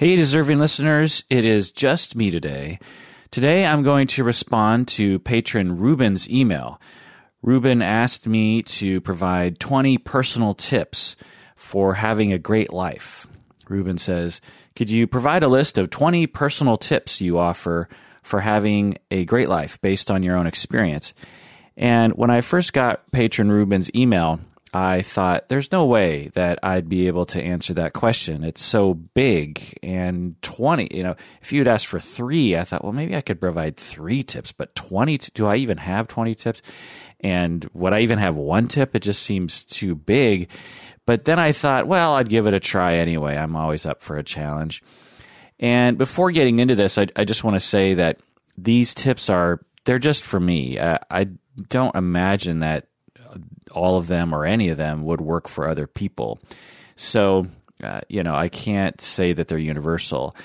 Hey, deserving listeners, it is just me today. Today I'm going to respond to patron Ruben's email. Ruben asked me to provide 20 personal tips for having a great life. Ruben says, Could you provide a list of 20 personal tips you offer for having a great life based on your own experience? And when I first got patron Ruben's email, I thought there's no way that I'd be able to answer that question. It's so big and 20, you know, if you'd asked for three, I thought, well, maybe I could provide three tips, but 20, do I even have 20 tips? And would I even have one tip? It just seems too big. But then I thought, well, I'd give it a try anyway. I'm always up for a challenge. And before getting into this, I, I just want to say that these tips are, they're just for me. Uh, I don't imagine that all of them or any of them would work for other people. So, uh, you know, I can't say that they're universal.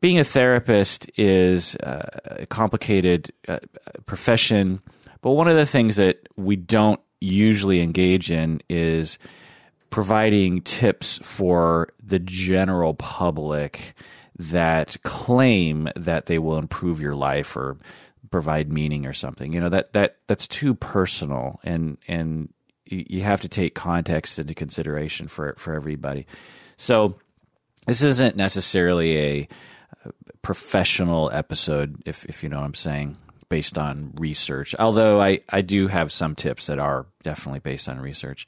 Being a therapist is uh, a complicated uh, profession, but one of the things that we don't usually engage in is providing tips for the general public that claim that they will improve your life or provide meaning or something. You know that that that's too personal, and and you have to take context into consideration for for everybody. So this isn't necessarily a professional episode, if if you know what I'm saying, based on research. Although I I do have some tips that are definitely based on research.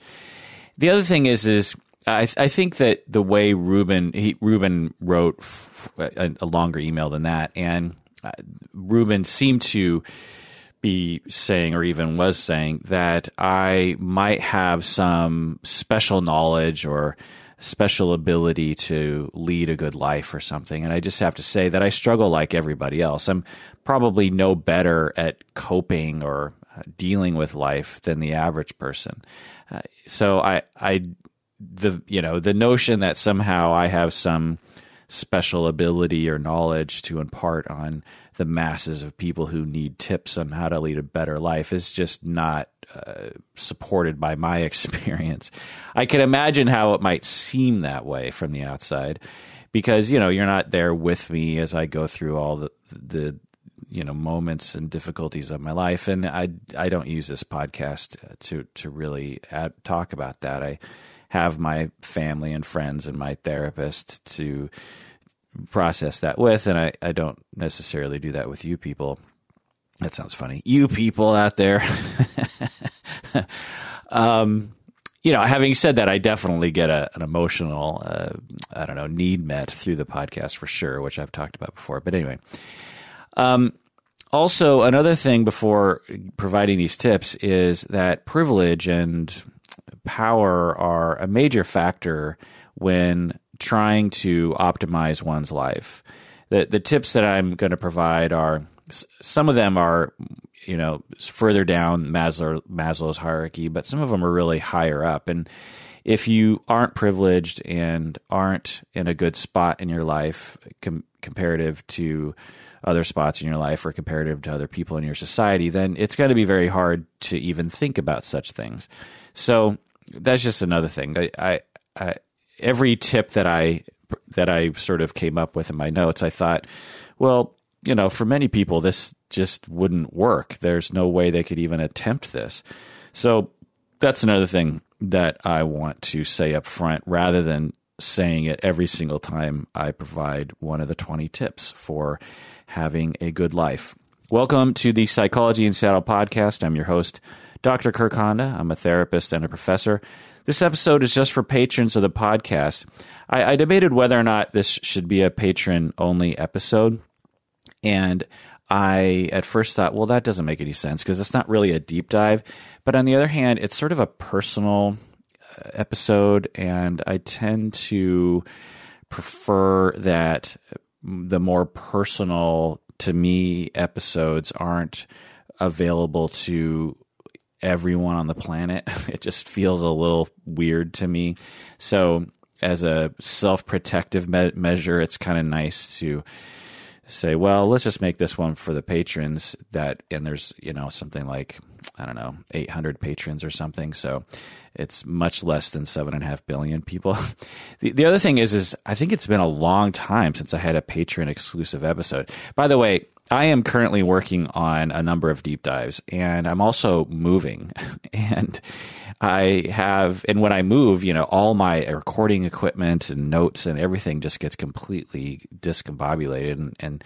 The other thing is is I I think that the way Ruben he Ruben wrote a, a longer email than that, and uh, Ruben seemed to be saying, or even was saying, that I might have some special knowledge or special ability to lead a good life or something. And I just have to say that I struggle like everybody else. I'm probably no better at coping or uh, dealing with life than the average person. Uh, so I, I, the, you know, the notion that somehow I have some special ability or knowledge to impart on the masses of people who need tips on how to lead a better life is just not uh, supported by my experience. I can imagine how it might seem that way from the outside because you know you're not there with me as I go through all the the you know moments and difficulties of my life and I I don't use this podcast to to really add, talk about that. I have my family and friends and my therapist to process that with, and I, I don't necessarily do that with you people. That sounds funny. You people out there. um, you know, having said that, I definitely get a, an emotional, uh, I don't know, need met through the podcast for sure, which I've talked about before. But anyway, um, also another thing before providing these tips is that privilege and power are a major factor when trying to optimize one's life. The the tips that I'm going to provide are some of them are you know further down Maslow, Maslow's hierarchy, but some of them are really higher up. And if you aren't privileged and aren't in a good spot in your life com- comparative to other spots in your life or comparative to other people in your society, then it's going to be very hard to even think about such things. So that's just another thing. I, I, I every tip that I that I sort of came up with in my notes, I thought, well, you know, for many people, this just wouldn't work. There's no way they could even attempt this. So that's another thing that I want to say up front rather than saying it every single time I provide one of the 20 tips for having a good life. Welcome to the Psychology in Seattle podcast. I'm your host, Dr. Kirk Honda. I'm a therapist and a professor. This episode is just for patrons of the podcast. I, I debated whether or not this should be a patron only episode. And I at first thought, well, that doesn't make any sense because it's not really a deep dive. But on the other hand, it's sort of a personal uh, episode, and I tend to prefer that the more personal to me episodes aren't available to everyone on the planet. It just feels a little weird to me. So, as a self protective me- measure, it's kind of nice to say, well, let's just make this one for the patrons that, and there's, you know, something like I don't know, 800 patrons or something. So it's much less than seven and a half billion people. the, the other thing is, is I think it's been a long time since I had a patron exclusive episode. By the way, I am currently working on a number of deep dives and I'm also moving and I have, and when I move, you know, all my recording equipment and notes and everything just gets completely discombobulated and, and,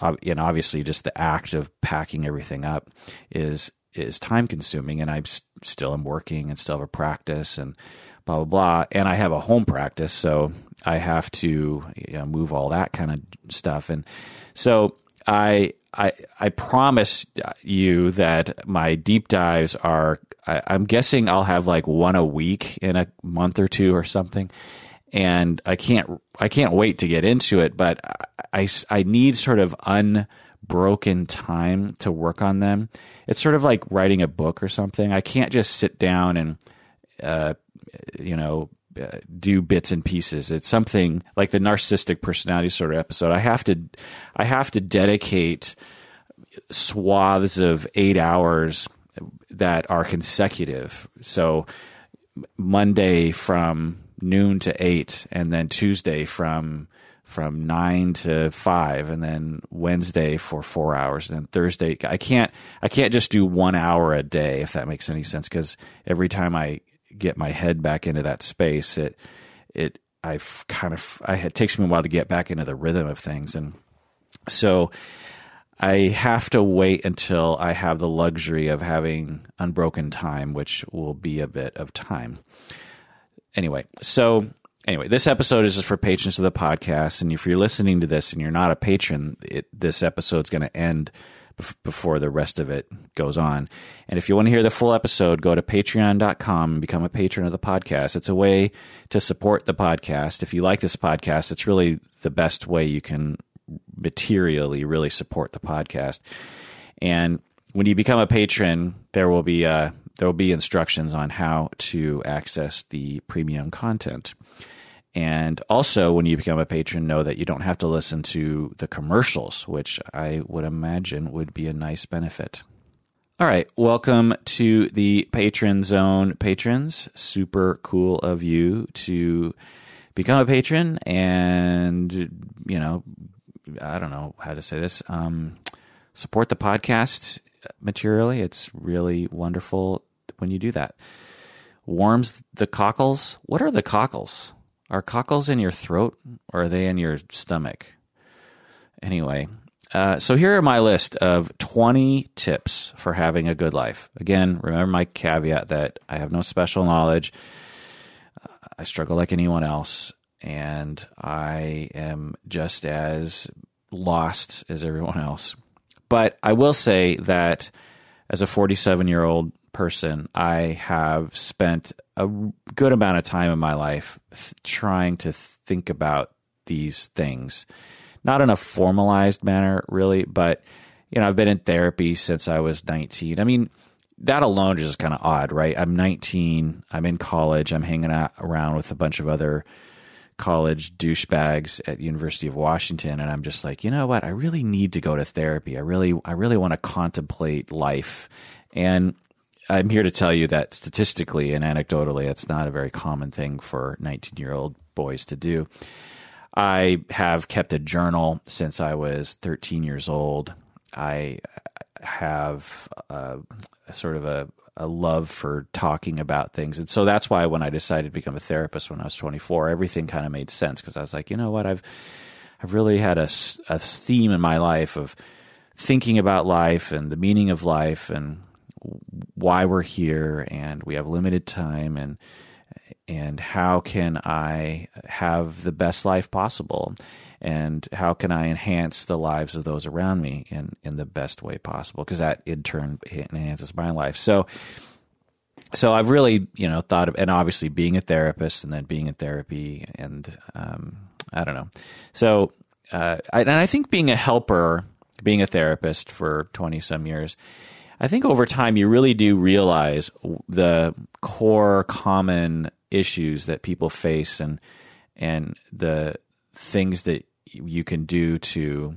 uh, and obviously just the act of packing everything up is, is time consuming and I'm still am working and still have a practice and blah, blah, blah. And I have a home practice. So I have to you know, move all that kind of stuff. And so, I I I promise you that my deep dives are. I, I'm guessing I'll have like one a week in a month or two or something, and I can't I can't wait to get into it. But I I need sort of unbroken time to work on them. It's sort of like writing a book or something. I can't just sit down and uh, you know do bits and pieces. It's something like the narcissistic personality sort of episode. I have to, I have to dedicate swaths of eight hours that are consecutive. So Monday from noon to eight, and then Tuesday from from nine to five, and then Wednesday for four hours, and then Thursday. I can't I can't just do one hour a day if that makes any sense because every time I get my head back into that space, it it I've kind of I, it takes me a while to get back into the rhythm of things, and so I have to wait until I have the luxury of having unbroken time, which will be a bit of time. Anyway, so anyway, this episode is just for patrons of the podcast, and if you're listening to this and you're not a patron, it, this episode's going to end before the rest of it goes on. And if you want to hear the full episode, go to patreon.com and become a patron of the podcast. It's a way to support the podcast. If you like this podcast, it's really the best way you can materially really support the podcast. And when you become a patron, there will be uh, there will be instructions on how to access the premium content. And also, when you become a patron, know that you don't have to listen to the commercials, which I would imagine would be a nice benefit. All right, welcome to the Patron Zone patrons. Super cool of you to become a patron and, you know, I don't know how to say this, um, support the podcast materially. It's really wonderful when you do that. Warms the cockles. What are the cockles? Are cockles in your throat or are they in your stomach? Anyway, uh, so here are my list of 20 tips for having a good life. Again, remember my caveat that I have no special knowledge. Uh, I struggle like anyone else, and I am just as lost as everyone else. But I will say that as a 47 year old person, I have spent a good amount of time in my life th- trying to think about these things. Not in a formalized manner, really, but you know, I've been in therapy since I was 19. I mean, that alone is just kind of odd, right? I'm 19, I'm in college, I'm hanging out around with a bunch of other college douchebags at University of Washington and I'm just like, you know what? I really need to go to therapy. I really I really want to contemplate life. And I'm here to tell you that statistically and anecdotally, it's not a very common thing for 19 year old boys to do. I have kept a journal since I was 13 years old. I have a, a sort of a, a love for talking about things. And so that's why when I decided to become a therapist when I was 24, everything kind of made sense because I was like, you know what? I've, I've really had a, a theme in my life of thinking about life and the meaning of life and why we're here and we have limited time and and how can I have the best life possible? And how can I enhance the lives of those around me in in the best way possible? Because that in turn enhances my life. So so I've really you know thought of and obviously being a therapist and then being in therapy and um, I don't know. So uh, I, and I think being a helper being a therapist for 20 some years I think over time you really do realize the core common issues that people face and and the things that you can do to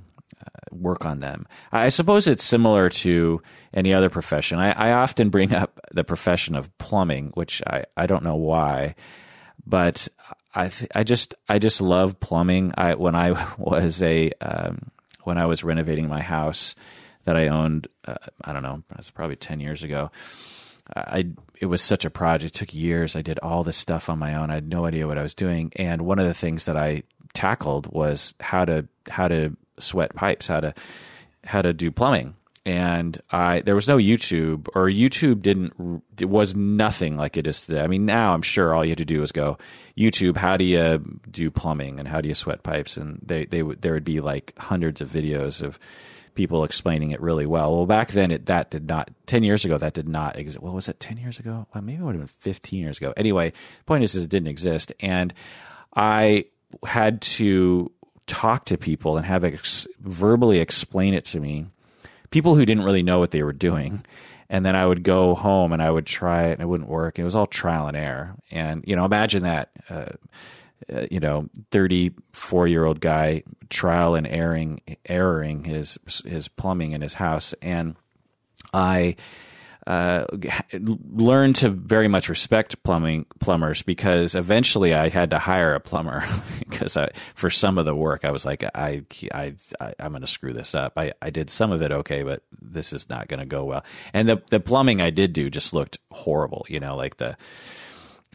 work on them. I suppose it's similar to any other profession. I, I often bring up the profession of plumbing, which I, I don't know why, but I th- I just I just love plumbing. I when I was a um, when I was renovating my house that I owned, uh, I don't know, that's probably ten years ago. I it was such a project. It took years. I did all this stuff on my own. I had no idea what I was doing. And one of the things that I tackled was how to how to sweat pipes, how to how to do plumbing. And I there was no YouTube or YouTube didn't it was nothing like it is today. I mean now I'm sure all you had to do was go YouTube how do you do plumbing and how do you sweat pipes and they they would there would be like hundreds of videos of people explaining it really well. Well, back then it that did not. Ten years ago, that did not exist. Well, was it ten years ago? Well, maybe it would have been fifteen years ago. Anyway, the point is, is it didn't exist, and I had to talk to people and have ex- verbally explain it to me. People who didn't really know what they were doing. And then I would go home and I would try it and it wouldn't work. It was all trial and error. And, you know, imagine that. Uh, uh, you know, 34 year old guy trial and erring, erroring his, his plumbing in his house. And I, uh, learned to very much respect plumbing plumbers because eventually I had to hire a plumber because I, for some of the work I was like I I, I am going to screw this up. I, I did some of it okay, but this is not going to go well. And the the plumbing I did do just looked horrible. You know, like the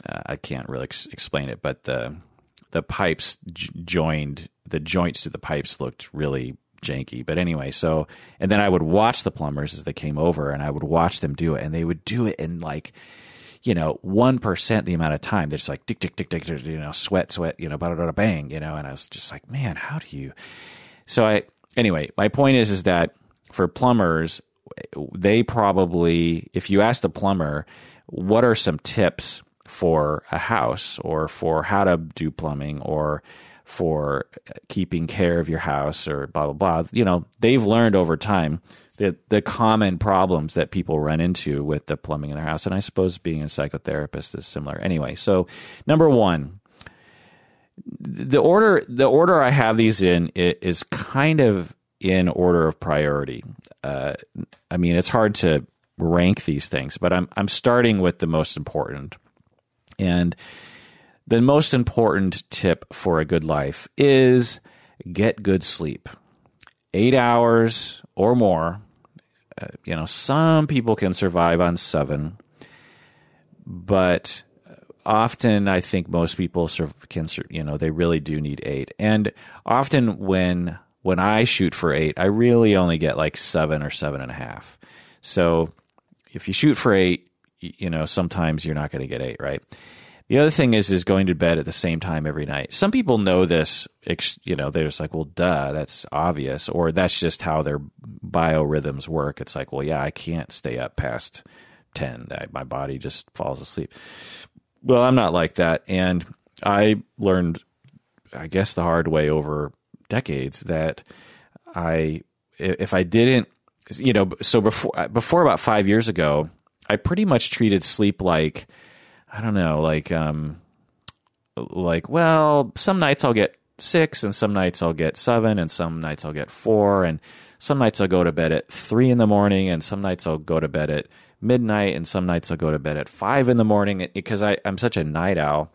uh, I can't really ex- explain it, but the the pipes j- joined the joints to the pipes looked really janky. But anyway, so and then I would watch the plumbers as they came over, and I would watch them do it, and they would do it in like you know one percent the amount of time. They're just like tick tick tick tick, you know, sweat sweat, you know, bada bada bang, you know. And I was just like, man, how do you? So I anyway, my point is is that for plumbers, they probably if you ask the plumber, what are some tips for a house or for how to do plumbing or for keeping care of your house or blah blah blah. You know, they've learned over time the the common problems that people run into with the plumbing in their house. And I suppose being a psychotherapist is similar. Anyway, so number one, the order the order I have these in is kind of in order of priority. Uh, I mean, it's hard to rank these things, but I'm I'm starting with the most important. And the most important tip for a good life is get good sleep. Eight hours or more. Uh, you know, some people can survive on seven, but often I think most people can, you know, they really do need eight. And often when when I shoot for eight, I really only get like seven or seven and a half. So if you shoot for eight, you know, sometimes you're not going to get eight, right? The other thing is is going to bed at the same time every night. Some people know this, you know, they're just like, well, duh, that's obvious, or that's just how their biorhythms work. It's like, well, yeah, I can't stay up past ten. My body just falls asleep. Well, I'm not like that, and I learned, I guess, the hard way over decades that I, if I didn't, you know, so before before about five years ago, I pretty much treated sleep like I don't know, like um, like well, some nights I'll get six, and some nights I'll get seven, and some nights I'll get four, and some nights I'll go to bed at three in the morning, and some nights I'll go to bed at midnight, and some nights I'll go to bed at five in the morning because I, I'm such a night owl.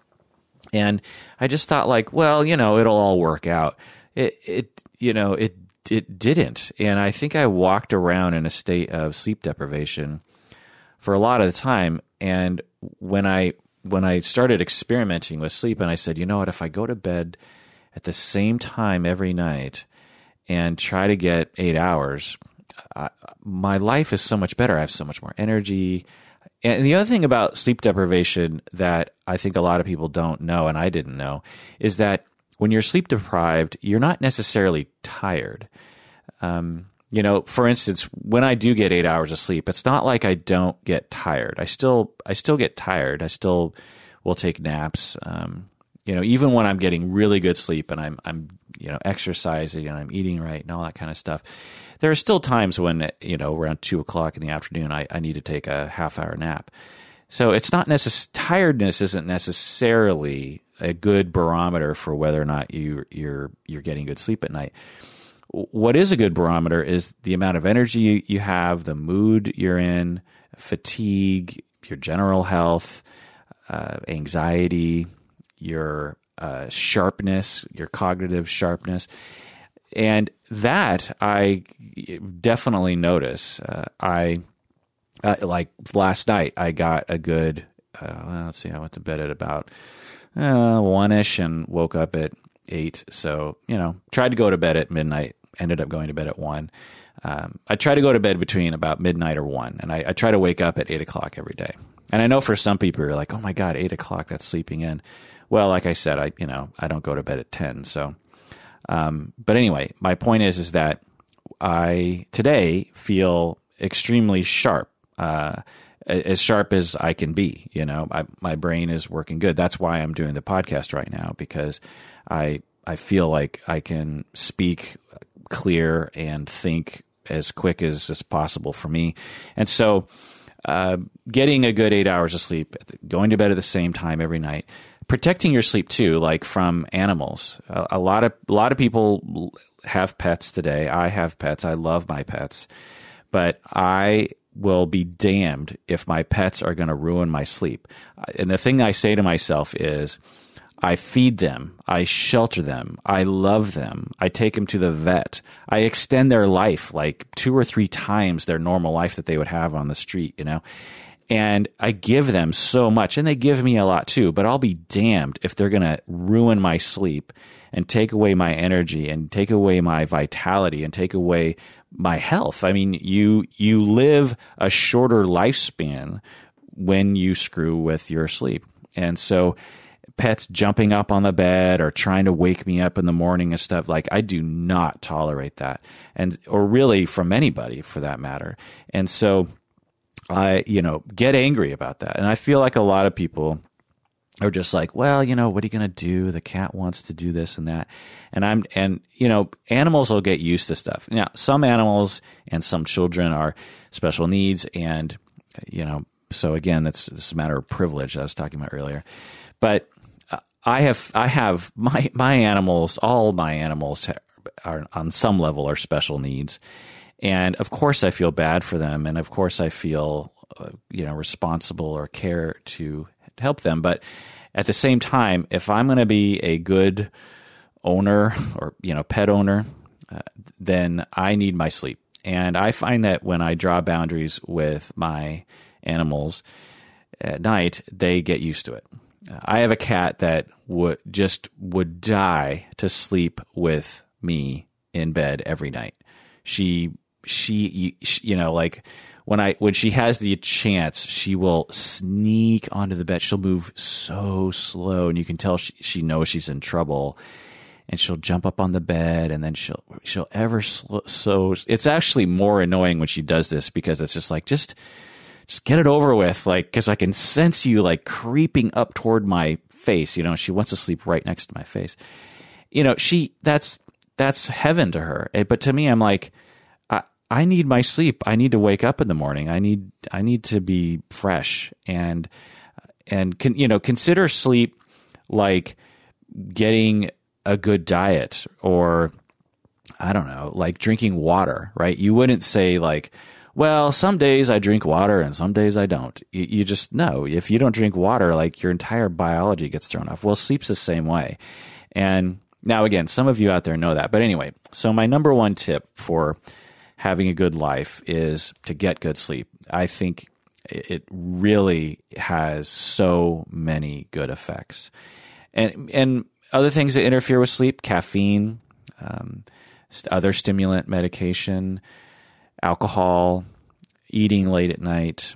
And I just thought, like, well, you know, it'll all work out. It, it, you know, it, it didn't. And I think I walked around in a state of sleep deprivation for a lot of the time. And when I when I started experimenting with sleep, and I said, you know what, if I go to bed at the same time every night and try to get eight hours, I, my life is so much better. I have so much more energy. And the other thing about sleep deprivation that I think a lot of people don't know, and I didn't know, is that when you're sleep deprived, you're not necessarily tired. Um, you know, for instance, when I do get eight hours of sleep, it's not like I don't get tired. I still, I still get tired. I still will take naps. Um, you know, even when I'm getting really good sleep and I'm, I'm, you know, exercising and I'm eating right and all that kind of stuff. There are still times when, you know, around two o'clock in the afternoon, I, I need to take a half hour nap. So it's not necess- tiredness isn't necessarily a good barometer for whether or not you you're you're getting good sleep at night what is a good barometer is the amount of energy you, have, the mood you're in, fatigue, your general health, uh, anxiety, your uh, sharpness, your cognitive sharpness. And that I definitely notice. Uh, I uh, like last night. I got a good. Uh, well, let's see. I went to bed at about uh, one ish and woke up at eight. So you know, tried to go to bed at midnight. Ended up going to bed at one. Um, I try to go to bed between about midnight or one, and I, I, try to wake up at eight o'clock every day. And I know for some people, you're like, "Oh my god, eight o'clock? That's sleeping in." Well, like I said, I you know I don't go to bed at ten. So, um, but anyway, my point is is that I today feel extremely sharp, uh, as sharp as I can be. You know, I, my brain is working good. That's why I'm doing the podcast right now because I I feel like I can speak clear and think as quick as is possible for me. And so, uh, getting a good eight hours of sleep, going to bed at the same time every night, protecting your sleep too, like from animals. A, a lot of a lot of people have pets today. I have pets. I love my pets, but I will be damned if my pets are going to ruin my sleep. And the thing I say to myself is I feed them. I shelter them. I love them. I take them to the vet. I extend their life like two or three times their normal life that they would have on the street, you know? And I give them so much and they give me a lot too, but I'll be damned if they're going to ruin my sleep and take away my energy and take away my vitality and take away my health. I mean, you, you live a shorter lifespan when you screw with your sleep. And so, pets jumping up on the bed or trying to wake me up in the morning and stuff like I do not tolerate that and or really from anybody for that matter. And so I, you know, get angry about that. And I feel like a lot of people are just like, well, you know, what are you going to do? The cat wants to do this and that. And I'm, and, you know, animals will get used to stuff. Now, some animals and some children are special needs. And, you know, so again, that's, that's a matter of privilege I was talking about earlier. But I have I have my my animals. All my animals are on some level are special needs, and of course I feel bad for them, and of course I feel uh, you know responsible or care to help them. But at the same time, if I'm going to be a good owner or you know pet owner, uh, then I need my sleep. And I find that when I draw boundaries with my animals at night, they get used to it. I have a cat that would just would die to sleep with me in bed every night. She she you know like when I when she has the chance, she will sneak onto the bed. She'll move so slow, and you can tell she, she knows she's in trouble. And she'll jump up on the bed, and then she'll she'll ever so. It's actually more annoying when she does this because it's just like just just get it over with, like, because I can sense you like creeping up toward my face. You know, she wants to sleep right next to my face. You know, she that's that's heaven to her. Eh, but to me, I'm like, I I need my sleep. I need to wake up in the morning. I need I need to be fresh and and can you know consider sleep like getting a good diet or I don't know, like drinking water, right? You wouldn't say like well, some days I drink water and some days I don't. You, you, just know if you don't drink water, like your entire biology gets thrown off. Well, sleep's the same way. And now, again, some of you out there know that. But anyway, so my number one tip for having a good life is to get good sleep. I think it really has so many good effects. And, and other things that interfere with sleep, caffeine, um, other stimulant medication, alcohol, eating late at night,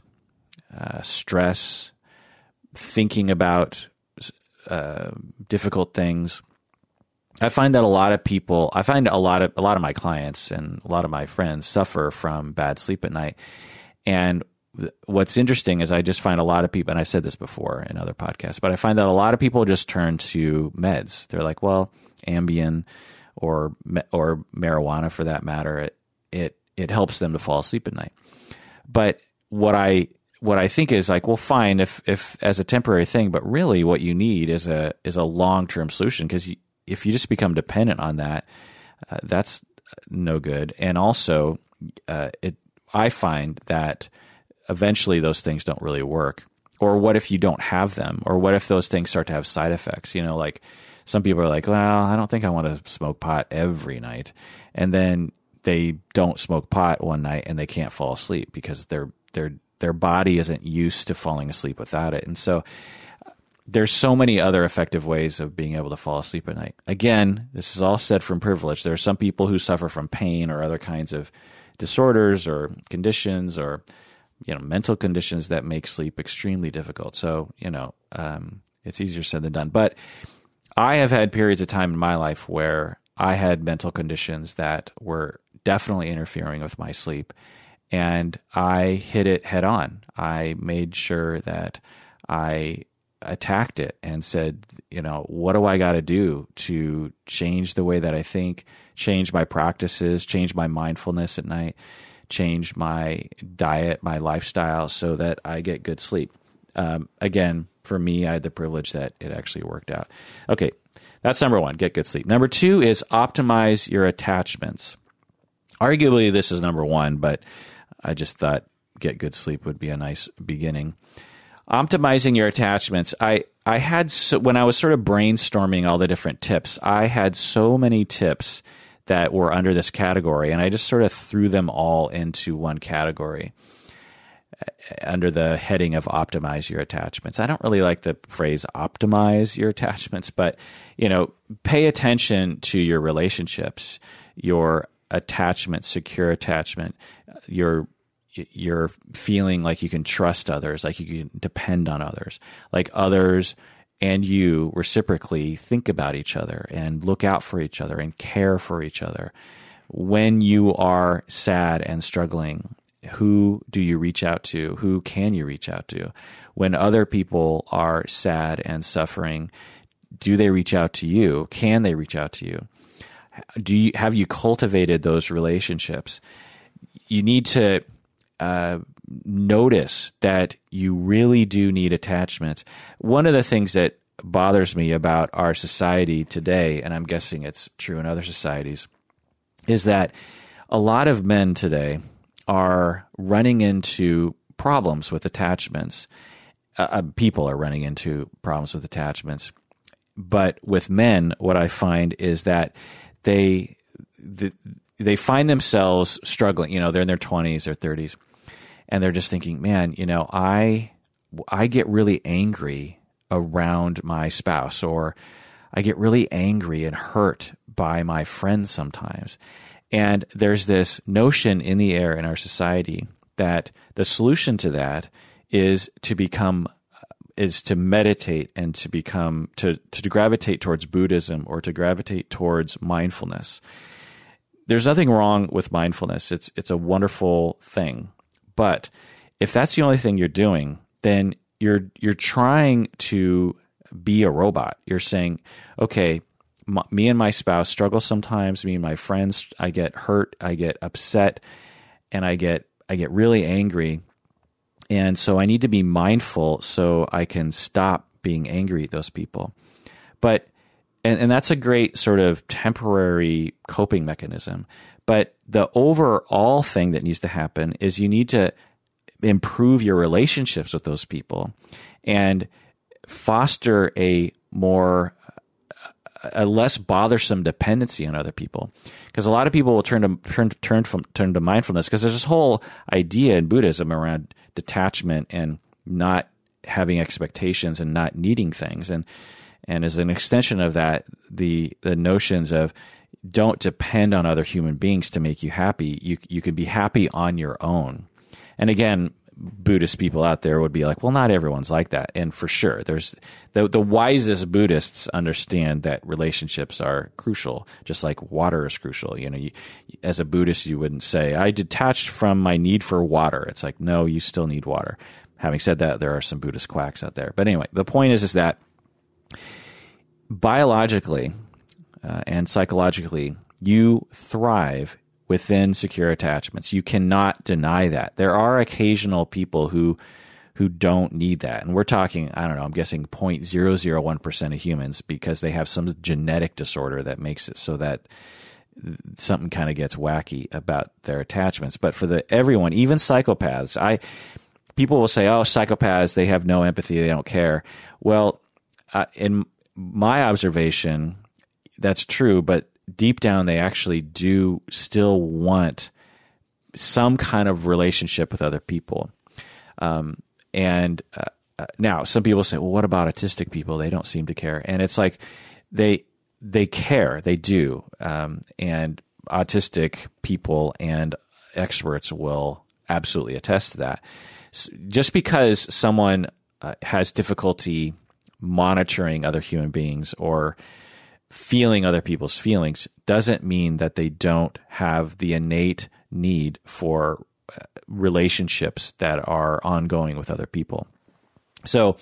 uh, stress, thinking about uh, difficult things. I find that a lot of people, I find a lot of a lot of my clients and a lot of my friends suffer from bad sleep at night. And what's interesting is I just find a lot of people, and I said this before in other podcasts, but I find that a lot of people just turn to meds. They're like, well, Ambien or or marijuana for that matter, it it it helps them to fall asleep at night. But what I what I think is like, well, fine if if as a temporary thing, but really what you need is a is a long term solution because if you just become dependent on that, uh, that's no good. And also, uh, it I find that eventually those things don't really work. Or what if you don't have them? Or what if those things start to have side effects? You know, like some people are like, well, I don't think I want to smoke pot every night. And then they don't smoke pot one night and they can't fall asleep because their their their body isn't used to falling asleep without it. And so there's so many other effective ways of being able to fall asleep at night. Again, this is all said from privilege. There are some people who suffer from pain or other kinds of disorders or conditions or you know mental conditions that make sleep extremely difficult. So you know um, it's easier said than done. But I have had periods of time in my life where I had mental conditions that were definitely interfering with my sleep, and I hit it head on. I made sure that I attacked it and said, you know, what do I got to do to change the way that I think, change my practices, change my mindfulness at night, change my diet, my lifestyle so that I get good sleep. Um, again, for me, I had the privilege that it actually worked out. Okay, that's number one, get good sleep. Number two is optimize your attachments. Arguably, this is number one, but I just thought get good sleep would be a nice beginning optimizing your attachments. I I had so, when I was sort of brainstorming all the different tips, I had so many tips that were under this category, and I just sort of threw them all into one category uh, under the heading of optimize your attachments. I don't really like the phrase optimize your attachments, but you know, pay attention to your relationships, your attachment, secure attachment, your you're feeling like you can trust others, like you can depend on others, like others and you reciprocally think about each other and look out for each other and care for each other. When you are sad and struggling, who do you reach out to? Who can you reach out to? When other people are sad and suffering, do they reach out to you? Can they reach out to you? Do you have you cultivated those relationships? You need to uh, notice that you really do need attachments. One of the things that bothers me about our society today, and I'm guessing it's true in other societies, is that a lot of men today are running into problems with attachments. Uh, uh people are running into problems with attachments. But with men, what I find is that they the, they find themselves struggling. You know, they're in their 20s or 30s and they're just thinking, man, you know, I I get really angry around my spouse or I get really angry and hurt by my friends sometimes. And there's this notion in the air in our society that the solution to that is to become is to meditate and to become to to gravitate towards Buddhism or to gravitate towards mindfulness. There's nothing wrong with mindfulness. It's it's a wonderful thing. But if that's the only thing you're doing, then you're you're trying to be a robot. You're saying, okay, me and my spouse struggle sometimes. Me and my friends, I get hurt, I get upset, and I get I get really angry. And so I need to be mindful so I can stop being angry at those people. But and, and that's a great sort of temporary coping mechanism. But the overall thing that needs to happen is you need to improve your relationships with those people and foster a more a less bothersome dependency on other people because a lot of people will turn to turn turn from turn to mindfulness because there's this whole idea in Buddhism around detachment and not having expectations and not needing things and and as an extension of that the the notions of don't depend on other human beings to make you happy. You you can be happy on your own. And again, Buddhist people out there would be like, well, not everyone's like that. And for sure, there's the the wisest Buddhists understand that relationships are crucial, just like water is crucial. You know, you, as a Buddhist, you wouldn't say, I detached from my need for water. It's like, no, you still need water. Having said that, there are some Buddhist quacks out there. But anyway, the point is, is that biologically, uh, and psychologically, you thrive within secure attachments. You cannot deny that. There are occasional people who who don't need that. And we're talking, I don't know, I'm guessing 0.001% of humans because they have some genetic disorder that makes it so that something kind of gets wacky about their attachments. But for the everyone, even psychopaths, I people will say, "Oh, psychopaths, they have no empathy, they don't care." Well, uh, in my observation, that's true, but deep down, they actually do still want some kind of relationship with other people. Um, and uh, uh, now, some people say, "Well, what about autistic people? They don't seem to care." And it's like they they care, they do, um, and autistic people and experts will absolutely attest to that. Just because someone uh, has difficulty monitoring other human beings or feeling other people's feelings doesn't mean that they don't have the innate need for uh, relationships that are ongoing with other people. So,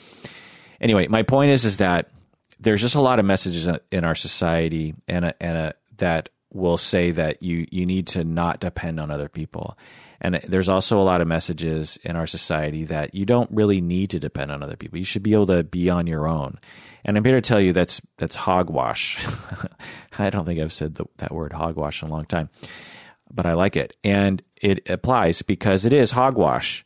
anyway, my point is is that there's just a lot of messages in our society and a, and a, that will say that you you need to not depend on other people. And there's also a lot of messages in our society that you don't really need to depend on other people. You should be able to be on your own. And I'm here to tell you that's that's hogwash. I don't think I've said the, that word hogwash in a long time, but I like it, and it applies because it is hogwash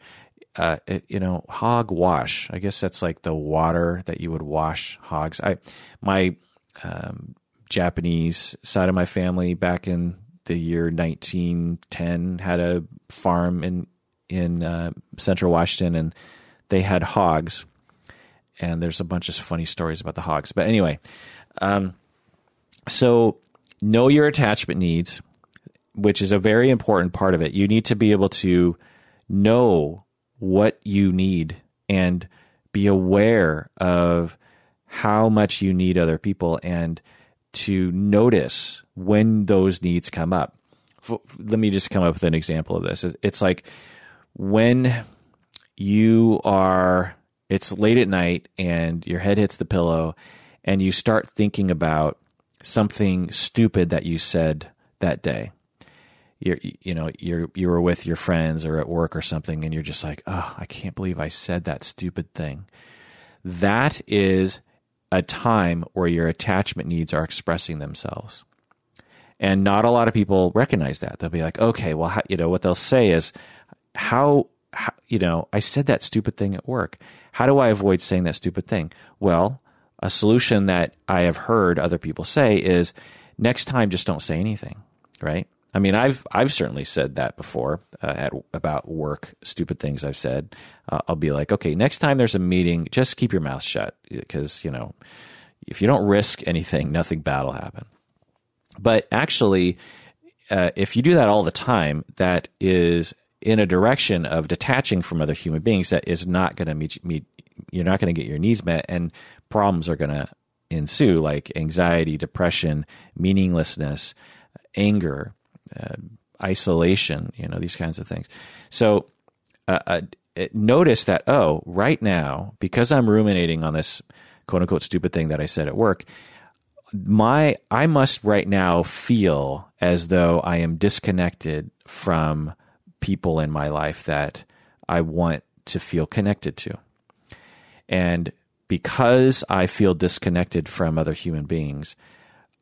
uh, it, you know, hog wash. I guess that's like the water that you would wash hogs. I, my um, Japanese side of my family back in the year 1910 had a farm in in uh, central Washington, and they had hogs. And there's a bunch of funny stories about the hogs. But anyway, um, so know your attachment needs, which is a very important part of it. You need to be able to know what you need and be aware of how much you need other people and to notice when those needs come up. Let me just come up with an example of this. It's like when you are, it's late at night and your head hits the pillow and you start thinking about something stupid that you said that day. You're you know you're you were with your friends or at work or something and you're just like oh i can't believe i said that stupid thing. That is a time where your attachment needs are expressing themselves. And not a lot of people recognize that. They'll be like okay well you know what they'll say is how, how you know i said that stupid thing at work how do i avoid saying that stupid thing well a solution that i have heard other people say is next time just don't say anything right I mean, I've I've certainly said that before uh, at about work. Stupid things I've said. Uh, I'll be like, okay, next time there's a meeting, just keep your mouth shut because you know, if you don't risk anything, nothing bad will happen. But actually, uh, if you do that all the time, that is in a direction of detaching from other human beings. That is not going to meet meet. You're not going to get your needs met, and problems are going to ensue, like anxiety, depression, meaninglessness, anger uh, isolation, you know, these kinds of things. So uh, uh, notice that, oh, right now, because I'm ruminating on this quote unquote stupid thing that I said at work, my I must right now feel as though I am disconnected from people in my life that I want to feel connected to. And because I feel disconnected from other human beings,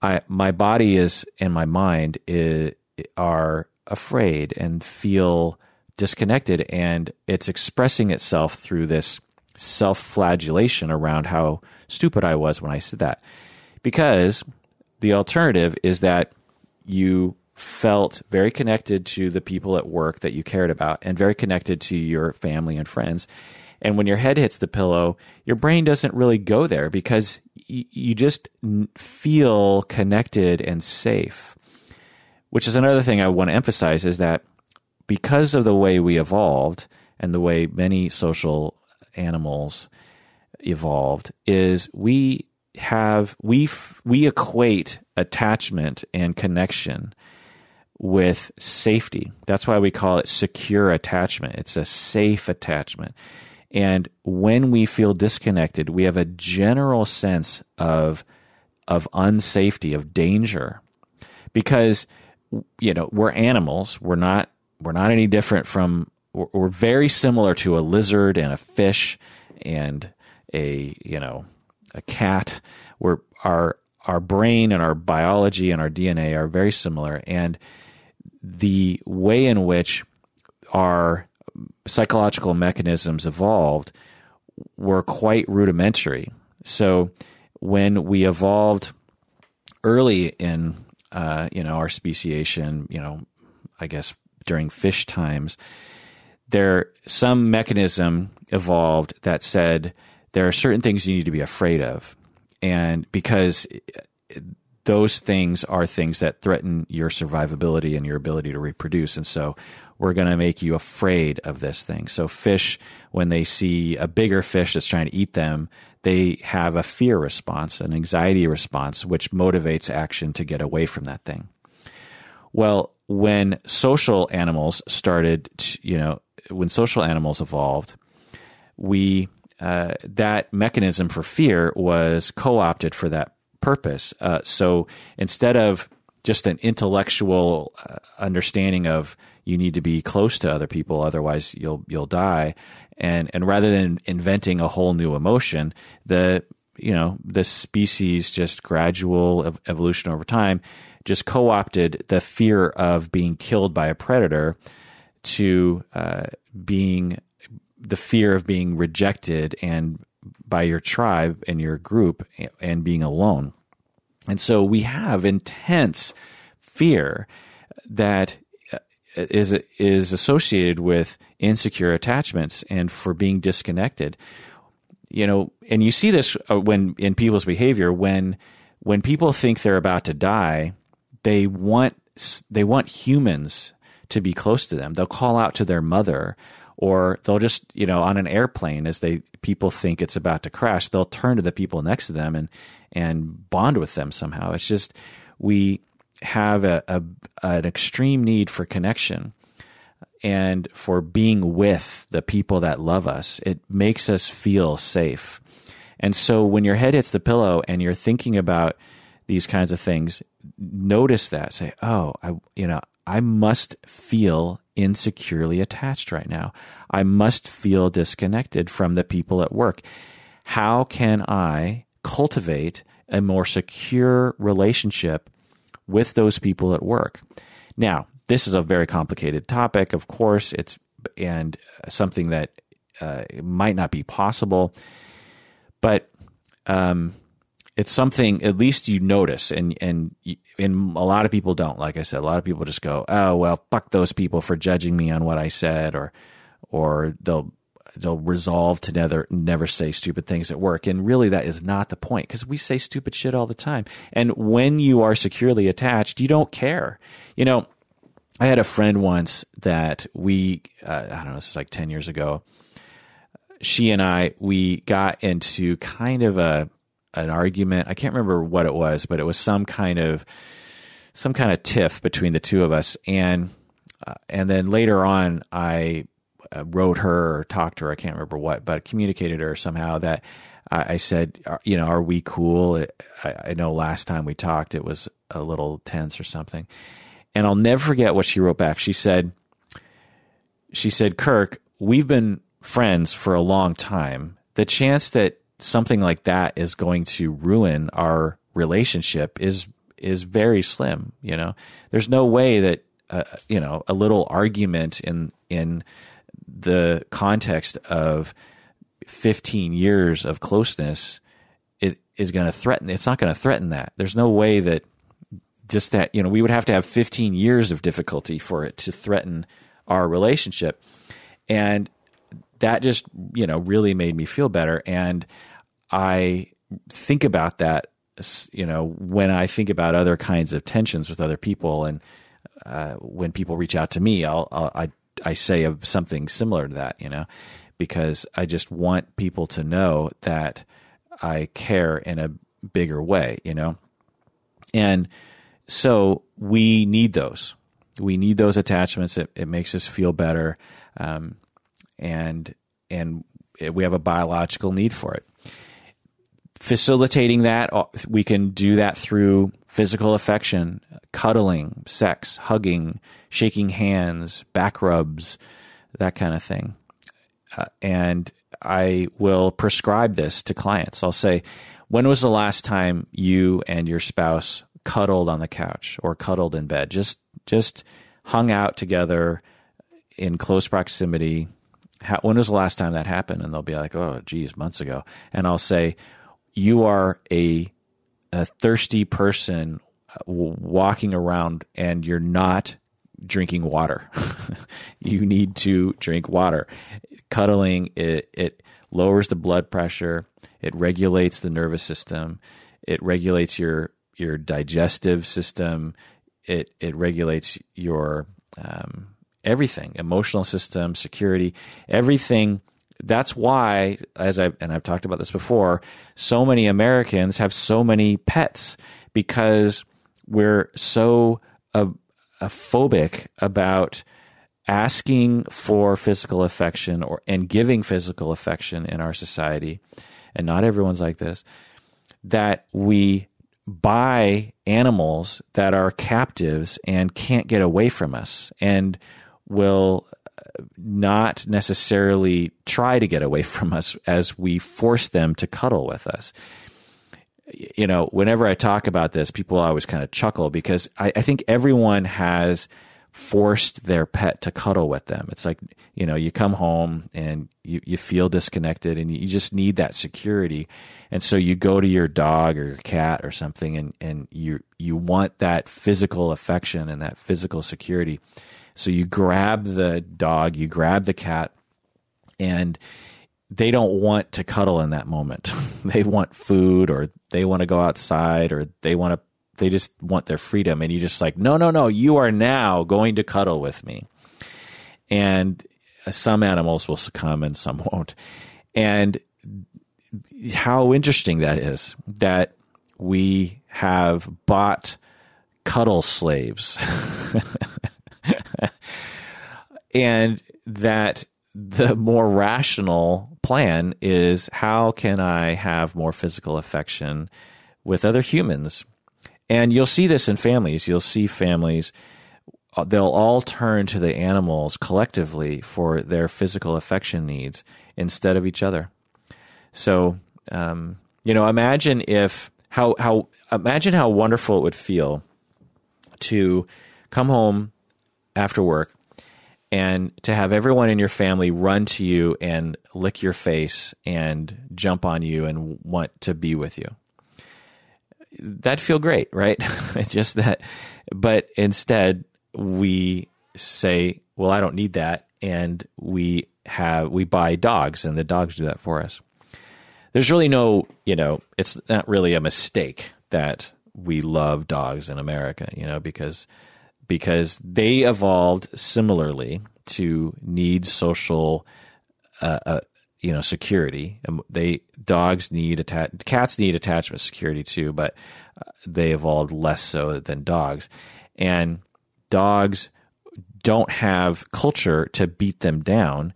I my body is and my mind is, are afraid and feel disconnected and it's expressing itself through this self-flagellation around how stupid I was when I said that. Because the alternative is that you felt very connected to the people at work that you cared about and very connected to your family and friends. And when your head hits the pillow, your brain doesn't really go there because you just feel connected and safe which is another thing I want to emphasize is that because of the way we evolved and the way many social animals evolved is we have we we equate attachment and connection with safety. That's why we call it secure attachment. It's a safe attachment. And when we feel disconnected, we have a general sense of of unsafety, of danger. Because you know, we're animals. We're not we're not any different from we're, very similar to a lizard and a fish and a you know a cat. We're our our brain and our biology and our DNA are very similar, and the way in which our psychological mechanisms evolved were quite rudimentary. So when we evolved early in uh, you know our speciation, you know, I guess during fish times, there some mechanism evolved that said there are certain things you need to be afraid of, and because those things are things that threaten your survivability and your ability to reproduce, and so we're going to make you afraid of this thing. So fish, when they see a bigger fish that's trying to eat them, they have a fear response, an anxiety response, which motivates action to get away from that thing. Well, when social animals started, you know, when social animals evolved, we uh, that mechanism for fear was co-opted for that purpose. Uh, so instead of just an intellectual uh, understanding of you need to be close to other people, otherwise you'll you'll die. And and rather than inventing a whole new emotion, the you know the species just gradual evolution over time just co-opted the fear of being killed by a predator to uh, being the fear of being rejected and by your tribe and your group and being alone. And so we have intense fear that is is associated with insecure attachments and for being disconnected. You know, and you see this uh, when in people's behavior when when people think they're about to die, they want they want humans to be close to them. They'll call out to their mother or they'll just, you know, on an airplane as they people think it's about to crash, they'll turn to the people next to them and and bond with them somehow. It's just we have a, a, an extreme need for connection and for being with the people that love us. It makes us feel safe. And so when your head hits the pillow and you're thinking about these kinds of things, notice that. Say, oh, I, you know, I must feel insecurely attached right now. I must feel disconnected from the people at work. How can I cultivate a more secure relationship with those people at work. Now, this is a very complicated topic, of course, it's and something that uh, might not be possible, but um, it's something at least you notice, and and and a lot of people don't. Like I said, a lot of people just go, "Oh well, fuck those people for judging me on what I said," or or they'll they'll resolve to never never say stupid things at work. And really that is not the point because we say stupid shit all the time. And when you are securely attached you don't care. You know i had a friend once that we uh, i don't know this is like 10 years ago. She and i we got into kind of a an argument i can't remember what it was but it was some kind of some kind of tiff between the two of us and uh, and then later on i uh, wrote her or talked to her. I can't remember what, but communicated her somehow that I, I said, you know, are we cool? I, I know last time we talked, it was a little tense or something. And I'll never forget what she wrote back. She said, she said, Kirk, we've been friends for a long time. The chance that something like that is going to ruin our relationship is is very slim. You know, there's no way that uh, you know a little argument in in the context of 15 years of closeness it is going to threaten it's not going to threaten that. There's no way that just that you know we would have to have 15 years of difficulty for it to threaten our relationship. And that just you know really made me feel better. And i think about that you know when i think about other kinds of tensions with other people and uh, when people reach out to me I'll, I'll i I say something similar to that, you know, because I just want people to know that I care in a bigger way, you know. And so we need those. We need those attachments. It, it makes us feel better, um, and and we have a biological need for it. Facilitating that, uh, we can do that through physical affection, cuddling, sex, hugging, shaking hands, back rubs, that kind of thing. Uh, and I will prescribe this to clients. I'll say, when was the last time you and your spouse cuddled on the couch or cuddled in bed? Just just hung out together in close proximity. How, when was the last time that happened? And they'll be like, "Oh, geez, months ago." And I'll say, "You are a a thirsty person uh, walking around, and you're not drinking water. you need to drink water. Cuddling it it lowers the blood pressure. It regulates the nervous system. It regulates your your digestive system. It it regulates your um, everything, emotional system, security, everything. That's why, as I and I've talked about this before, so many Americans have so many pets because we're so uh, phobic about asking for physical affection or and giving physical affection in our society, and not everyone's like this, that we buy animals that are captives and can't get away from us and will not necessarily try to get away from us as we force them to cuddle with us. You know, whenever I talk about this, people always kind of chuckle because I, I think everyone has forced their pet to cuddle with them. It's like, you know, you come home and you, you feel disconnected and you just need that security. And so you go to your dog or your cat or something and, and you, you want that physical affection and that physical security. So you grab the dog, you grab the cat, and they don't want to cuddle in that moment. they want food or they want to go outside or they want to they just want their freedom and you just like no no no you are now going to cuddle with me. And some animals will succumb and some won't. And how interesting that is that we have bought cuddle slaves and that the more rational plan is how can I have more physical affection with other humans and you'll see this in families. You'll see families, uh, they'll all turn to the animals collectively for their physical affection needs instead of each other. So, um, you know, imagine if, how, how, imagine how wonderful it would feel to come home after work and to have everyone in your family run to you and lick your face and jump on you and want to be with you that'd feel great, right? Just that. But instead, we say, well, I don't need that. And we have, we buy dogs and the dogs do that for us. There's really no, you know, it's not really a mistake that we love dogs in America, you know, because, because they evolved similarly to need social, uh, uh, you know security. They dogs need atta- cats need attachment security too, but uh, they evolved less so than dogs. And dogs don't have culture to beat them down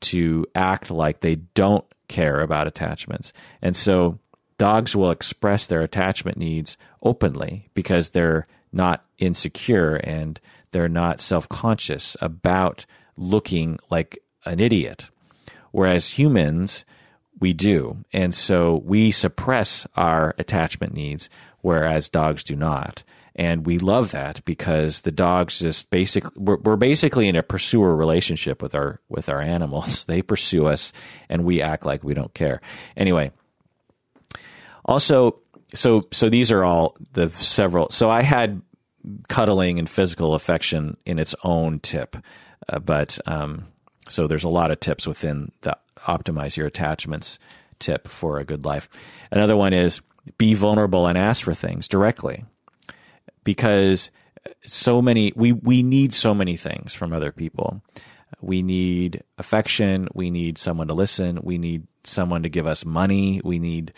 to act like they don't care about attachments. And so dogs will express their attachment needs openly because they're not insecure and they're not self-conscious about looking like an idiot Whereas humans, we do. And so we suppress our attachment needs, whereas dogs do not. And we love that because the dogs just basically, we're, we're basically in a pursuer relationship with our, with our animals. They pursue us and we act like we don't care. Anyway, also, so, so these are all the several, so I had cuddling and physical affection in its own tip. Uh, but um, so there's a lot of tips within the optimize your attachments tip for a good life. Another one is be vulnerable and ask for things directly because so many we we need so many things from other people. We need affection, we need someone to listen, we need someone to give us money, we need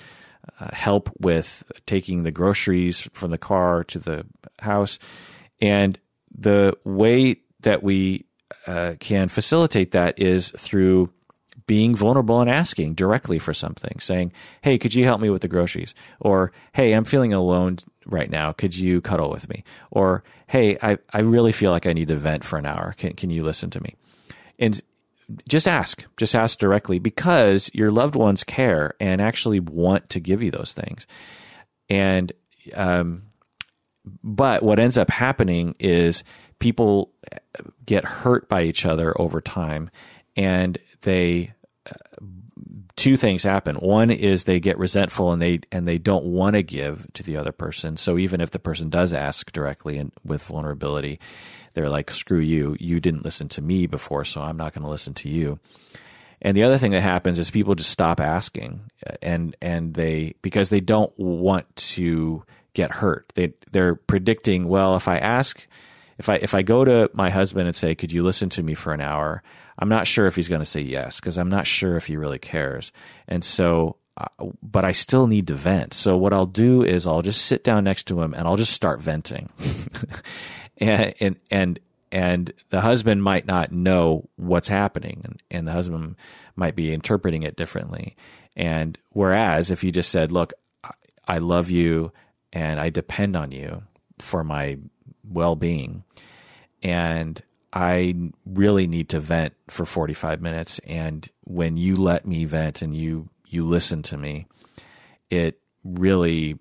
uh, help with taking the groceries from the car to the house. And the way that we uh, can facilitate that is through being vulnerable and asking directly for something, saying, Hey, could you help me with the groceries? Or, Hey, I'm feeling alone right now. Could you cuddle with me? Or, Hey, I, I really feel like I need to vent for an hour. Can, can you listen to me? And just ask, just ask directly because your loved ones care and actually want to give you those things. And, um, but what ends up happening is people get hurt by each other over time and they two things happen. One is they get resentful and they and they don't want to give to the other person. So even if the person does ask directly and with vulnerability, they're like, "Screw you! You didn't listen to me before, so I'm not going to listen to you." And the other thing that happens is people just stop asking, and and they because they don't want to get hurt. They they're predicting, well, if I ask, if I if I go to my husband and say, "Could you listen to me for an hour?" I'm not sure if he's going to say yes because I'm not sure if he really cares. And so, uh, but I still need to vent. So what I'll do is I'll just sit down next to him and I'll just start venting. and, and, and, and the husband might not know what's happening and, and the husband might be interpreting it differently. And whereas if you just said, look, I love you and I depend on you for my well being. And I really need to vent for 45 minutes. And when you let me vent and you, you listen to me, it really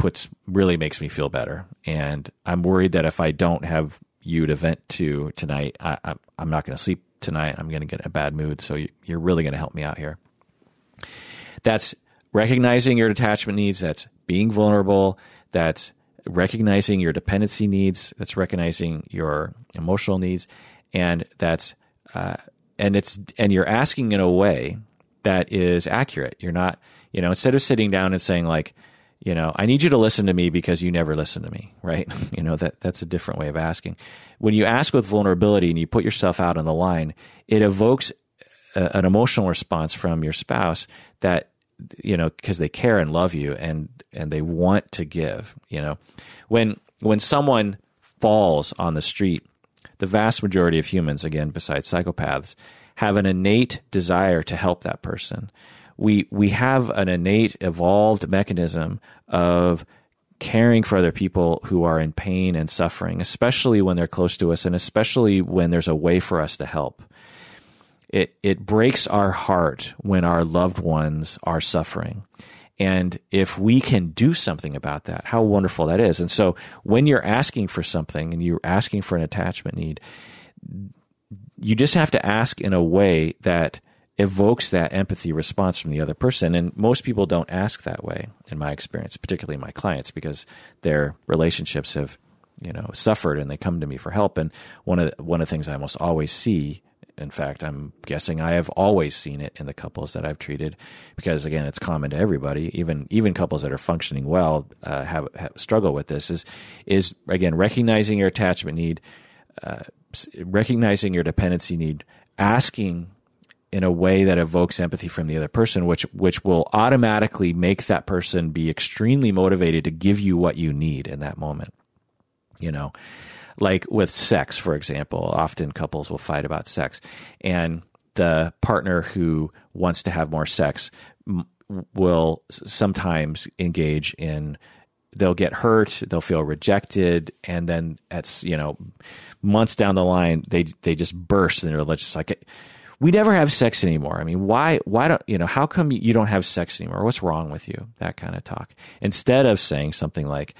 puts, really makes me feel better. And I'm worried that if I don't have you to vent to tonight, I, I, am not going to sleep tonight. I'm going to get in a bad mood. So you're really going to help me out here. That's recognizing your attachment needs. That's being vulnerable. That's recognizing your dependency needs. That's recognizing your emotional needs, and that's uh, and it's and you're asking in a way that is accurate. You're not, you know, instead of sitting down and saying like, you know, I need you to listen to me because you never listen to me, right? you know, that that's a different way of asking. When you ask with vulnerability and you put yourself out on the line, it evokes a, an emotional response from your spouse that you know because they care and love you and and they want to give you know when when someone falls on the street the vast majority of humans again besides psychopaths have an innate desire to help that person we we have an innate evolved mechanism of caring for other people who are in pain and suffering especially when they're close to us and especially when there's a way for us to help it it breaks our heart when our loved ones are suffering. And if we can do something about that, how wonderful that is. And so when you're asking for something and you're asking for an attachment need, you just have to ask in a way that evokes that empathy response from the other person. And most people don't ask that way, in my experience, particularly my clients, because their relationships have, you know, suffered and they come to me for help. And one of the, one of the things I almost always see in fact, I'm guessing I have always seen it in the couples that I've treated, because again, it's common to everybody. Even even couples that are functioning well uh, have, have, struggle with this. Is is again recognizing your attachment need, uh, recognizing your dependency need, asking in a way that evokes empathy from the other person, which which will automatically make that person be extremely motivated to give you what you need in that moment. You know, like with sex, for example, often couples will fight about sex, and the partner who wants to have more sex will sometimes engage in they'll get hurt, they'll feel rejected, and then at you know months down the line they they just burst and they're just like we never have sex anymore. I mean, why why don't you know how come you don't have sex anymore? What's wrong with you? That kind of talk. Instead of saying something like,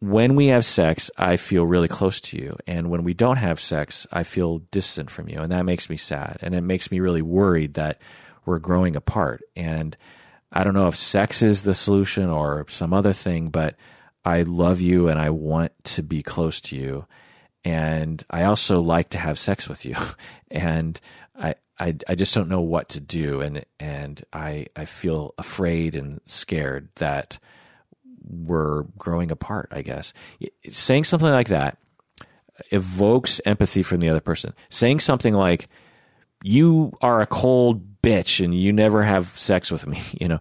when we have sex, I feel really close to you. And when we don't have sex, I feel distant from you. And that makes me sad. And it makes me really worried that we're growing apart. And I don't know if sex is the solution or some other thing, but I love you and I want to be close to you. And I also like to have sex with you. and I, I, I just don't know what to do. And, and I, I feel afraid and scared that, we're growing apart, I guess. Saying something like that evokes empathy from the other person. Saying something like, you are a cold bitch and you never have sex with me, you know,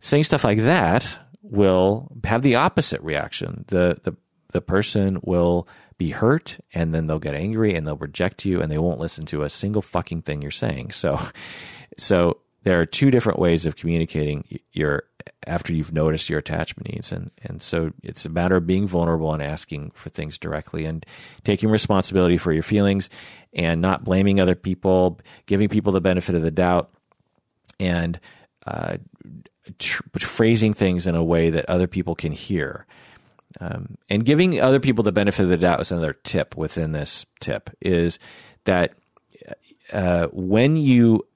saying stuff like that will have the opposite reaction. The, the, the person will be hurt and then they'll get angry and they'll reject you and they won't listen to a single fucking thing you're saying. So, so there are two different ways of communicating your after you've noticed your attachment needs and and so it's a matter of being vulnerable and asking for things directly and taking responsibility for your feelings and not blaming other people giving people the benefit of the doubt and uh, tr- phrasing things in a way that other people can hear um, and giving other people the benefit of the doubt is another tip within this tip is that uh, when you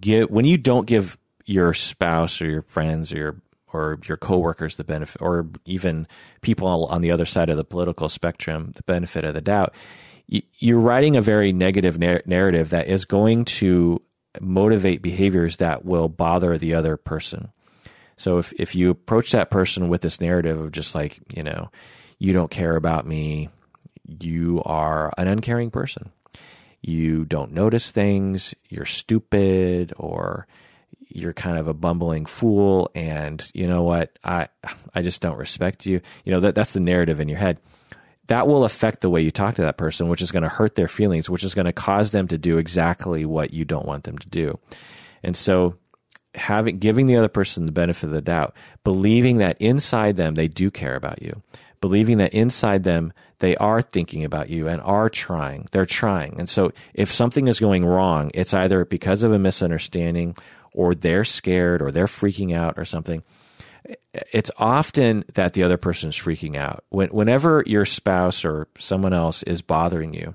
give when you don't give your spouse or your friends or your or your coworkers the benefit or even people on the other side of the political spectrum the benefit of the doubt you're writing a very negative narrative that is going to motivate behaviors that will bother the other person so if if you approach that person with this narrative of just like you know you don't care about me you are an uncaring person you don't notice things, you're stupid, or you're kind of a bumbling fool, and you know what? I I just don't respect you. You know that that's the narrative in your head. That will affect the way you talk to that person, which is going to hurt their feelings, which is going to cause them to do exactly what you don't want them to do. And so having giving the other person the benefit of the doubt, believing that inside them they do care about you, believing that inside them they are thinking about you and are trying. They're trying. And so if something is going wrong, it's either because of a misunderstanding or they're scared or they're freaking out or something. It's often that the other person is freaking out. When, whenever your spouse or someone else is bothering you,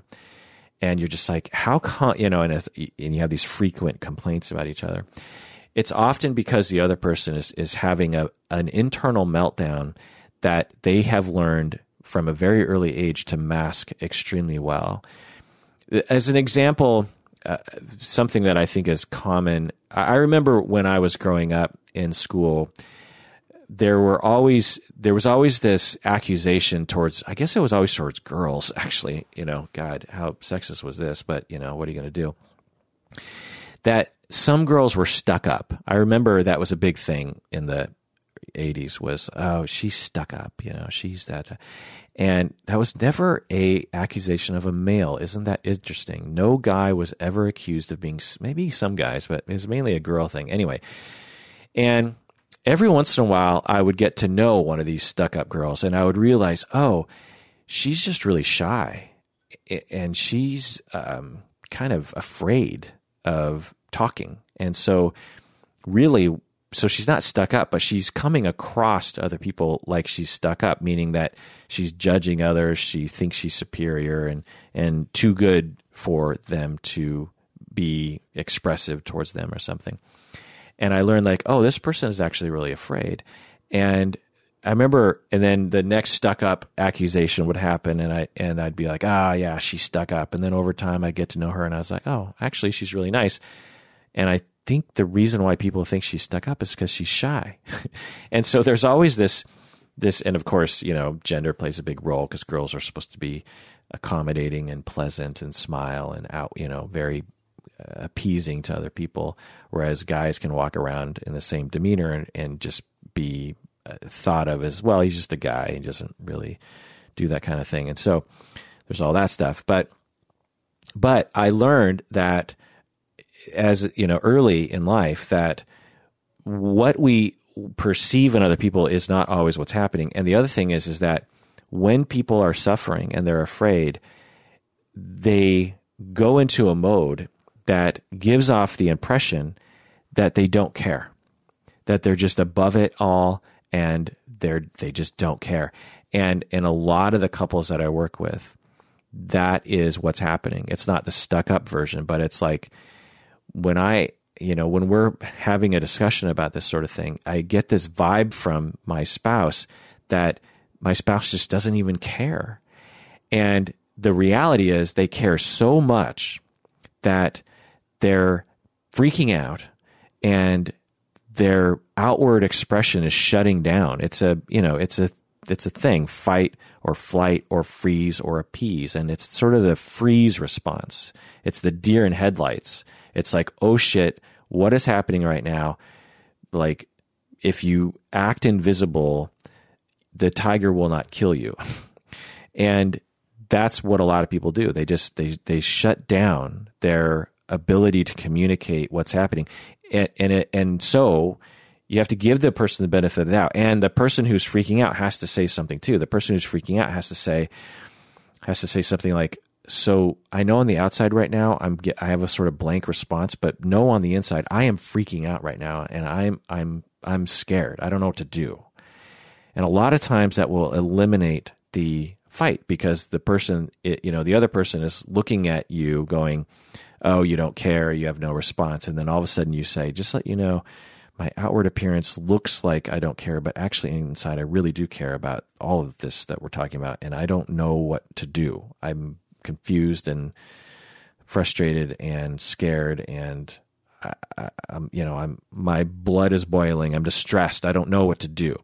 and you're just like, how come, you know, and, and you have these frequent complaints about each other, it's often because the other person is, is having a, an internal meltdown that they have learned from a very early age to mask extremely well. As an example, uh, something that I think is common, I remember when I was growing up in school, there were always there was always this accusation towards I guess it was always towards girls actually. You know god how sexist was this? But you know what are you going to do that some girls were stuck up. I remember that was a big thing in the 80s was oh she's stuck up you know she's that and that was never a accusation of a male. Isn't that interesting? No guy was ever accused of being maybe some guys but it was mainly a girl thing. Anyway and every once in a while i would get to know one of these stuck up girls and i would realize oh she's just really shy and she's um, kind of afraid of talking and so really so she's not stuck up, but she's coming across to other people like she's stuck up, meaning that she's judging others. She thinks she's superior and and too good for them to be expressive towards them or something. And I learned like, oh, this person is actually really afraid. And I remember, and then the next stuck up accusation would happen, and I and I'd be like, ah, yeah, she's stuck up. And then over time, I get to know her, and I was like, oh, actually, she's really nice. And I think the reason why people think she's stuck up is because she's shy. and so there's always this this and of course, you know, gender plays a big role because girls are supposed to be accommodating and pleasant and smile and out, you know, very uh, appeasing to other people, whereas guys can walk around in the same demeanor and, and just be thought of as well. He's just a guy. He doesn't really do that kind of thing. And so there's all that stuff. But but I learned that as you know early in life that what we perceive in other people is not always what's happening and the other thing is is that when people are suffering and they're afraid they go into a mode that gives off the impression that they don't care that they're just above it all and they're they just don't care and in a lot of the couples that I work with that is what's happening it's not the stuck up version but it's like when I, you know, when we're having a discussion about this sort of thing, I get this vibe from my spouse that my spouse just doesn't even care. And the reality is they care so much that they're freaking out and their outward expression is shutting down. It's a, you know, it's a it's a thing, fight or flight or freeze or appease and it's sort of the freeze response. It's the deer in headlights it's like, oh shit, what is happening right now? Like, if you act invisible, the tiger will not kill you. and that's what a lot of people do. They just they they shut down their ability to communicate what's happening. And and, it, and so you have to give the person the benefit of the doubt, and the person who's freaking out has to say something too. The person who's freaking out has to say has to say something like, "So I know on the outside right now, I'm I have a sort of blank response, but no, on the inside, I am freaking out right now, and I'm I'm I'm scared. I don't know what to do." And a lot of times that will eliminate the fight because the person, you know, the other person is looking at you going, oh, you don't care, you have no response. And then all of a sudden you say, just let you know, my outward appearance looks like I don't care, but actually inside I really do care about all of this that we're talking about. And I don't know what to do. I'm confused and frustrated and scared and I, am you know, I'm my blood is boiling. I'm distressed. I don't know what to do.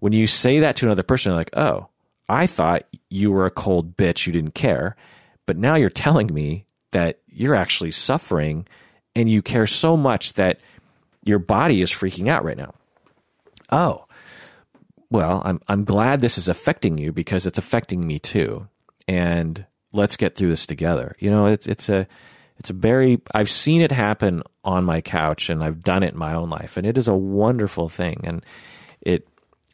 When you say that to another person, like, oh, I thought you were a cold bitch, you didn't care, but now you're telling me that you're actually suffering and you care so much that your body is freaking out right now. Oh, well, I'm I'm glad this is affecting you because it's affecting me too. And let's get through this together. You know, it's it's a it's a very I've seen it happen on my couch and I've done it in my own life and it is a wonderful thing and it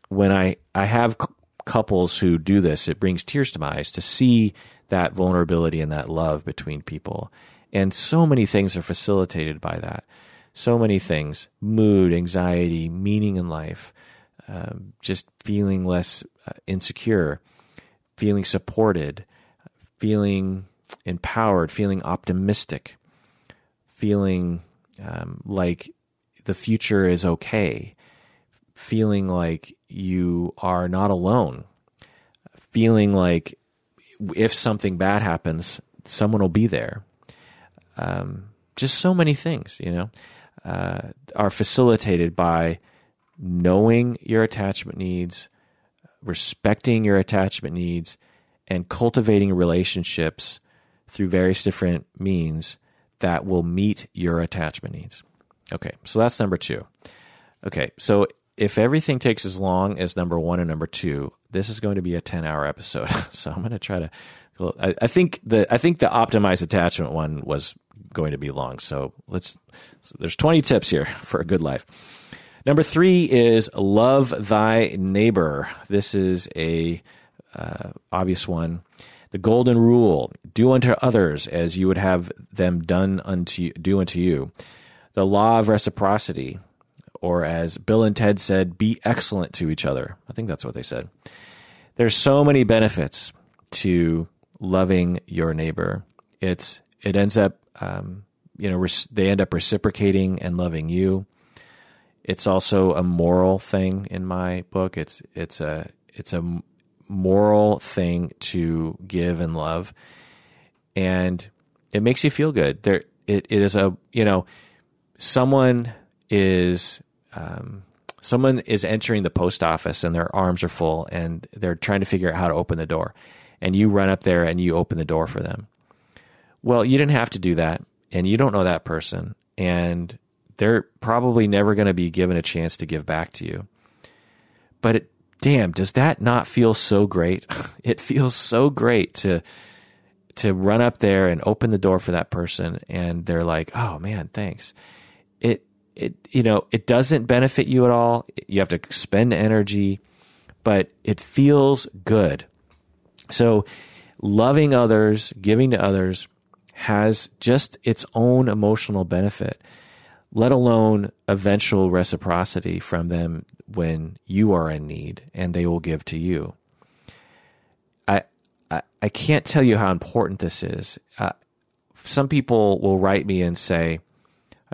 when I I have couples who do this, it brings tears to my eyes to see that vulnerability and that love between people. And so many things are facilitated by that. So many things mood, anxiety, meaning in life, um, just feeling less uh, insecure, feeling supported, feeling empowered, feeling optimistic, feeling um, like the future is okay, feeling like you are not alone, feeling like if something bad happens, someone will be there. Um, just so many things, you know, uh, are facilitated by knowing your attachment needs, respecting your attachment needs, and cultivating relationships through various different means that will meet your attachment needs. Okay, so that's number two. Okay, so if everything takes as long as number one and number two, this is going to be a ten hour episode. so I'm going to try to. I, I, think the I think the optimized attachment one was going to be long. So let's. So there's 20 tips here for a good life. Number three is love thy neighbor. This is a uh, obvious one. The golden rule: do unto others as you would have them done unto do unto you. The law of reciprocity or as Bill and Ted said, be excellent to each other. I think that's what they said. There's so many benefits to loving your neighbor. It's it ends up um, you know they end up reciprocating and loving you. It's also a moral thing in my book. It's it's a it's a moral thing to give and love, and it makes you feel good. There, it, it is a you know someone is um, someone is entering the post office and their arms are full and they're trying to figure out how to open the door. And you run up there and you open the door for them. Well, you didn't have to do that. And you don't know that person. And they're probably never going to be given a chance to give back to you. But it, damn, does that not feel so great? It feels so great to to run up there and open the door for that person and they're like, "Oh man, thanks." It it you know it doesn't benefit you at all. You have to spend energy, but it feels good. So loving others, giving to others has just its own emotional benefit, let alone eventual reciprocity from them when you are in need and they will give to you. I I, I can't tell you how important this is. Uh, some people will write me and say,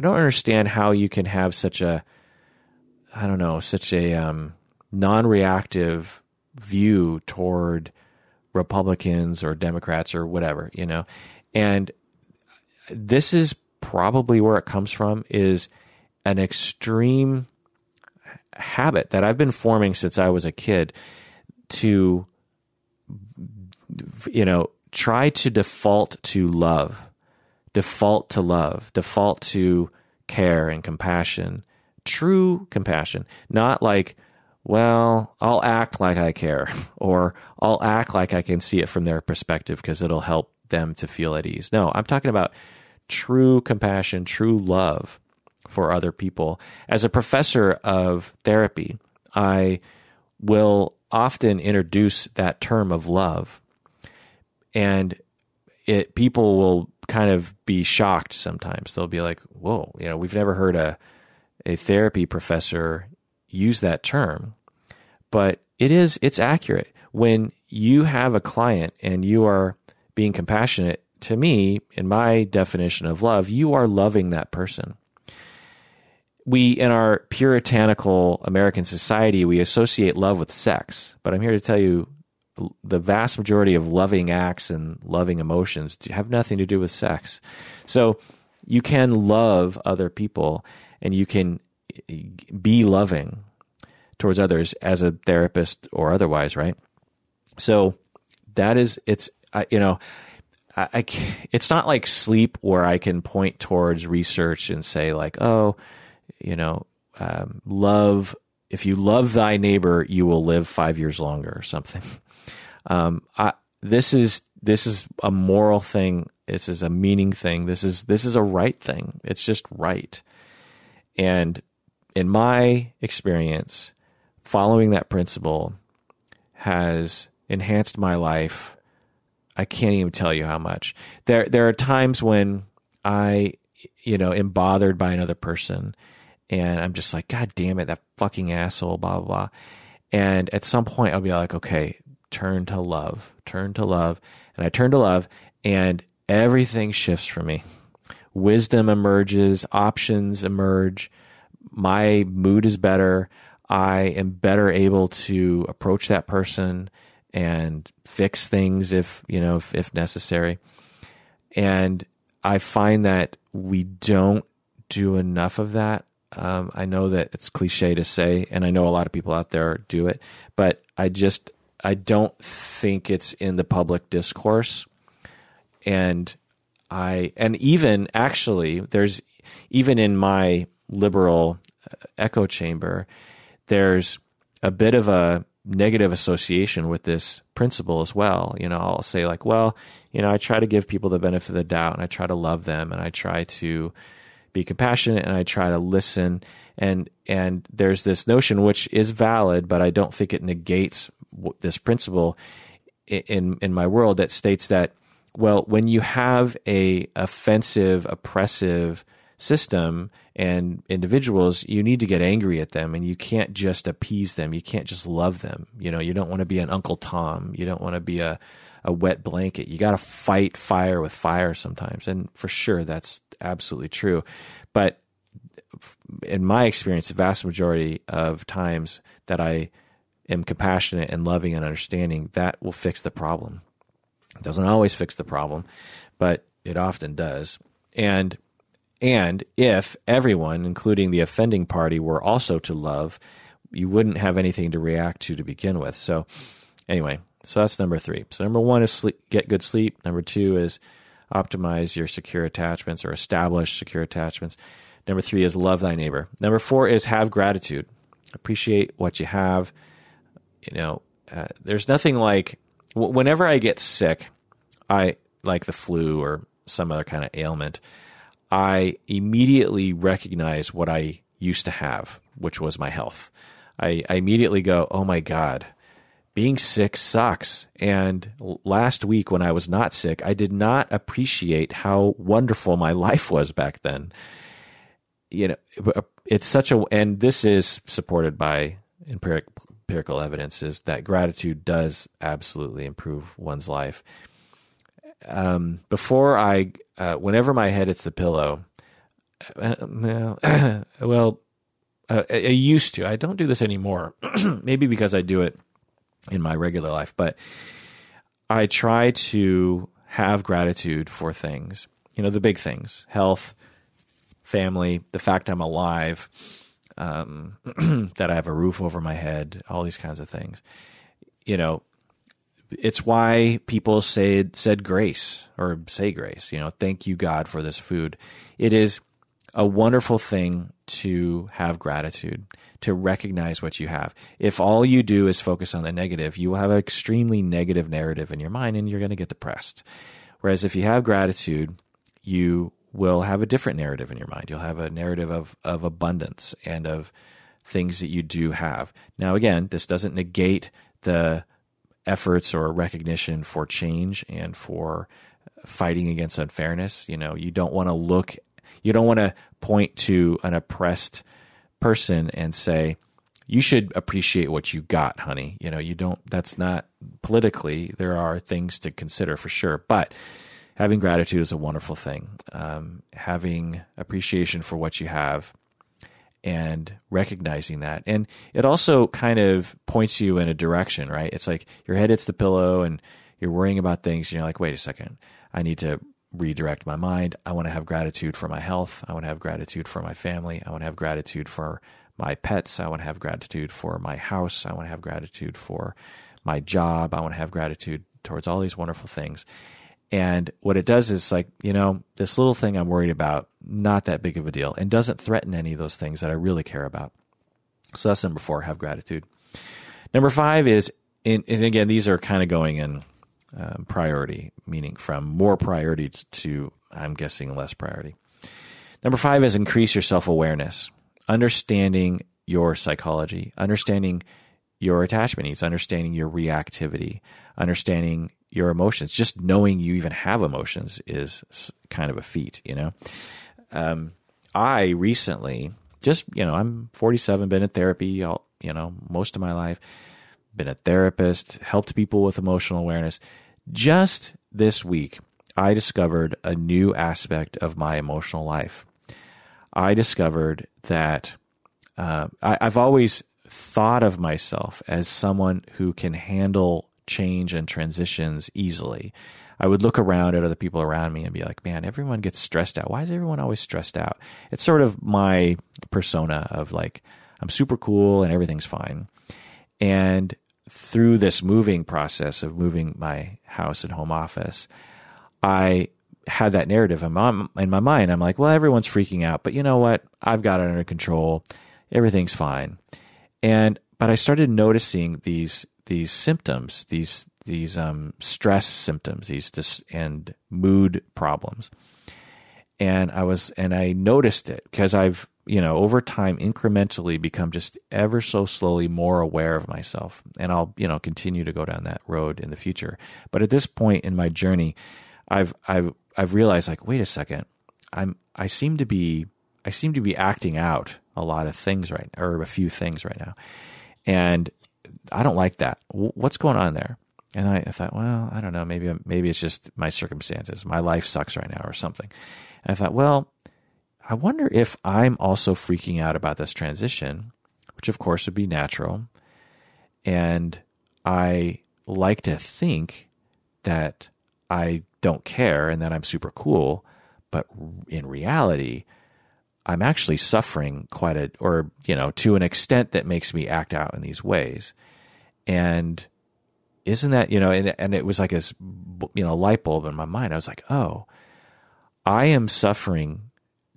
I don't understand how you can have such a, I don't know, such a um, non-reactive view toward Republicans or Democrats or whatever, you know. And this is probably where it comes from is an extreme habit that I've been forming since I was a kid to you know, try to default to love default to love, default to care and compassion, true compassion, not like, well, I'll act like I care or I'll act like I can see it from their perspective because it'll help them to feel at ease. No, I'm talking about true compassion, true love for other people. As a professor of therapy, I will often introduce that term of love, and it people will kind of be shocked sometimes. They'll be like, "Whoa, you know, we've never heard a a therapy professor use that term." But it is it's accurate. When you have a client and you are being compassionate, to me, in my definition of love, you are loving that person. We, in our puritanical American society, we associate love with sex. But I'm here to tell you the vast majority of loving acts and loving emotions have nothing to do with sex. So you can love other people and you can be loving towards others as a therapist or otherwise, right? So that is, it's, you know, I, I it's not like sleep where I can point towards research and say like, oh, you know, um, love. If you love thy neighbor, you will live five years longer or something. Um, I, this is this is a moral thing. This is a meaning thing. This is this is a right thing. It's just right. And in my experience, following that principle has enhanced my life. I can't even tell you how much. There there are times when I you know am bothered by another person and I'm just like god damn it that fucking asshole blah blah blah. And at some point I'll be like okay, turn to love. Turn to love. And I turn to love and everything shifts for me. Wisdom emerges, options emerge. My mood is better. I am better able to approach that person and fix things if you know if, if necessary. And I find that we don't do enough of that. Um, I know that it's cliche to say, and I know a lot of people out there do it, but I just I don't think it's in the public discourse. And I and even actually, there's even in my liberal uh, echo chamber, there's a bit of a negative association with this principle as well. You know, I'll say like, well, you know, I try to give people the benefit of the doubt and I try to love them and I try to be compassionate and I try to listen and and there's this notion which is valid, but I don't think it negates this principle in in my world that states that well, when you have a offensive, oppressive system and individuals, you need to get angry at them and you can't just appease them. You can't just love them. You know, you don't want to be an Uncle Tom. You don't want to be a, a wet blanket. You got to fight fire with fire sometimes. And for sure, that's absolutely true. But in my experience, the vast majority of times that I am compassionate and loving and understanding, that will fix the problem. It doesn't always fix the problem, but it often does. And and if everyone, including the offending party, were also to love, you wouldn't have anything to react to to begin with. So, anyway, so that's number three. So, number one is sleep, get good sleep. Number two is optimize your secure attachments or establish secure attachments. Number three is love thy neighbor. Number four is have gratitude. Appreciate what you have. You know, uh, there's nothing like whenever I get sick, I like the flu or some other kind of ailment. I immediately recognize what I used to have, which was my health. I, I immediately go, oh my God, being sick sucks. And last week, when I was not sick, I did not appreciate how wonderful my life was back then. You know, uh, it's such a, and this is supported by empiric, empirical evidence, is that gratitude does absolutely improve one's life. Um, before I uh, whenever my head hits the pillow, uh, well, uh, I used to. I don't do this anymore. Maybe because I do it in my regular life, but I try to have gratitude for things. You know, the big things: health, family, the fact I'm alive, um, that I have a roof over my head, all these kinds of things. You know, it's why people say said grace or say grace. You know, thank you God for this food. It is a wonderful thing to have gratitude, to recognize what you have. If all you do is focus on the negative, you will have an extremely negative narrative in your mind and you're going to get depressed. Whereas if you have gratitude, you will have a different narrative in your mind. You'll have a narrative of, of abundance and of things that you do have. Now, again, this doesn't negate the efforts or recognition for change and for fighting against unfairness. You know, you don't want to look, you don't want to point to an oppressed person and say, you should appreciate what you got, honey. You know, you don't, that's not politically, there are things to consider for sure. But having gratitude is a wonderful thing. Um, having appreciation for what you have and recognizing that. And it also kind of points you in a direction, right? It's like your head hits the pillow and you're worrying about things. And you're like, wait a second, I need to redirect my mind. I want to have gratitude for my health. I want to have gratitude for my family. I want to have gratitude for my pets. I want to have gratitude for my house. I want to have gratitude for my job. I want to have gratitude towards all these wonderful things. And what it does is like, you know, this little thing I'm worried about, not that big of a deal and doesn't threaten any of those things that I really care about. So that's number four, have gratitude. Number five is, and again, these are kind of going in um, priority, meaning from more priority to, I'm guessing, less priority. Number five is increase your self awareness, understanding your psychology, understanding your attachment needs, understanding your reactivity, understanding your emotions. Just knowing you even have emotions is kind of a feat, you know. Um, I recently, just you know, I'm 47, been in therapy, all, you know, most of my life, been a therapist, helped people with emotional awareness. Just this week, I discovered a new aspect of my emotional life. I discovered that uh, I, I've always thought of myself as someone who can handle change and transitions easily. I would look around at other people around me and be like, man, everyone gets stressed out. Why is everyone always stressed out? It's sort of my persona of like, I'm super cool and everything's fine. And through this moving process of moving my house and home office, I had that narrative in my, in my mind. I'm like, well, everyone's freaking out, but you know what? I've got it under control. Everything's fine. And but I started noticing these these symptoms, these these um, stress symptoms, these dis- and mood problems. And I was and I noticed it because I've you know over time incrementally become just ever so slowly more aware of myself, and I'll you know continue to go down that road in the future. But at this point in my journey, I've I've I've realized like wait a second, I'm I seem to be I seem to be acting out a lot of things right or a few things right now. And I don't like that. What's going on there? And I, I, thought, well, I don't know. Maybe maybe it's just my circumstances. My life sucks right now, or something. And I thought, well, I wonder if I'm also freaking out about this transition, which of course would be natural. And I like to think that I don't care and that I'm super cool, but in reality, I'm actually suffering quite a, or, you know, to an extent that makes me act out in these ways. And isn't that, you know, and, and it was like this, you know, light bulb in my mind. I was like, oh, I am suffering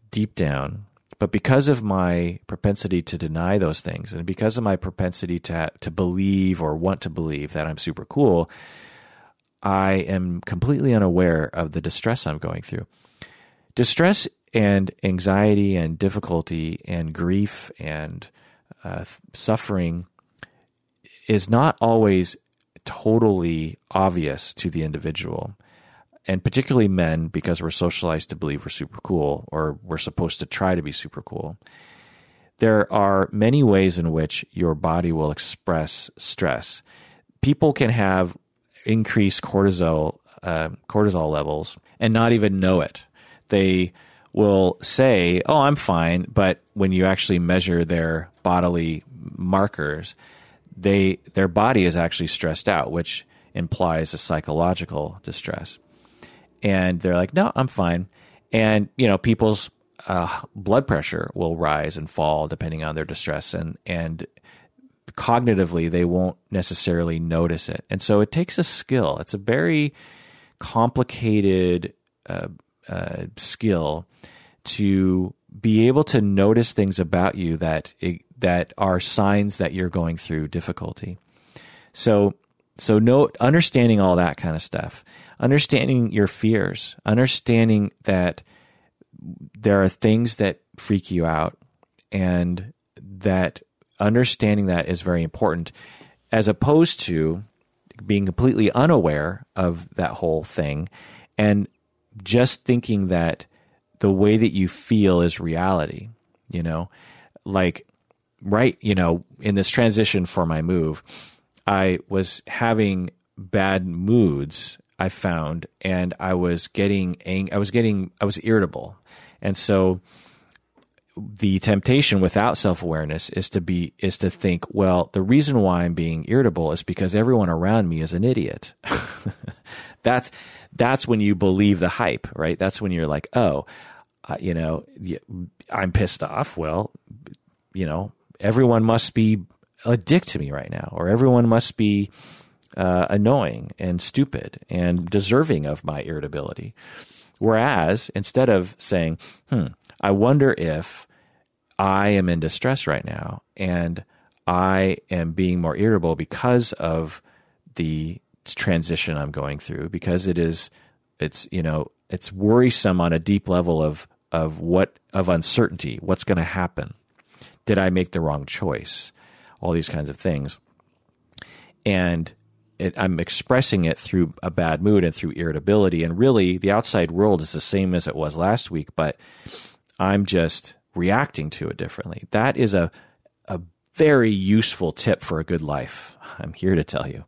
deep down, but because of my propensity to deny those things and because of my propensity to, to believe or want to believe that I'm super cool, I am completely unaware of the distress I'm going through. Distress and anxiety and difficulty and grief and uh, suffering is not always totally obvious to the individual and particularly men because we're socialized to believe we're super cool or we're supposed to try to be super cool. There are many ways in which your body will express stress. People can have increased cortisol uh, cortisol levels and not even know it. They will say, "Oh, I'm fine," but when you actually measure their bodily markers, they their body is actually stressed out, which implies a psychological distress. And they're like, "No, I'm fine." And you know, people's uh, blood pressure will rise and fall depending on their distress, and and cognitively they won't necessarily notice it. And so it takes a skill. It's a very complicated uh, uh, skill to be able to notice things about you that that are signs that you're going through difficulty. So so no understanding all that kind of stuff, understanding your fears, understanding that there are things that freak you out, and that understanding that is very important, as opposed to being completely unaware of that whole thing and just thinking that the way that you feel is reality. You know, like right, you know, in this transition for my move, I was having bad moods. I found, and I was getting ang- I was getting I was irritable, and so the temptation without self-awareness is to be is to think well the reason why i'm being irritable is because everyone around me is an idiot that's that's when you believe the hype right? That's when you're like oh uh, you know i'm pissed off. Well you know everyone must be a dick to me right now or everyone must be uh, annoying and stupid and deserving of my irritability. Whereas instead of saying hmm I wonder if I am in distress right now and I am being more irritable because of the transition I'm going through because it is it's you know it's worrisome on a deep level of of what of uncertainty what's going to happen did I make the wrong choice all these kinds of things and it, I'm expressing it through a bad mood and through irritability and really the outside world is the same as it was last week but I'm just reacting to it differently. That is a, a very useful tip for a good life. I'm here to tell you.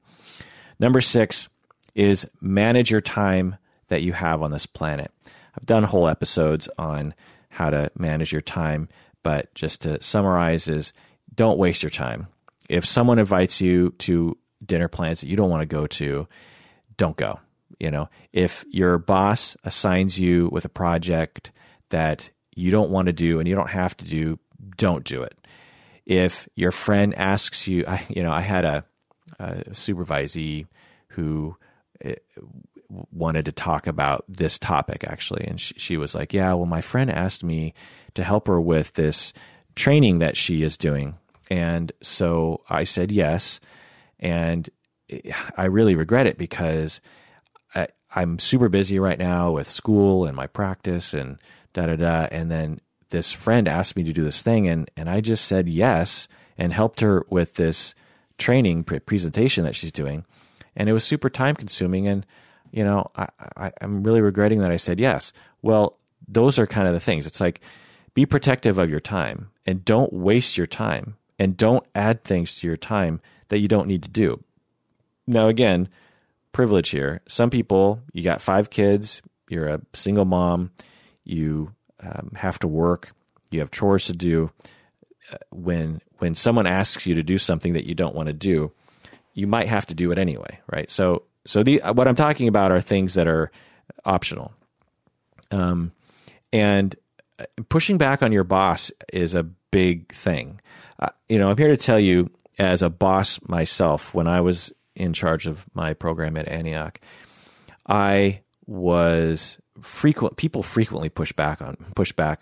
Number six is manage your time that you have on this planet. I've done whole episodes on how to manage your time, but just to summarize is don't waste your time. If someone invites you to dinner plans that you don't want to go to, don't go. You know, if your boss assigns you with a project that you don't want to do and you don't have to do, don't do it. If your friend asks you, I, you know, I had a, a supervisee who eh, wanted to talk about this topic actually, and she, she was like, "Yeah, well, my friend asked me to help her with this training that she is doing, and so I said yes, and eh, I really regret it because." I, I'm super busy right now with school and my practice and da da da. And then this friend asked me to do this thing, and and I just said yes and helped her with this training pre- presentation that she's doing, and it was super time consuming. And you know, I, I I'm really regretting that I said yes. Well, those are kind of the things. It's like be protective of your time and don't waste your time and don't add things to your time that you don't need to do. Now, again, privilege here. Some people, you got five kids, you're a single mom, you um, have to work, you have chores to do. When when someone asks you to do something that you don't want to do, you might have to do it anyway, right? So so the what I'm talking about are things that are optional. Um, and uh, pushing back on your boss is a big thing. Uh, you know, I'm here to tell you as a boss myself when I was in charge of my program at Antioch, I was frequent people frequently push back on push back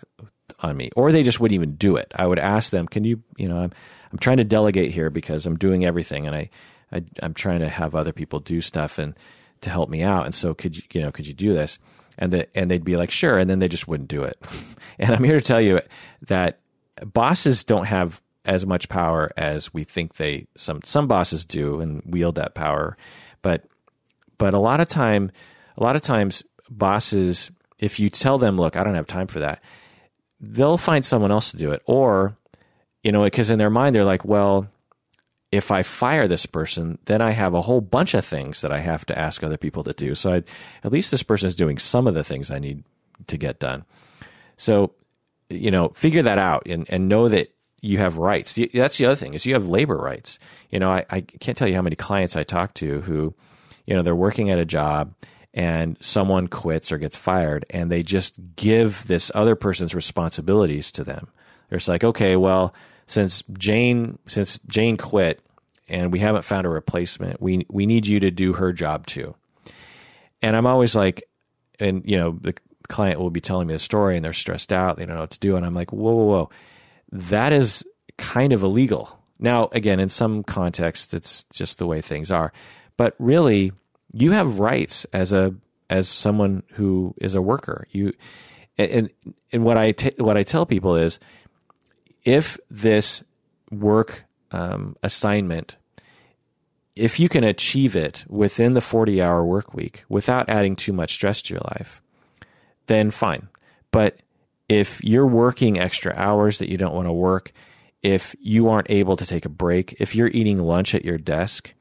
on me or they just wouldn't even do it. I would ask them can you you know i'm i'm trying to delegate here because i'm doing everything and i, I i'm trying to have other people do stuff and to help me out. And so could you you know could you do this? And the, and they'd be like sure. And then they just wouldn't do it. And i'm here to tell you that bosses don't have as much power as we think they some some bosses do and wield that power. But but a lot of time a lot of times bosses, if you tell them, look, I don't have time for that, they'll find someone else to do it. Or, you know, because in their mind, they're like, well, if I fire this person, then I have a whole bunch of things that I have to ask other people to do. So I, at least this person is doing some of the things I need to get done. So, you know, figure that out and, and know that you have rights. That's the other thing is you have labor rights. You know, I, I can't tell you how many clients I talk to who, you know, they're working at a job and someone quits or gets fired and they just give this other person's responsibilities to them. They're just like, okay, well, since Jane since Jane quit and we haven't found a replacement, we we need you to do her job too. And I'm always like, and you know, the client will be telling me the story and they're stressed out, they don't know what to do, and I'm like, whoa, whoa, whoa, that is kind of illegal. Now, again, in some contexts, it's just the way things are, but really you have rights as a as someone who is a worker. You and and what I t- what I tell people is, if this work um, assignment, if you can achieve it within the forty hour work week without adding too much stress to your life, then fine. But if you're working extra hours that you don't want to work, if you aren't able to take a break, if you're eating lunch at your desk,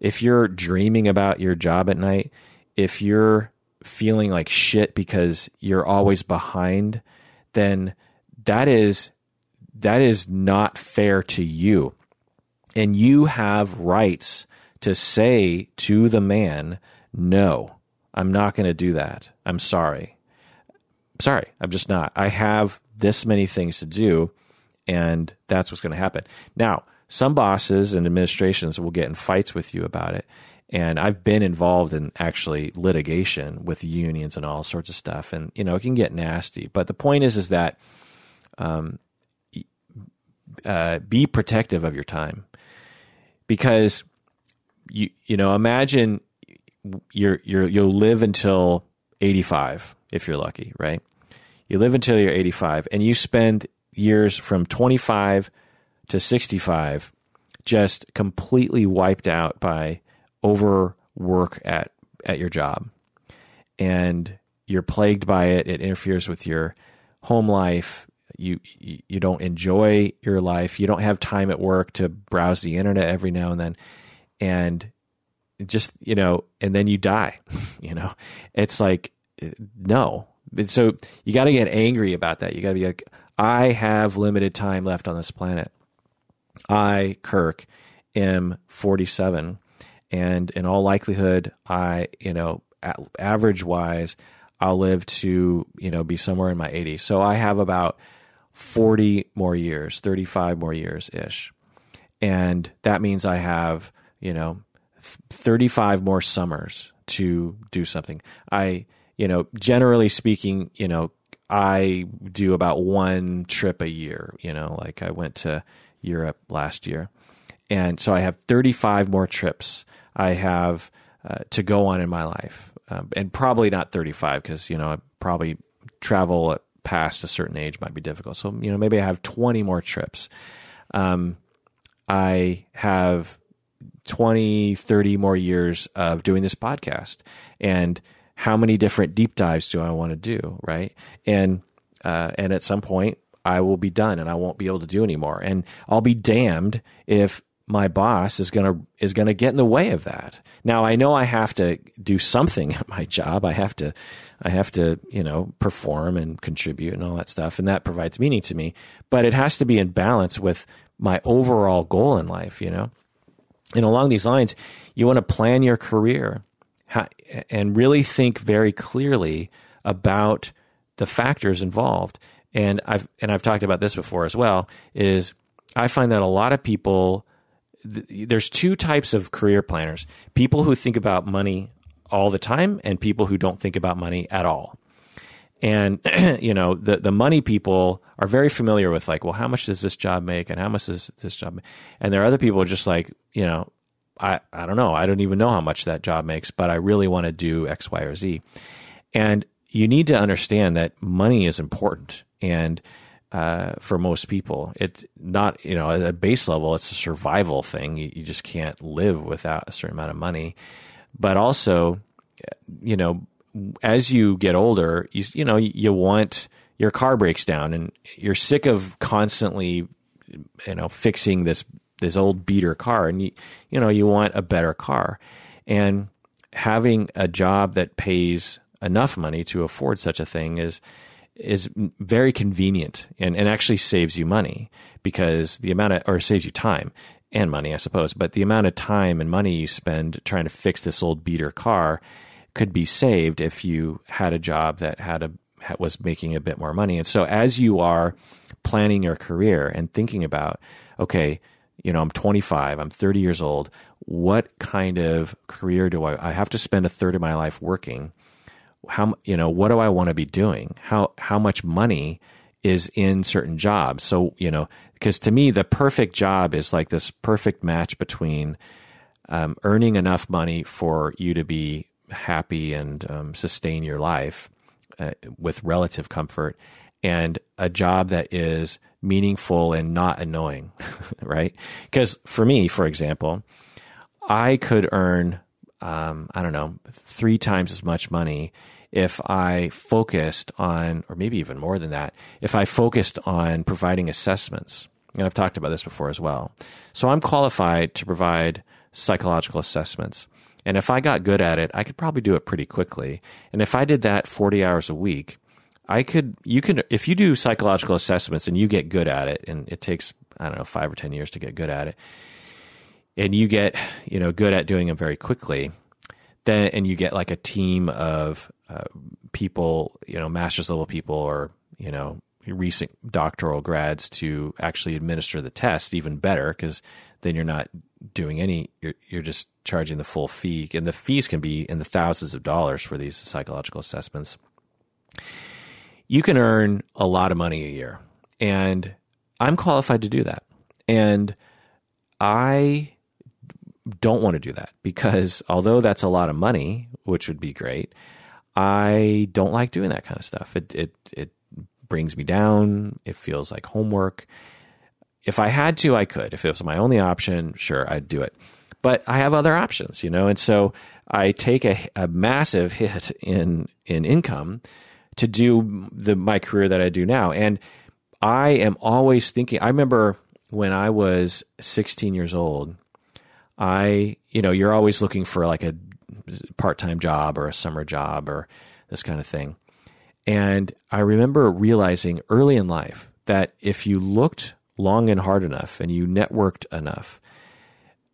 if you're dreaming about your job at night, if you're feeling like shit because you're always behind, then that is that is not fair to you. And you have rights to say to the man, "No, I'm not going to do that. I'm sorry. Sorry, I'm just not. I have this many things to do, and that's what's going to happen." Now, some bosses and administrations will get in fights with you about it and I've been involved in actually litigation with unions and all sorts of stuff, and you know it can get nasty. But the point is, is that um, uh, be protective of your time because you you know imagine you're you're you'll live until 85 if you're lucky, right? You live until you're 85, and you spend years from 25 to 65 just completely wiped out by overwork at at your job. And you're plagued by it. It interferes with your home life. You you don't enjoy your life. You don't have time at work to browse the internet every now and then. And just you know and then you die you know. It's like no. So you got to get angry about that. You got to be like i have limited time left on this planet i kirk am 47 and in all likelihood, I you know average wise, I'll live to you know be somewhere in my 80s. So I have about 40 more years, 35 more years ish, and that means I have you know 35 more summers to do something. I you know generally speaking, you know I do about one trip a year. You know, like I went to Europe last year. And so I have 35 more trips I have uh, to go on in my life, um, and probably not 35 because you know I probably travel past a certain age might be difficult. So you know maybe I have 20 more trips. Um, I have 20, 30 more years of doing this podcast, and how many different deep dives do I want to do, right? And uh, and at some point I will be done and I won't be able to do anymore. And I'll be damned if my boss is to is to get in the way of that. Now I know I have to do something at my job. I have to I have to, you know, perform and contribute and all that stuff and that provides meaning to me, but it has to be in balance with my overall goal in life, you know. And along these lines, you want to plan your career and really think very clearly about the factors involved. And I've and I've talked about this before as well is I find that a lot of people there's two types of career planners people who think about money all the time and people who don't think about money at all and you know the the money people are very familiar with like well how much does this job make and how much does this job make? and there are other people just like you know i i don't know i don't even know how much that job makes but i really want to do x y or z and you need to understand that money is important and uh, for most people. It's not, you know, at a base level, it's a survival thing. You, you, just can't live without a certain amount of money. But also, you know, as you get older, you, you know, you want your car breaks down and you're sick of constantly, you know, fixing this, this old beater car and you, you know, you want a better car. And having a job that pays enough money to afford such a thing is, is very convenient and, and actually saves you money because the amount of, or saves you time and money, I suppose, but the amount of time and money you spend trying to fix this old beater car could be saved if you had a job that had a, was making a bit more money. And so as you are planning your career and thinking about, okay, you know, I'm 25, I'm 30 years old. What kind of career do I, I have to spend a third of my life working? how you know what do I want to be doing? How how much money is in certain jobs? So you know, because to me the perfect job is like this perfect match between um, earning enough money for you to be happy and um, sustain your life, uh, with relative comfort and a job that is meaningful and not annoying, right? Because for me, for example, I could earn, um, I don't know, three times as much money if I focused on, or maybe even more than that, if I focused on providing assessments. And I've talked about this before as well. So I'm qualified to provide psychological assessments. And if I got good at it, I could probably do it pretty quickly. And if I did that 40 hours a week, I could, you can, if you do psychological assessments and you get good at it, and it takes, I don't know, five or 10 years to get good at it, and you get, you know, good at doing them very quickly, then, and you get like a team of uh, people, you know, master's level people or, you know, recent doctoral grads to actually administer the test, even better, because then you're not doing any, you're, you're just charging the full fee. And the fees can be in the thousands of dollars for these psychological assessments you can earn a lot of money a year. And I'm qualified to do that. And I don't want to do that because although that's a lot of money, which would be great, I don't like doing that kind of stuff. It it it brings me down. It feels like homework. If I had to, I could. If it was my only option, sure, I'd do it. But I have other options, you know, and so I take a, a massive hit in in income to do the my career that I do now. And I am always thinking. I remember when I was 16 years old. I, you know, you're always looking for like a part time job or a summer job or this kind of thing. And I remember realizing early in life that if you looked long and hard enough and you networked enough,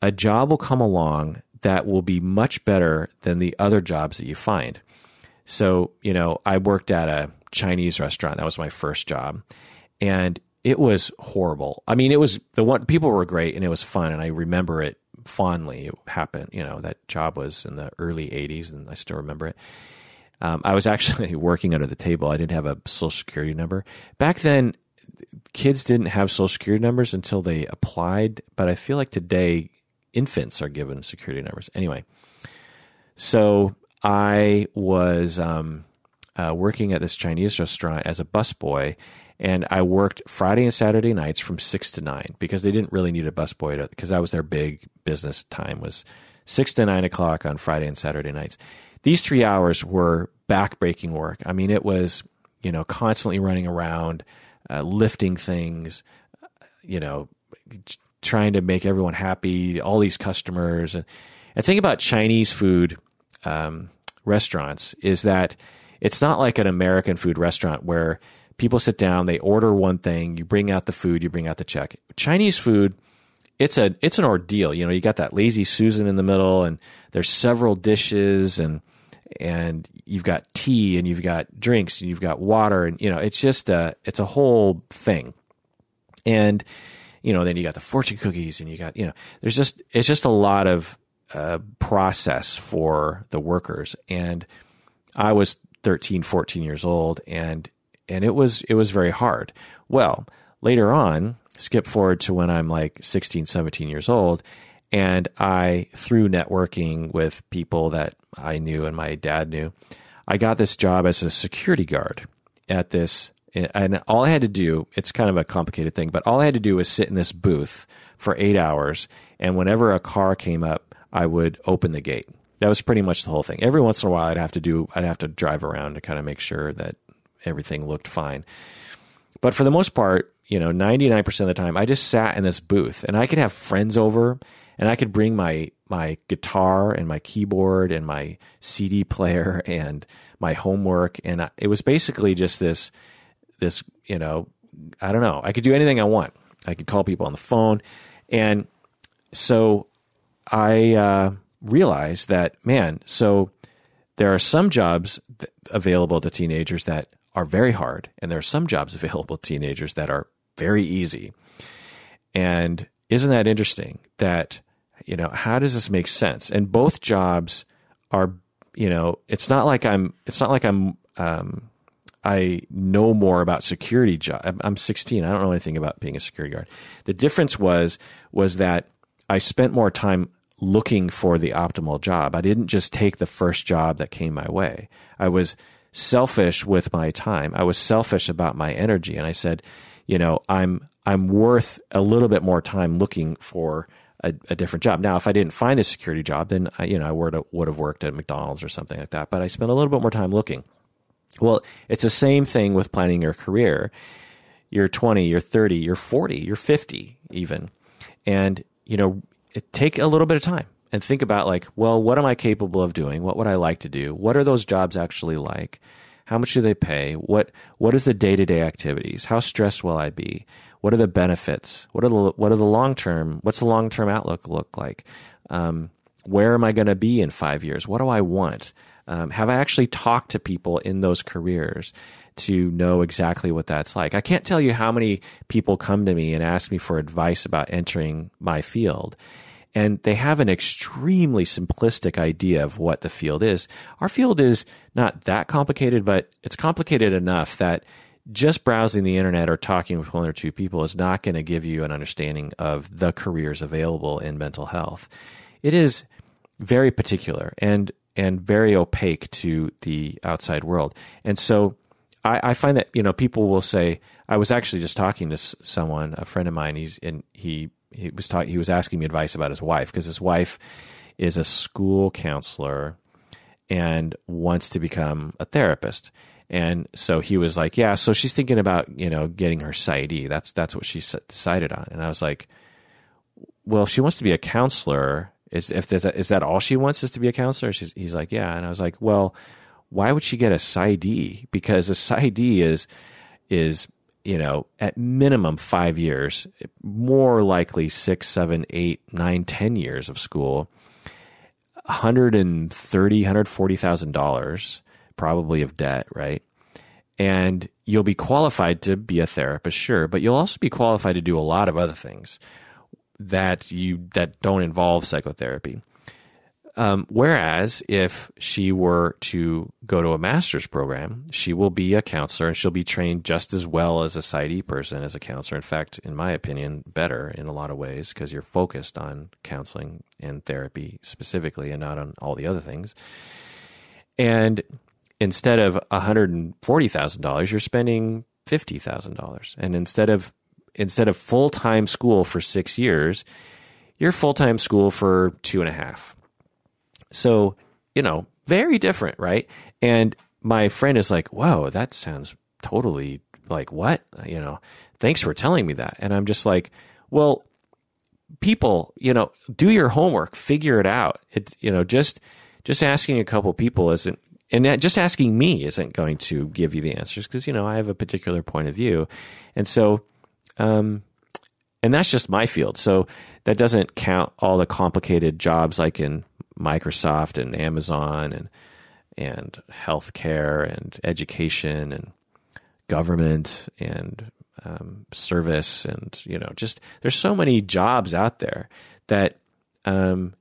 a job will come along that will be much better than the other jobs that you find. So, you know, I worked at a Chinese restaurant. That was my first job. And it was horrible. I mean, it was the one people were great and it was fun and I remember it fondly. It happened, you know, that job was in the early 80s and I still remember it. Um, I was actually working under the table. I didn't have a social security number. Back then, kids didn't have social security numbers until they applied, but I feel like today infants are given security numbers. Anyway, so I was um, uh, working at this Chinese restaurant as a busboy, and I worked Friday and Saturday nights from six to nine because they didn't really need a busboy because that was their big business time was six to nine o'clock on Friday and Saturday nights. These three hours were backbreaking work. I mean, it was you know constantly running around, uh, lifting things, you know, trying to make everyone happy, all these customers, and and think about Chinese food. Um, restaurants is that it's not like an American food restaurant where people sit down, they order one thing, you bring out the food, you bring out the check. Chinese food, it's a it's an ordeal. You know, you got that lazy Susan in the middle, and there's several dishes, and and you've got tea, and you've got drinks, and you've got water, and you know, it's just a it's a whole thing. And you know, then you got the fortune cookies, and you got you know, there's just it's just a lot of uh, process for the workers. And I was 13, 14 years old, and and it was it was very hard. Well, later on, skip forward to when I'm like 16, 17 years old, and I through networking with people that I knew and my dad knew, I got this job as a security guard at this and all I had to do, it's kind of a complicated thing, but all I had to do was sit in this booth for eight hours. And whenever a car came up, I would open the gate. That was pretty much the whole thing. Every once in a while, I'd have to do, I'd have to drive around to kind of make sure that everything looked fine. But for the most part, you know, 99% of the time, I just sat in this booth and I could have friends over and I could bring my, my guitar and my keyboard and my CD player and my homework. And it was basically just this, this, you know, I don't know. I could do anything I want. I could call people on the phone. And so I uh, realized that, man, so there are some jobs th- available to teenagers that are very hard, and there are some jobs available to teenagers that are very easy. And isn't that interesting that, you know, how does this make sense? And both jobs are, you know, it's not like I'm, it's not like I'm, um, I know more about security job. I'm 16. I don't know anything about being a security guard. The difference was was that I spent more time looking for the optimal job. I didn't just take the first job that came my way. I was selfish with my time. I was selfish about my energy, and I said, you know, I'm I'm worth a little bit more time looking for a, a different job. Now, if I didn't find a security job, then I, you know I would have, would have worked at McDonald's or something like that. But I spent a little bit more time looking. Well, it's the same thing with planning your career. You're 20, you're 30, you're 40, you're 50 even. And, you know, take a little bit of time and think about like, well, what am I capable of doing? What would I like to do? What are those jobs actually like? How much do they pay? What what is the day to day activities? How stressed will I be? What are the benefits? What are the what are the long term? What's the long term outlook look like? Um, where am I going to be in five years? What do I want? Um, have I actually talked to people in those careers to know exactly what that's like? I can't tell you how many people come to me and ask me for advice about entering my field. And they have an extremely simplistic idea of what the field is. Our field is not that complicated, but it's complicated enough that just browsing the internet or talking with one or two people is not going to give you an understanding of the careers available in mental health. It is very particular and and very opaque to the outside world. And so I, I find that you know people will say I was actually just talking to someone, a friend of mine. He's and he he was talking. He was asking me advice about his wife because his wife is a school counselor and wants to become a therapist. And so he was like, "Yeah, so she's thinking about you know getting her PsyD. That's that's what she decided on." And I was like, "Well, she wants to be a counselor, is if is that all she wants is to be a counselor?" She's, he's like, "Yeah." And I was like, "Well." Why would she get a PsyD? Because a PsyD is is you know at minimum five years, more likely six, seven, eight, nine, ten years of school. Hundred and thirty, hundred forty thousand dollars, probably of debt, right? And you'll be qualified to be a therapist, sure, but you'll also be qualified to do a lot of other things that you that don't involve psychotherapy. Um, whereas if she were to go to a master's program, she will be a counselor and she'll be trained just as well as a PsyD person as a counselor. In fact, in my opinion, better in a lot of ways because you're focused on counseling and therapy specifically and not on all the other things. And instead of $140,000, you're spending $50,000. And instead of instead of full time school for six years, you're full time school for two and a half so, you know, very different, right? And my friend is like, whoa, that sounds totally like what? You know, thanks for telling me that. And I'm just like, well, people, you know, do your homework, figure it out. It, you know, just, just asking a couple people isn't, and just asking me isn't going to give you the answers because, you know, I have a particular point of view. And so, um, and that's just my field. So that doesn't count all the complicated jobs like in Microsoft and Amazon and and healthcare and education and government and um, service and you know just there's so many jobs out there that um,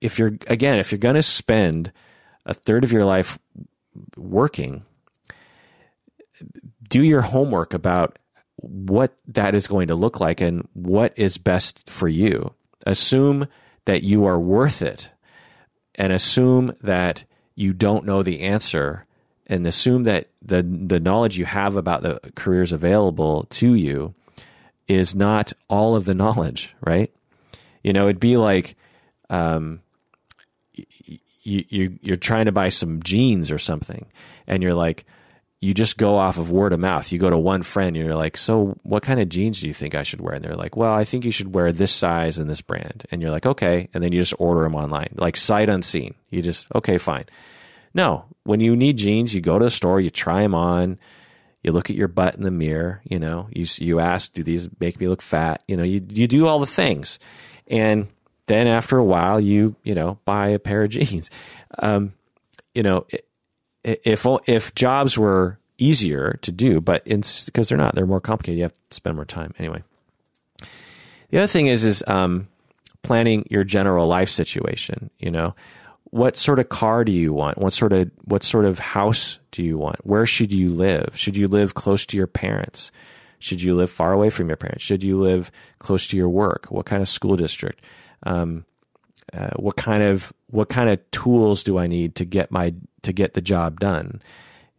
if you're again if you're going to spend a third of your life working do your homework about what that is going to look like and what is best for you. Assume that you are worth it and assume that you don't know the answer and assume that the the knowledge you have about the careers available to you is not all of the knowledge, right? You know, it'd be like um, you, you you're trying to buy some jeans or something, and you're like, you just go off of word of mouth. You go to one friend and you're like, so what kind of jeans do you think I should wear? And they're like, well, I think you should wear this size and this brand. And you're like, okay. And then you just order them online, like sight unseen. You just, okay, fine. No, when you need jeans, you go to the store, you try them on, you look at your butt in the mirror, you know, you, you ask, do these make me look fat? You know, you, you do all the things. And then after a while, you, you know, buy a pair of jeans. Um, you know, it, if if jobs were easier to do, but because they're not, they're more complicated. You have to spend more time anyway. The other thing is is um, planning your general life situation. You know, what sort of car do you want? What sort of what sort of house do you want? Where should you live? Should you live close to your parents? Should you live far away from your parents? Should you live close to your work? What kind of school district? Um, uh, what kind of what kind of tools do I need to get my to get the job done?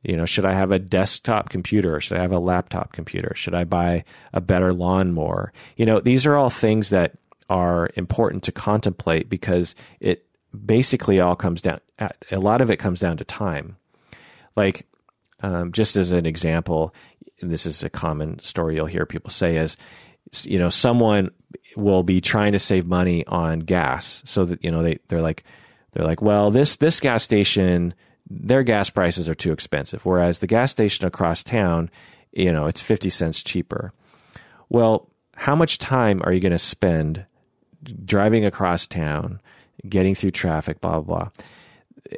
You know, should I have a desktop computer? Should I have a laptop computer? Should I buy a better lawnmower? You know, these are all things that are important to contemplate because it basically all comes down, a lot of it comes down to time. Like, um, just as an example, this is a common story you'll hear people say is, you know, someone will be trying to save money on gas so that, you know, they, they're like, they're like, well, this, this gas station, their gas prices are too expensive. Whereas the gas station across town, you know, it's 50 cents cheaper. Well, how much time are you going to spend driving across town, getting through traffic, blah, blah, blah?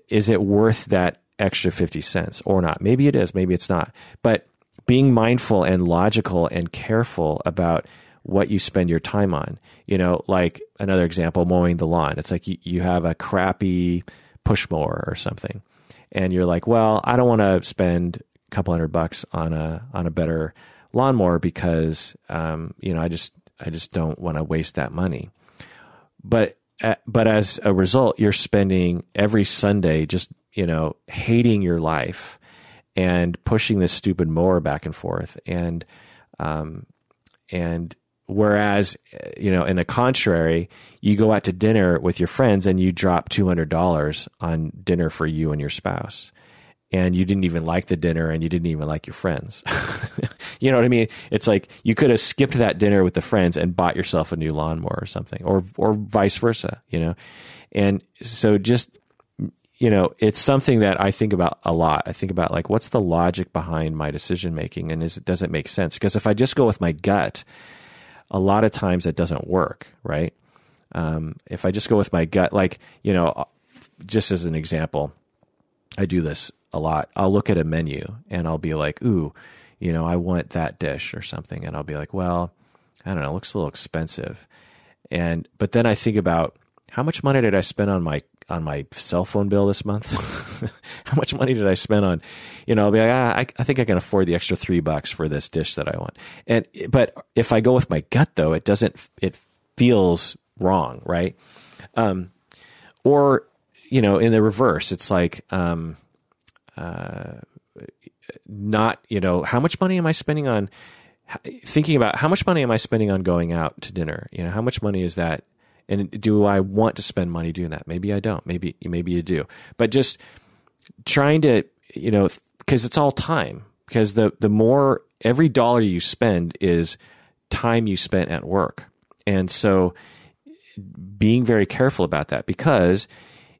Is it worth that extra 50 cents or not? Maybe it is, maybe it's not. But being mindful and logical and careful about what you spend your time on. You know, like another example, mowing the lawn. It's like you, you have a crappy push mower or something and you're like, well, I don't want to spend a couple hundred bucks on a on a better lawnmower because um, you know I just I just don't want to waste that money. But uh, but as a result, you're spending every Sunday just you know hating your life and pushing this stupid mower back and forth and um, and Whereas, eh, you know, in the contrary, you go out to dinner with your friends and you drop $200 on dinner for you and your spouse. And you didn't even like the dinner and you didn't even like your friends. you know what I mean? It's like you could have skipped that dinner with the friends and bought yourself a new lawnmower or something, or, or vice versa, you know? And so just, you know, it's something that I think about a lot. I think about like, what's the logic behind my decision making? And is, does it make sense? Because if I just go with my gut, a lot of times that doesn't work, right? Um, if I just go with my gut, like, you know, just as an example, I do this a lot. I'll look at a menu and I'll be like, ooh, you know, I want that dish or something. And I'll be like, well, I don't know, it looks a little expensive. And, but then I think about how much money did I spend on my on my cell phone bill this month? How much money did I spend on, you know, I'll be like, ah, I, I think I can afford the extra three bucks for this dish that I want. And, but if I go with my gut though, it doesn't, it feels wrong, right? Um, or, you know, in the reverse, it's like, um, uh, not, you know, how much money am I spending on, thinking about how much money am I spending on going out to dinner? You know, how much money is that and do I want to spend money doing that? Maybe I don't. Maybe maybe you do. But just trying to, you know, because it's all time. Because the the more every dollar you spend is time you spent at work, and so being very careful about that. Because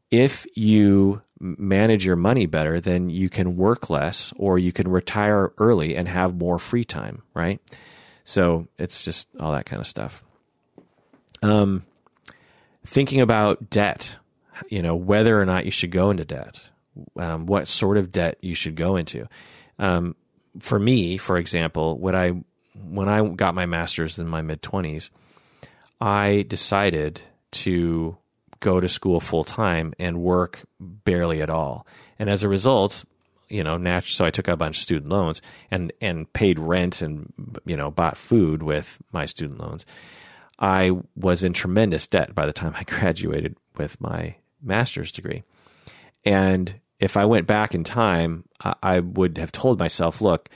if you manage your money better, then you can work less, or you can retire early and have more free time. Right. So it's just all that kind of stuff. Um, thinking about debt, you know, whether or not you should go into debt, um, what sort of debt you should go into. Um, for me, for example, when I when I got my master's in my mid twenties, I decided to go to school full time and work barely at all, and as a result, you know, so I took out a bunch of student loans and and paid rent and you know bought food with my student loans. I was in tremendous debt by the time I graduated with my master's degree. And if I went back in time, I would have told myself, look,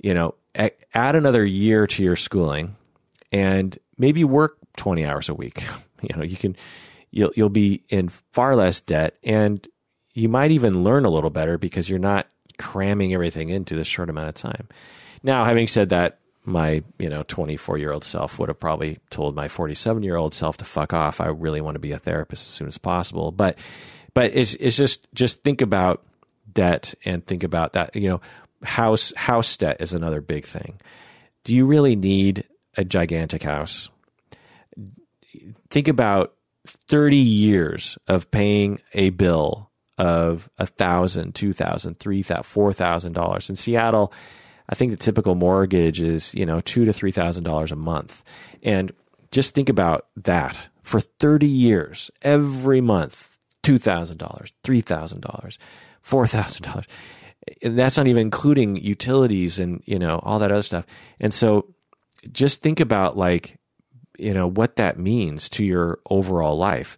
you know, add another year to your schooling and maybe work 20 hours a week. You know, you can, you'll, you'll be in far less debt and you might even learn a little better because you're not cramming everything into this short amount of time. Now, having said that, my you know 24 year old self would have probably told my 47 year old self to fuck off. I really want to be a therapist as soon as possible. But but it's it's just just think about debt and think about that you know house house debt is another big thing. Do you really need a gigantic house? Think about 30 years of paying a bill of a thousand two thousand three thousand four thousand dollars. In seattle I think the typical mortgage is, you know, two to three thousand dollars a month. And just think about that for 30 years, every month, two thousand dollars, three thousand dollars, four thousand dollars. And that's not even including utilities and, you know, all that other stuff. And so just think about like, you know, what that means to your overall life.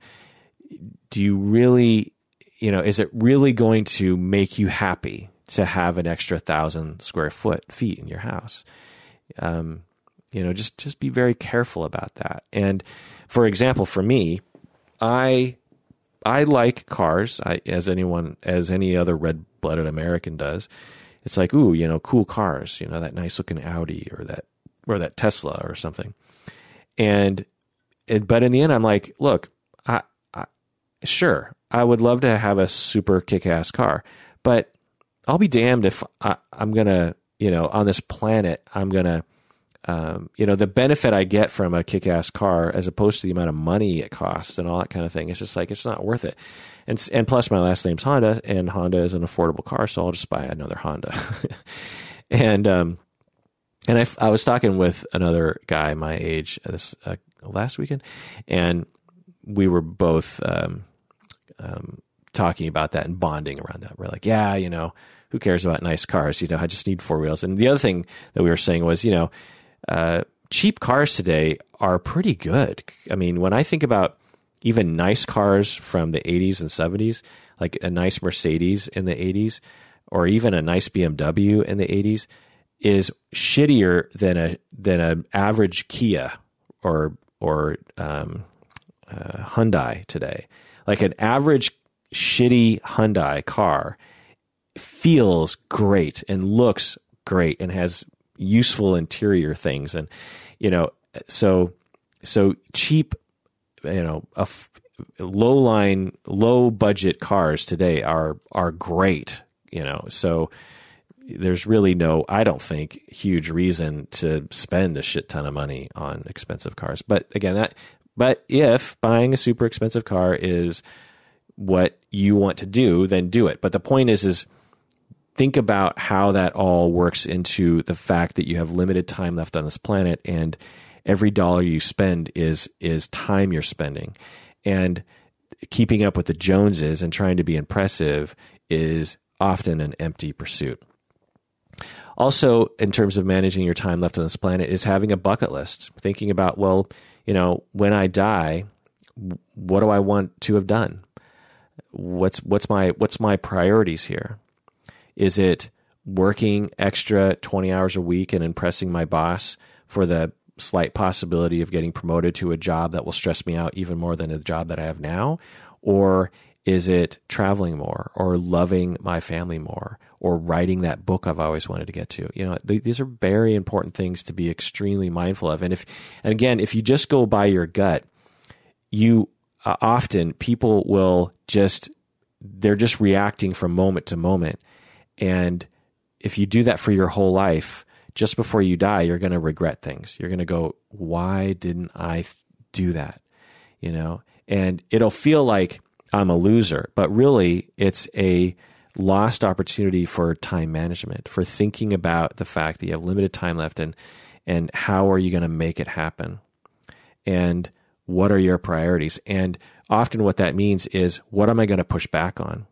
Do you really, you know, is it really going to make you happy to have an extra thousand square foot feet in your house. Um, you know, just just be very careful about that. And for example, for me, I I like cars, I, as anyone as any other red blooded American does. It's like, ooh, you know, cool cars, you know, that nice looking Audi or that or that Tesla or something. And, and but in the end, I'm like, look, I, I sure I would love to have a super kick ass car, but I'll be damned if I, I'm gonna, you know, on this planet, I'm gonna um, you know, the benefit I get from a kick-ass car as opposed to the amount of money it costs and all that kind of thing, it's just like it's not worth it. And and plus, my last name's Honda, and Honda is an affordable car, so I'll just buy another Honda. and um, and I, I was talking with another guy my age uh, this uh, last weekend, and we were both um, um, talking about that and bonding around that. We're like, yeah, you know, who cares about nice cars? You know, I just need four wheels. And the other thing that we were saying was, you know uh, cheap cars today are pretty good. I mean, when I think about even nice cars from the 80s and 70s, like a nice Mercedes in the 80s, or even a nice BMW in the 80s, is shittier than a than an average Kia or or um, uh, Hyundai today. Like an average shitty Hyundai car feels great and looks great and has useful interior things. And you know so so cheap you know a f- low line low budget cars today are are great you know. So there's really no i don't think huge reason to spend a shit ton of money on expensive cars. But again that but if buying a super expensive car is what you want to do then do it. But the point is is think about how that all works into the fact that you have limited time left on this planet and every dollar you spend is is time you're spending. And keeping up with the joneses and trying to be impressive is often an empty pursuit. Also in terms of managing your time left on this planet is having a bucket list. Thinking about well you know when i die what do i want to have done what's what's my what's my priorities here is it working extra 20 hours a week and impressing my boss for the slight possibility of getting promoted to a job that will stress me out even more than the job that I have now? Or is it traveling more or loving my family more or writing that book I've always wanted to get to? You know, th- these are very important things to be extremely mindful of. And if, and again, if you just go by your gut, you uh, often people will just, they're just reacting from moment to moment and if you do that for your whole life, just before you die, you're going to regret things. You're going to go, why didn't I do that? You know, and it'll feel like I'm a loser, but really it's a lost opportunity for time management, for thinking about the fact that you have limited time left and, and how are you going to make it happen? And what are your priorities? And often what that means is, what am I going to push back on?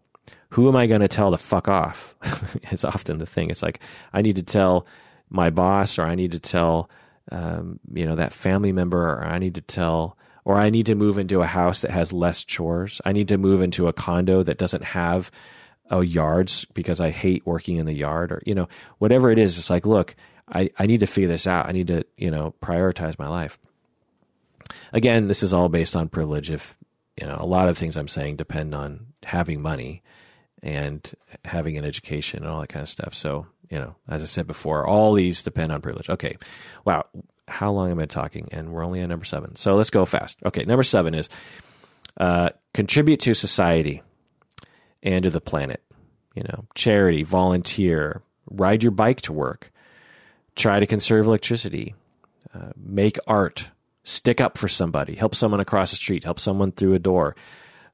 who am I going to tell to fuck off? it's often the thing. It's like I need to tell my boss, or I need to tell um, you know that family member, or I need to tell, or I need to move into a house that has less chores. I need to move into a condo that doesn't have oh yards because I hate working in the yard, or you know whatever it is. It's like look, I I need to figure this out. I need to you know prioritize my life. Again, this is all based on privilege. If you know a lot of things I'm saying depend on having money and having an education and all that kind of stuff. So, you know, as I said before, all these depend on privilege. Okay. Wow. How long am I talking? And we're only on number seven. So let's go fast. Okay. Number seven is uh, contribute to society and to the planet. You know, charity, volunteer, ride your bike to work, try to conserve electricity, uh, make art, stick up for somebody, help someone across the street, help someone through a door,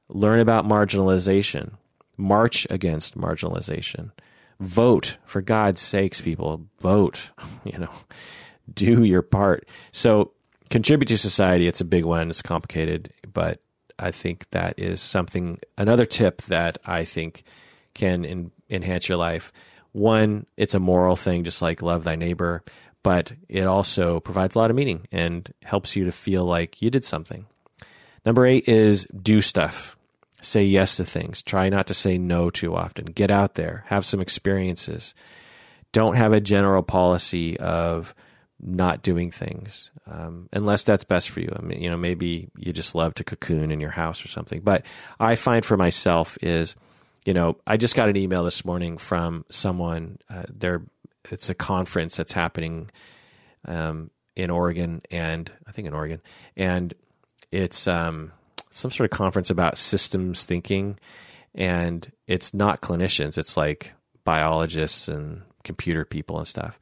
learn about marginalization, march against marginalization. Vote, for God's sakes, people, vote. You know, do your part. So contribute to society. It's a big one. It's complicated, but I think that is something, another tip that I think can enhance your life. One, it's a moral thing, just like love thy neighbor, but it also provides a lot of meaning and helps you to feel like you did something. Number eight is do stuff say yes to things. Try not to say no too often. Get out there, have some experiences. Don't have a general policy of not doing things um, unless that's best for you. I mean, you know, maybe you just love to cocoon in your house or something. But I find for myself is, you know, I just got an email this morning from someone. Uh, there, it's a conference that's happening um, in Oregon, and I think in Oregon, and it's um, some sort of conference about systems thinking, and it's not clinicians; it's like biologists and computer people and stuff,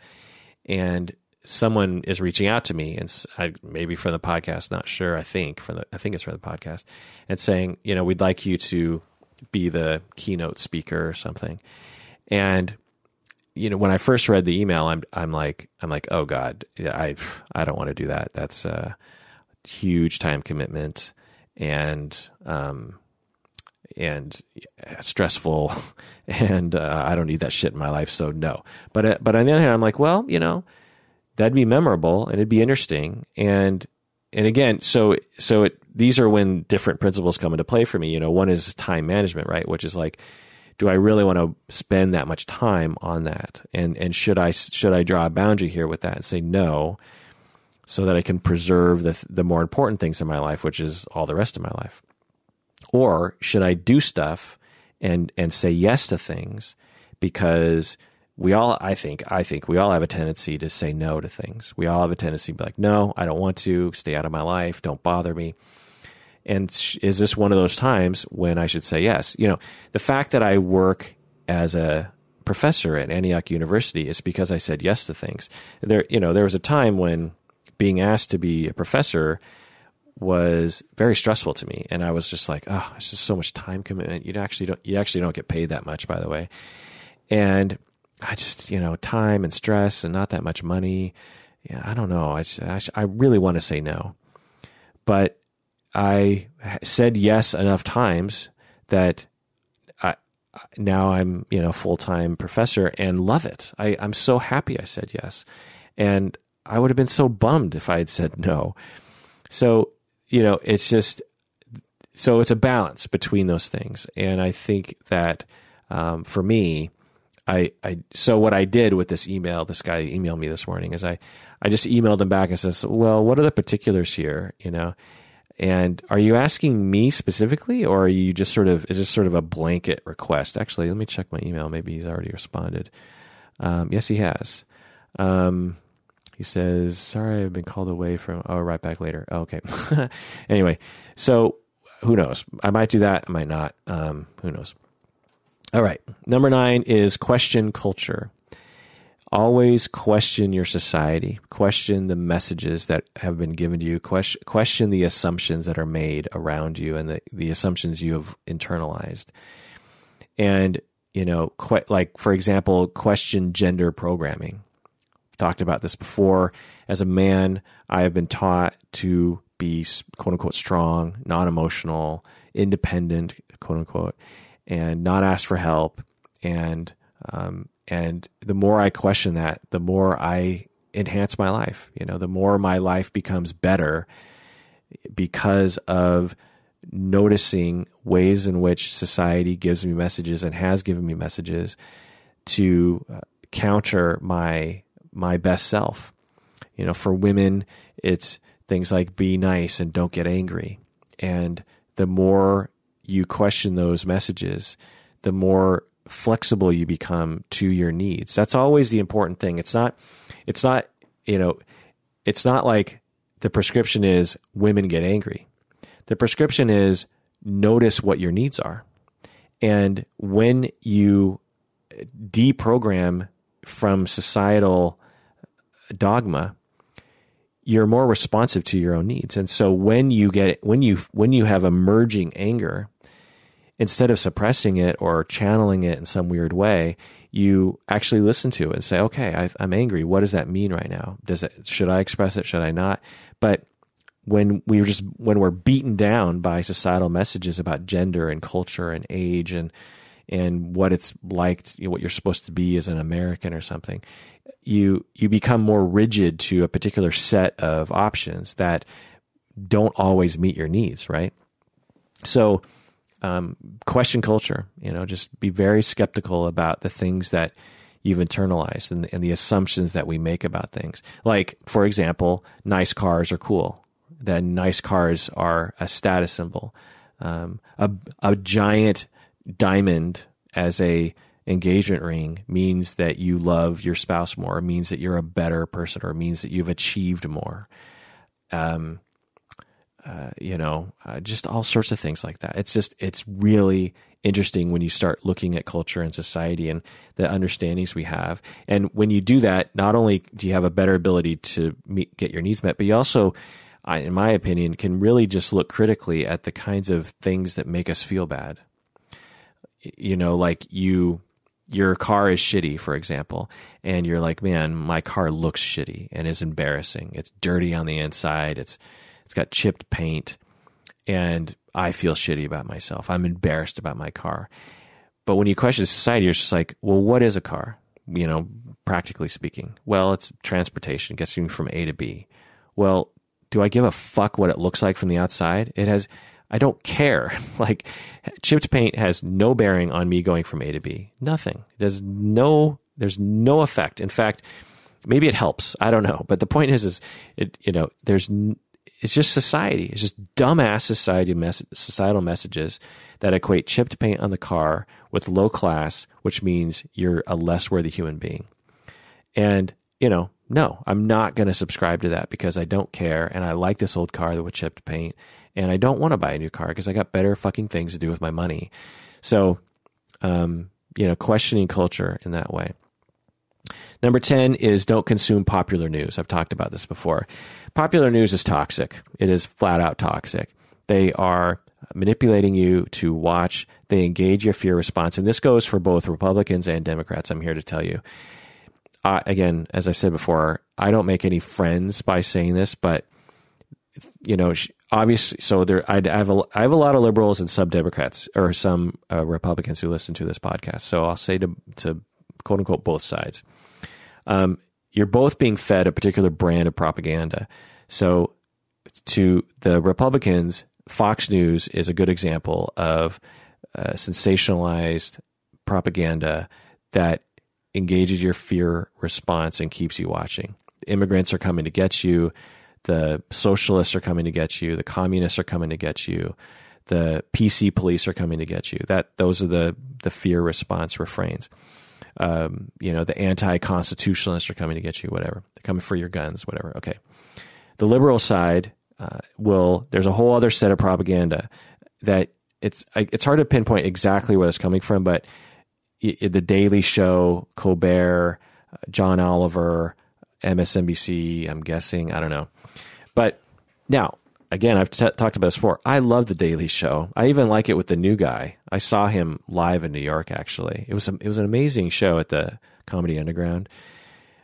and someone is reaching out to me and I, maybe from the podcast, not sure. I think from the, I think it's from the podcast and saying, you know, we'd like you to be the keynote speaker or something. And, you know, when I first read the email, I'm, I'm like, I'm like, oh God, I, I don't want to do that. That's a huge time commitment and, um, and stressful and uh, I don't need that shit in my life. So no, but, uh, but on the other hand, I'm like, well, you know, that'd be memorable and it'd be interesting. And and again, so so it, these are when different principles come into play for me. You know, one is time management, right? Which is like, do I really want to spend that much time on that? And and should I should I draw a boundary here with that and say no, so that I can preserve the the more important things in my life, which is all the rest of my life, or should I do stuff and and say yes to things because we all i think i think we all have a tendency to say no to things. We all have a tendency to be like no i don't want to stay out of my life don't bother me. And is this one of those times when i should say yes? You know the fact that i work as a professor at antioch university is because i said yes to things. There you know there was a time when being asked to be a professor was very stressful to me. And i was just like oh it's just so much time commitment. You actually don't you actually don't get paid that much by the way. And I just, you know, time and stress and not that much money. Yeah, I don't know. I, I, I really want to say no. But I said yes enough times that I, now I'm, you know, full time professor and love it. I, I'm so happy I said yes. And I would have been so bummed if I had said no. So, you know, it's just, so it's a balance between those things. And I think that um, for me, I, I so what I did with this email, this guy emailed me this morning, is I, I just emailed him back and says, well, what are the particulars here, you know? And are you asking me specifically, or are you just sort of is this sort of a blanket request? Actually, let me check my email. Maybe he's already responded. Um, yes, he has. Um, he says, "Sorry, I've been called away from." Oh, right back later. Oh, okay. anyway, so who knows? I might do that. I might not. Um, who knows? All right. Number nine is question culture. Always question your society. Question the messages that have been given to you. Question, question the assumptions that are made around you and the, the assumptions you have internalized. And, you know, like, for example, question gender programming. I've talked about this before. As a man, I have been taught to be quote unquote strong, non emotional, independent, quote unquote and not ask for help. And um, and the more I question that, the more I enhance my life. You know, the more my life becomes better because of noticing ways in which society gives me messages and has given me messages to uh, counter my my best self. You know, for women, it's things like be nice and don't get angry. And the more you question those messages, the more flexible you become to your needs. That's always the important thing. It's not, it's not, you know, it's not like the prescription is women get angry. The prescription is notice what your needs are. And when you deprogram from societal dogma, you're more responsive to your own needs. And so when you get when you when you have emerging anger, instead of suppressing it or channeling it in some weird way, you actually listen to it and say, okay, I, am angry. What does that mean right now? Does it, should I express it? Should I not? But when we are just, when we're beaten down by societal messages about gender and culture and age and, and what it's like, you know, what you're supposed to be as an American or something, you, you become more rigid to a particular set of options that don't always meet your needs, right? So, um, question culture. You know, just be very skeptical about the things that you've internalized and, and the assumptions that we make about things. Like, for example, nice cars are cool. That nice cars are a status symbol. Um, a a giant diamond as a engagement ring means that you love your spouse more. Means that you're a better person, or means that you've achieved more. Um, uh, you know, uh, just all sorts of things like that. It's just it's really interesting when you start looking at culture and society and the understandings we have. And when you do that, not only do you have a better ability to meet, get your needs met, but you also, in my opinion, can really just look critically at the kinds of things that make us feel bad. You know, like you your car is shitty, for example, and you're like, man, my car looks shitty and is embarrassing. It's dirty on the inside. It's it's got chipped paint, and I feel shitty about myself. I'm embarrassed about my car. But when you question society, you're just like, well, what is a car? You know, practically speaking. Well, it's transportation, it gets you from A to B. Well, do I give a fuck what it looks like from the outside? It has I don't care. like chipped paint has no bearing on me going from A to B. Nothing. There's no there's no effect. In fact, maybe it helps. I don't know. But the point is is it you know, there's it's just society. It's just dumbass society mes- societal messages that equate chipped paint on the car with low class, which means you're a less worthy human being. And, you know, no, I'm not going to subscribe to that because I don't care and I like this old car that with chipped paint and I don't want to buy a new car because I got better fucking things to do with my money. So, um, you know, questioning culture in that way. Number 10 is don't consume popular news. I've talked about this before. Popular news is toxic. It is flat out toxic. They are manipulating you to watch. They engage your fear response. And this goes for both Republicans and Democrats, I'm here to tell you. Uh, again, as I've said before, I don't make any friends by saying this, but you know, obviously, so there, I have a, I have a lot of liberals and some Democrats or some uh, Republicans who listen to this podcast. So I'll say to, to quote unquote both sides um, you're both being fed a particular brand of propaganda. So, to the Republicans, Fox News is a good example of uh, sensationalized propaganda that engages your fear response and keeps you watching. The immigrants are coming to get you. The socialists are coming to get you. The communists are coming to get you. The PC police are coming to get you. That those are the the fear response refrains um, you know, the anti-constitutionalists are coming to get you, whatever. They're coming for your guns, whatever. Okay. The liberal side uh, will. There's a whole other set of propaganda that it's it's hard to pinpoint exactly where it's coming from, but it, it, the Daily Show, Colbert, uh, John Oliver, MSNBC. I'm guessing. I don't know, but now again, I've t- talked about this before. I love the Daily Show. I even like it with the new guy. I saw him live in New York. Actually, it was a, it was an amazing show at the Comedy Underground.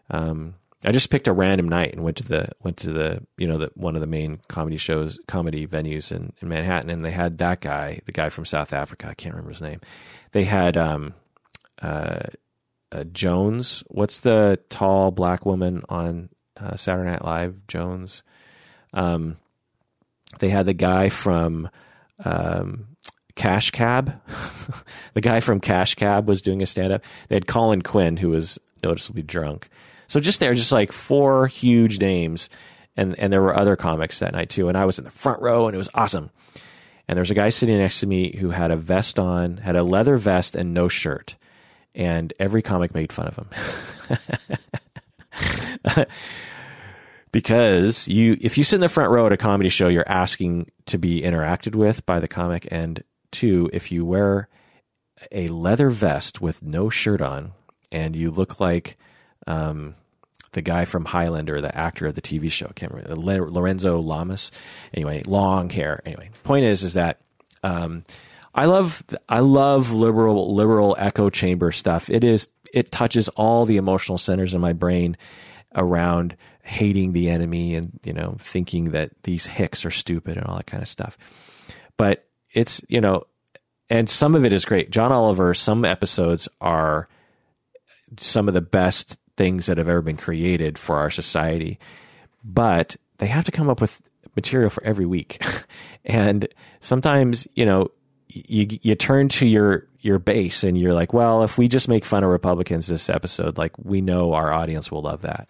Um, I just picked a random night and went to the went to the you know the one of the main comedy shows comedy venues in, in Manhattan, and they had that guy, the guy from South Africa. I can't remember his name. They had um, uh, uh, Jones. What's the tall black woman on uh, Saturday Night Live? Jones. Um, they had the guy from um, Cash Cab. the guy from Cash Cab was doing a stand up. They had Colin Quinn, who was noticeably drunk. So just there, just like four huge names. And, and there were other comics that night too. And I was in the front row and it was awesome. And there was a guy sitting next to me who had a vest on, had a leather vest and no shirt. And every comic made fun of him. because you if you sit in the front row at a comedy show, you're asking to be interacted with by the comic, and two, if you wear a leather vest with no shirt on and you look like um, the guy from Highlander, the actor of the TV show, I can't remember Lorenzo Lamas. Anyway, long hair. Anyway, point is, is that um, I love I love liberal liberal echo chamber stuff. It is it touches all the emotional centers in my brain around hating the enemy and you know thinking that these hicks are stupid and all that kind of stuff. But it's you know and some of it is great. John oliver some episodes are some of the best things that have ever been created for our society but they have to come up with material for every week. And sometimes you know you you turn to your your base and you're like, well, if we just make fun of Republicans this episode, like we know our audience will love that.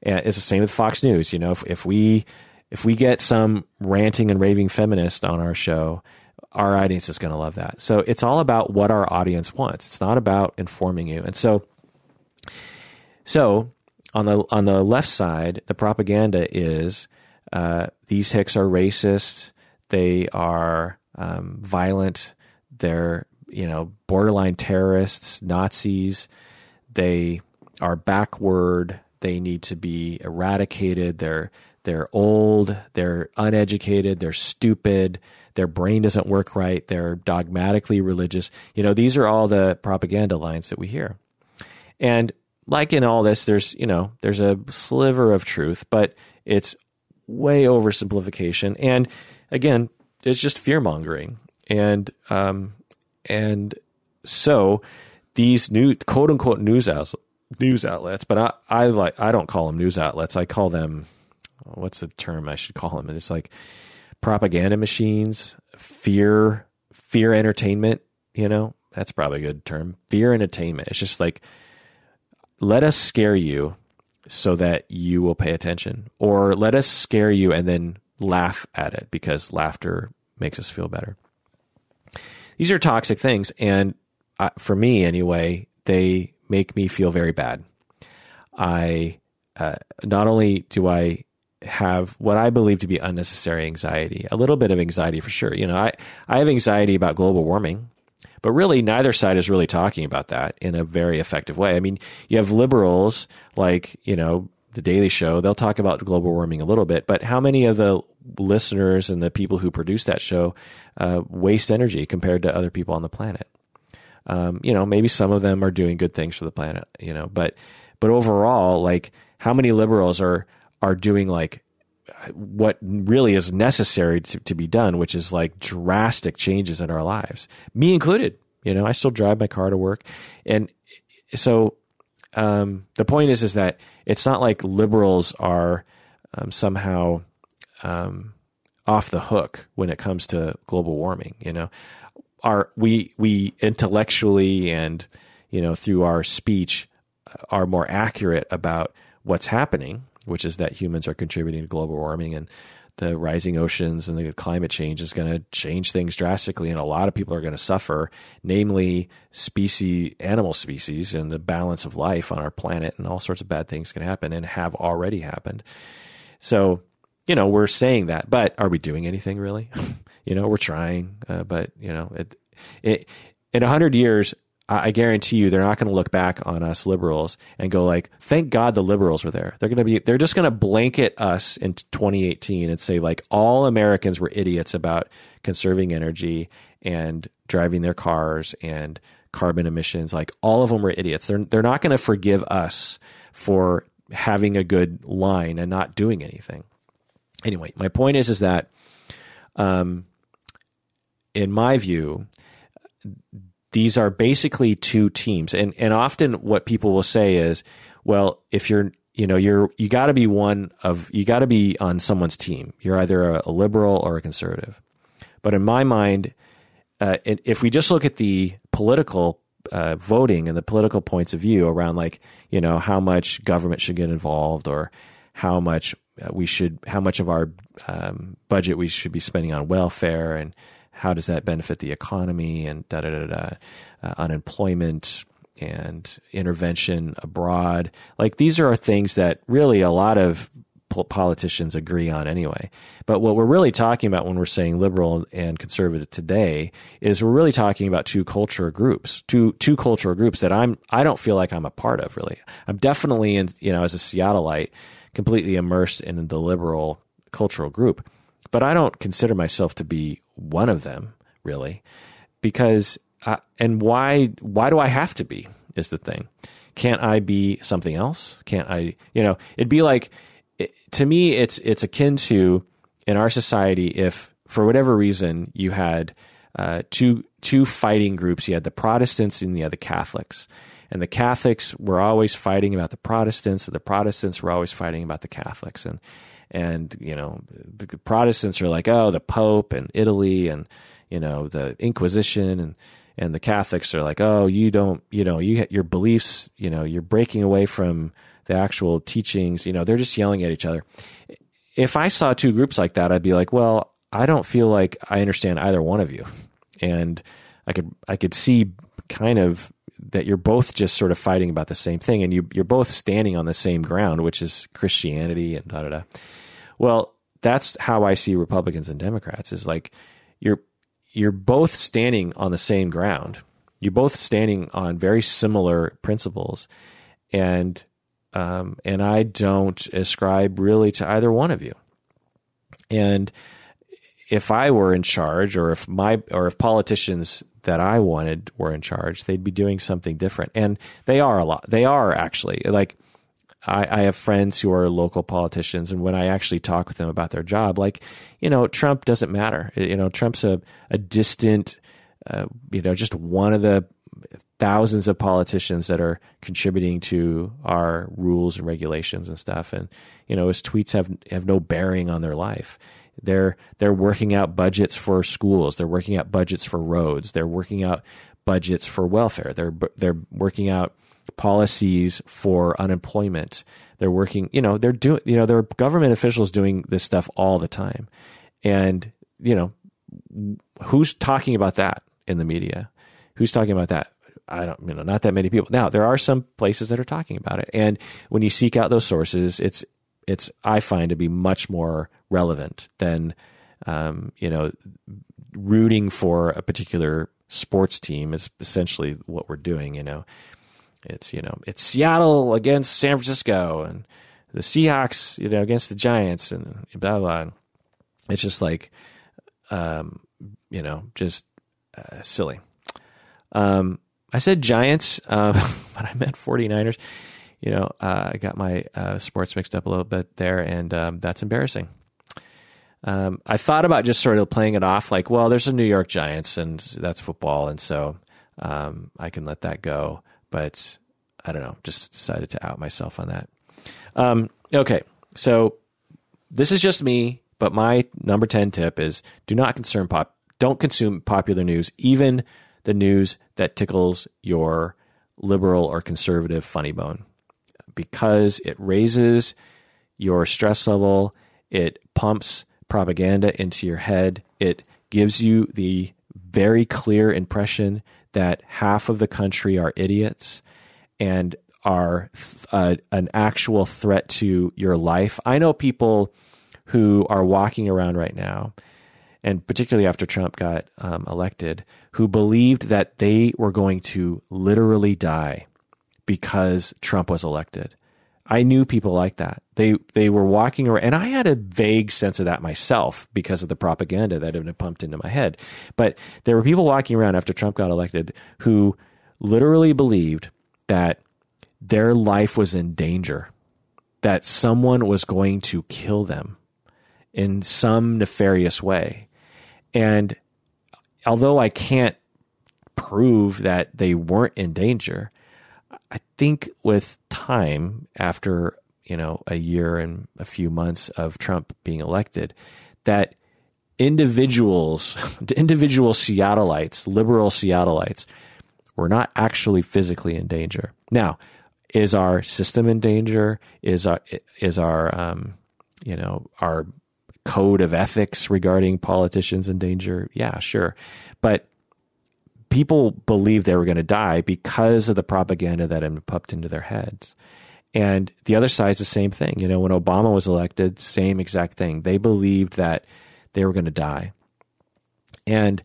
It's the same with Fox News. You know, if, if we if we get some ranting and raving feminist on our show, our audience is going to love that. So it's all about what our audience wants. It's not about informing you. And so, so on the on the left side, the propaganda is uh, these hicks are racist. They are um, violent. They're you know borderline terrorists, Nazis. They are backward. They need to be eradicated. They're they're old. They're uneducated. They're stupid. Their brain doesn't work right. They're dogmatically religious. You know, these are all the propaganda lines that we hear. And like in all this, there's you know there's a sliver of truth, but it's way oversimplification. And again, it's just fear mongering. And um, and so these new quote unquote news outlets, news outlets, but I, I like I don't call them news outlets. I call them what's the term I should call them? It's like propaganda machines, fear, fear entertainment. You know, that's probably a good term. Fear entertainment. It's just like let us scare you so that you will pay attention, or let us scare you and then laugh at it because laughter makes us feel better. These are toxic things, and for me anyway, they make me feel very bad. I uh, not only do I have what I believe to be unnecessary anxiety, a little bit of anxiety for sure. You know, I, I have anxiety about global warming, but really neither side is really talking about that in a very effective way. I mean, you have liberals like, you know, the Daily Show, they'll talk about global warming a little bit, but how many of the listeners and the people who produce that show uh, waste energy compared to other people on the planet? Um, you know, maybe some of them are doing good things for the planet, you know, but but overall, like how many liberals are are doing like what really is necessary to, to be done, which is like drastic changes in our lives, me included. You know, I still drive my car to work, and so um, the point is, is that it's not like liberals are um, somehow um, off the hook when it comes to global warming. You know, our we we intellectually and you know through our speech uh, are more accurate about what's happening which is that humans are contributing to global warming and the rising oceans and the climate change is going to change things drastically and a lot of people are going to suffer namely species animal species and the balance of life on our planet and all sorts of bad things can happen and have already happened. So you know we're saying that but are we doing anything really you know we're trying uh, but you know it it in 100 years I guarantee you they're not going to look back on us liberals and go like, thank God the liberals were there. They're going to be, they're just going to blanket us in 2018 and say like all Americans were idiots about conserving energy and driving their cars and carbon emissions. Like all of them were idiots. They're, they're not going to forgive us for having a good line and not doing anything. Anyway, my point is, is that, um, in my view, these are basically two teams. And and often what people will say is, well, if you're you know you're you got to be one of you got to be on someone's team. You're either a, a, liberal or a conservative. But in my mind, uh, if we just look at the political uh, voting and the political points of view around like you know how much government should get involved or how much uh, we should how much of our um, budget we should be spending on welfare and how does that benefit the economy and da da da da, uh, unemployment and intervention abroad. Like these are things that really a lot of politicians agree on anyway. But what we're really talking about when we're saying liberal and conservative today is we're really talking about two cultural groups, two two cultural groups that I'm I don't feel like I'm a part of really. I'm definitely in you know as a Seattleite completely immersed in the liberal cultural group, but I don't consider myself to be one of them really because uh, and why why do I have to be is the thing. Can't I be something else? Can't I you know it'd be like it, to me it's it's akin to in our society if for whatever reason you had uh, two two fighting groups. You had the Protestants and you had the Catholics. And the Catholics were always fighting about the Protestants and the Protestants were always fighting about the Catholics. And and you know the Protestants are like oh the Pope and Italy and you know, the Inquisition and and the Catholics are like, oh, you don't, you know, you your beliefs, you know, you're breaking away from the actual teachings. You know, they're just yelling at each other. If I saw two groups like that, I'd be like, well, I don't feel like I understand either one of you, and I could I could see kind of that you're both just sort of fighting about the same thing, and you you're both standing on the same ground, which is Christianity and da da da. Well, that's how I see Republicans and Democrats is like you're you're both standing on the same ground. You're both standing on very similar principles, and um, and I don't ascribe really to either one of you. And if I were in charge, or if my or if politicians that I wanted were in charge, they'd be doing something different. And they are a lot. They are actually like I, I, have friends who are local politicians, and when I actually talk with them about their job, like you know, Trump doesn't matter. You know, Trump's a a distant, uh, you know, just one of the thousands of politicians that are contributing to our rules and regulations and stuff. And you know, his tweets have have no bearing on their life. They're they're working out budgets for schools. They're working out budgets for roads. They're working out budgets for welfare. They're they're working out policies for unemployment. They're working, you know, they're doing, you know, there are government officials doing this stuff all the time. And, you know, who's talking about that in the media? Who's talking about that? I don't, you know, not that many people. Now, there are some places that are talking about it. And when you seek out those sources, it's, it's, I find to be much more relevant than, um, you know, rooting for a particular sports team is essentially what we're doing, you know. It's you know it's Seattle against San Francisco and the Seahawks you know against the Giants and blah blah. blah. It's just like um, you know just uh, silly. Um, I said Giants, uh, but I meant 49ers. You know, uh, I got my uh, sports mixed up a little bit there, and um, that's embarrassing. Um, I thought about just sort of playing it off like, well, there's a New York Giants, and that's football, and so um, I can let that go but I don't know. Just decided to out myself on that. Um, okay, so this is just me, but my number ten tip is: do not concern pop. Don't consume popular news, even the news that tickles your liberal or conservative funny bone, because it raises your stress level. It pumps propaganda into your head. It gives you the very clear impression that half of the country are idiots and are uh, an actual threat to your life. I know people who are walking around right now, and particularly after Trump got um, elected, who believed that they were going to literally die because Trump was elected. I knew people like that. They they were walking around, and I had a vague sense of that myself because of the propaganda that had been pumped into my head. But there were people walking around after Trump got elected who literally believed that their life was in danger, that someone was going to kill them in some nefarious way. And although I can't prove that they weren't in danger, I think with time, after you know a year and a few months of Trump being elected, that individuals, individual Seattleites, liberal Seattleites, were not actually physically in danger. Now, is our system in danger? Is our is our um, you know our code of ethics regarding politicians in danger? Yeah, sure, but people believed they were going to die because of the propaganda that had been pumped into their heads. And the other side is the same thing. You know, when Obama was elected, same exact thing. They believed that they were going to die. And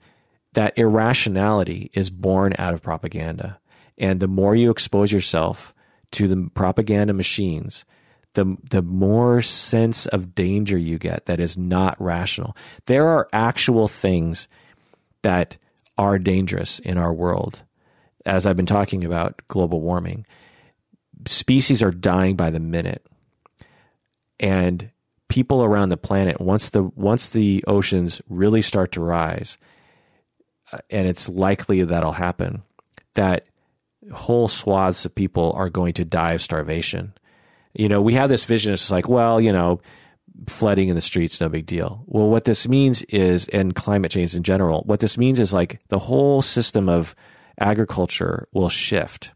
that irrationality is born out of propaganda. And the more you expose yourself to the propaganda machines, the the more sense of danger you get that is not rational. There are actual things that are dangerous in our world. As I've been talking about global warming, species are dying by the minute. And people around the planet, once the once the oceans really start to rise, uh, and it's likely that'll happen, that whole swaths of people are going to die of starvation. You know, we have this vision. It's like, well, you know, flooding in the streets, no big deal. Well, what this means is, and climate change in general, what this means is like the whole system of agriculture will shift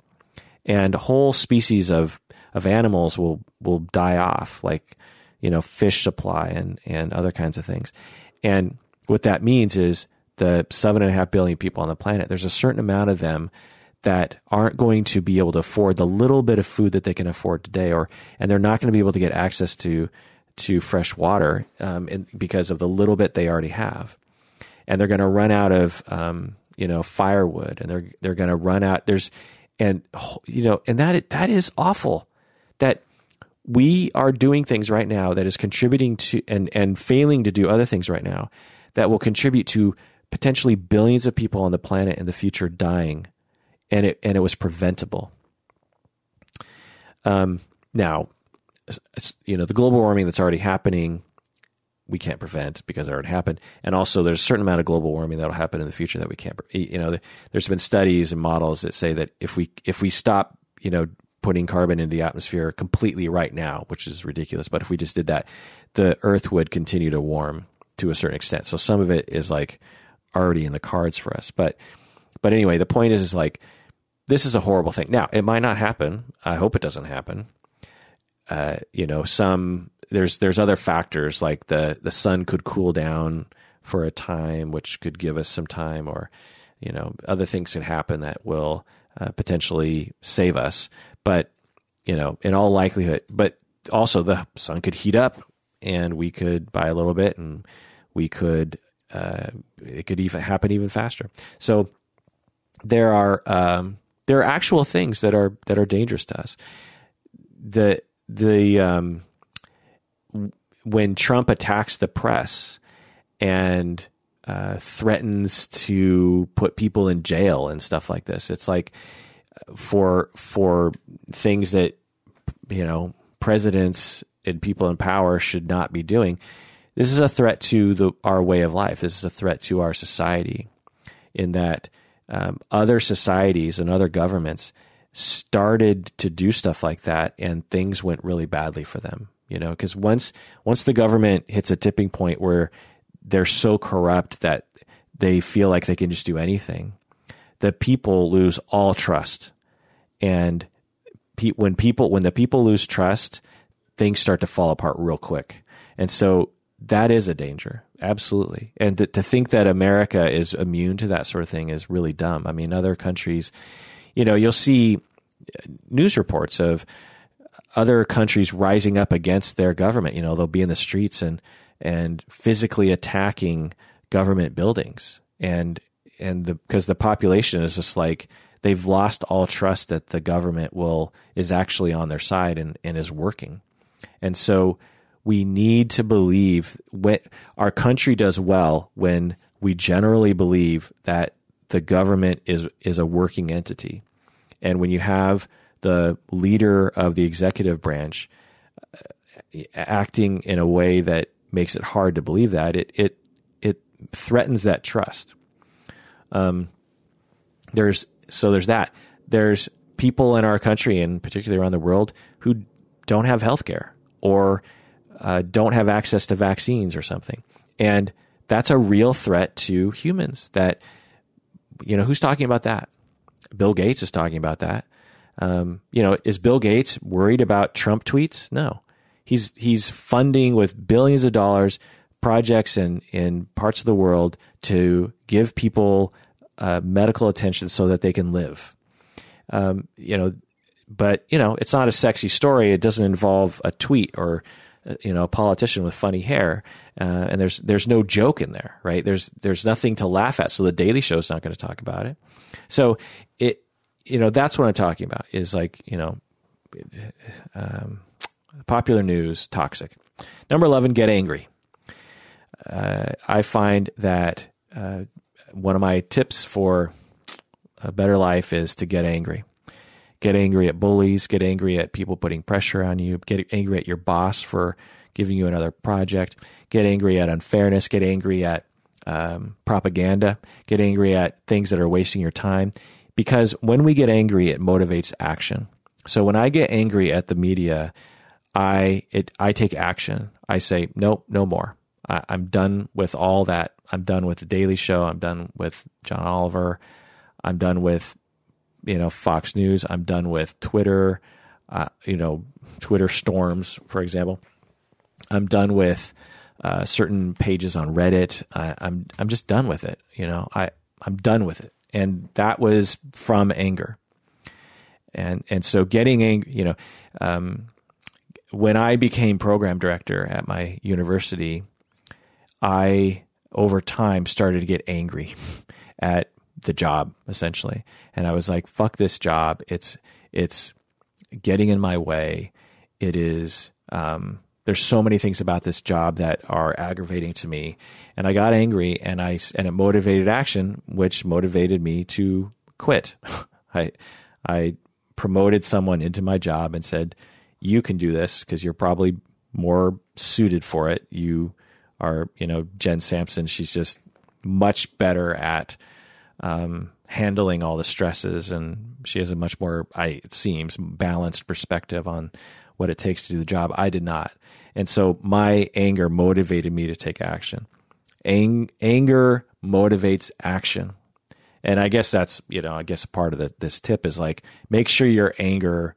and whole species of, of animals will, will die off, like, you know, fish supply and, and other kinds of things. And what that means is the seven and a half billion people on the planet, there's a certain amount of them that aren't going to be able to afford the little bit of food that they can afford today, or and they're not going to be able to get access to to fresh water um, in, because of the little bit they already have, and they're going to run out of um, you know firewood, and they're they're going to run out. There's and you know, and that that is awful. That we are doing things right now that is contributing to and and failing to do other things right now that will contribute to potentially billions of people on the planet in the future dying, and it and it was preventable. Um, now, you know, the global warming that's already happening, we can't prevent because it already happened. And also, there's a certain amount of global warming that'll happen in the future that we can't. You know, there's been studies and models that say that if we if we stop, you know, putting carbon into the atmosphere completely right now, which is ridiculous, but if we just did that, the Earth would continue to warm to a certain extent. So some of it is like already in the cards for us. But but anyway, the point is is like this is a horrible thing. Now, it might not happen. I hope it doesn't happen. Uh, you know, some there's there's other factors like the the sun could cool down for a time, which could give us some time, or you know, other things can happen that will uh, potentially save us. But you know, in all likelihood, but also the sun could heat up, and we could buy a little bit, and we could uh, it could even happen even faster. So there are um, there are actual things that are that are dangerous to us. The the um, when Trump attacks the press and uh, threatens to put people in jail and stuff like this, it's like for for things that you know presidents and people in power should not be doing. This is a threat to the, our way of life. This is a threat to our society, in that um, other societies and other governments started to do stuff like that and things went really badly for them you know because once once the government hits a tipping point where they're so corrupt that they feel like they can just do anything the people lose all trust. And pe- when people when the people lose trust things start to fall apart real quick. And so that is a danger. Absolutely. And to, to think that america is immune to that sort of thing is really dumb. I mean other countries you know you'll see uh, news reports of other countries rising up against their government. You know, they'll be in the streets and and physically attacking government buildings, and and the because the population is just like they've lost all trust that the government will is actually on their side and, and is working, and so we need to believe when our country does well when we generally believe that the government is is a working entity and when you have the leader of the executive branch uh, acting in a way that makes it hard to believe that, it it it threatens that trust. Um, there's so there's that. There's people in our country and particularly around the world who don't have health care or uh, don't have access to vaccines or something, and that's a real threat to humans. That you know who's talking about that? Bill Gates is talking about that. Um, you know, is Bill Gates worried about Trump tweets? No, he's he's funding with billions of dollars projects in in parts of the world to give people uh, medical attention so that they can live. Um, you know, but you know, it's not a sexy story. It doesn't involve a tweet or you know a politician with funny hair, uh, and there's there's no joke in there, right? There's there's nothing to laugh at. So the Daily Show is not going to talk about it. So it, you know, that's what I'm talking about is like, you know, um, popular news, toxic. Number 11, get angry. Uh, I find that uh, one of my tips for a better life is to get angry. Get angry at bullies, get angry at people putting pressure on you, get angry at your boss for giving you another project, get angry at unfairness, get angry at um, propaganda, get angry at things that are wasting your time because when we get angry, it motivates action. So when I get angry at the media, I it I take action. I say, nope, no more. I, I'm done with all that. I'm done with the Daily Show. I'm done with John Oliver. I'm done with, you know, Fox News. I'm done with Twitter. Uh, you know, Twitter storms, for example. I'm done with uh, certain pages on Reddit. I, I'm I'm just done with it. You know, I I'm done with it, and that was from anger. And and so getting angry, you know, um, when I became program director at my university, I over time started to get angry at the job essentially, and I was like, "Fuck this job! It's it's getting in my way. It is." Um, there's so many things about this job that are aggravating to me and i got angry and i and it motivated action which motivated me to quit i i promoted someone into my job and said you can do this because you're probably more suited for it you are you know jen sampson she's just much better at um, handling all the stresses and she has a much more I, it seems balanced perspective on what it takes to do the job i did not and so my anger motivated me to take action. Ang- anger motivates action. And I guess that's, you know, I guess a part of the, this tip is like make sure your anger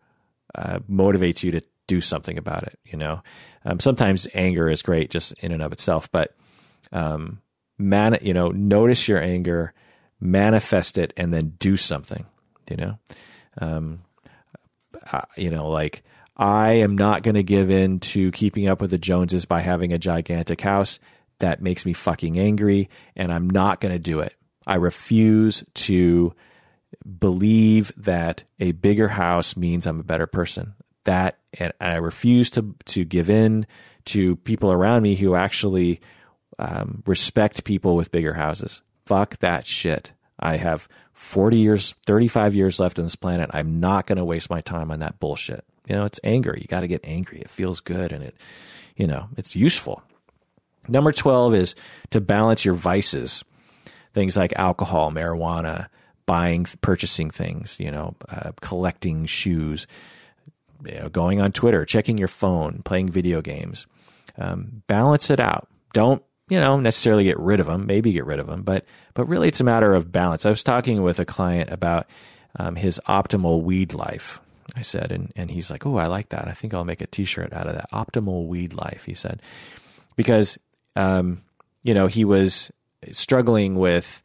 uh, motivates you to do something about it. You know, um, sometimes anger is great just in and of itself, but um, man, you know, notice your anger, manifest it, and then do something. You know, um, you know, like I am not going to give in to keeping up with the Joneses by having a gigantic house. That makes me fucking angry, and I'm not going to do it. I refuse to believe that a bigger house means I'm a better person. That and I refuse to to give in to people around me who actually um, respect people with bigger houses. Fuck that shit. I have 40 years, 35 years left on this planet. I'm not going to waste my time on that bullshit. You know, it's anger. You got to get angry. It feels good and it, you know, it's useful. Number 12 is to balance your vices. Things like alcohol, marijuana, buying, purchasing things, you know, uh, collecting shoes, you know, going on Twitter, checking your phone, playing video games. Um, balance it out. Don't, you know, necessarily get rid of them. Maybe get rid of them, but but really, it's a matter of balance. I was talking with a client about um, his optimal weed life, I said, and, and he's like, Oh, I like that. I think I'll make a t shirt out of that. Optimal weed life, he said. Because, um, you know, he was struggling with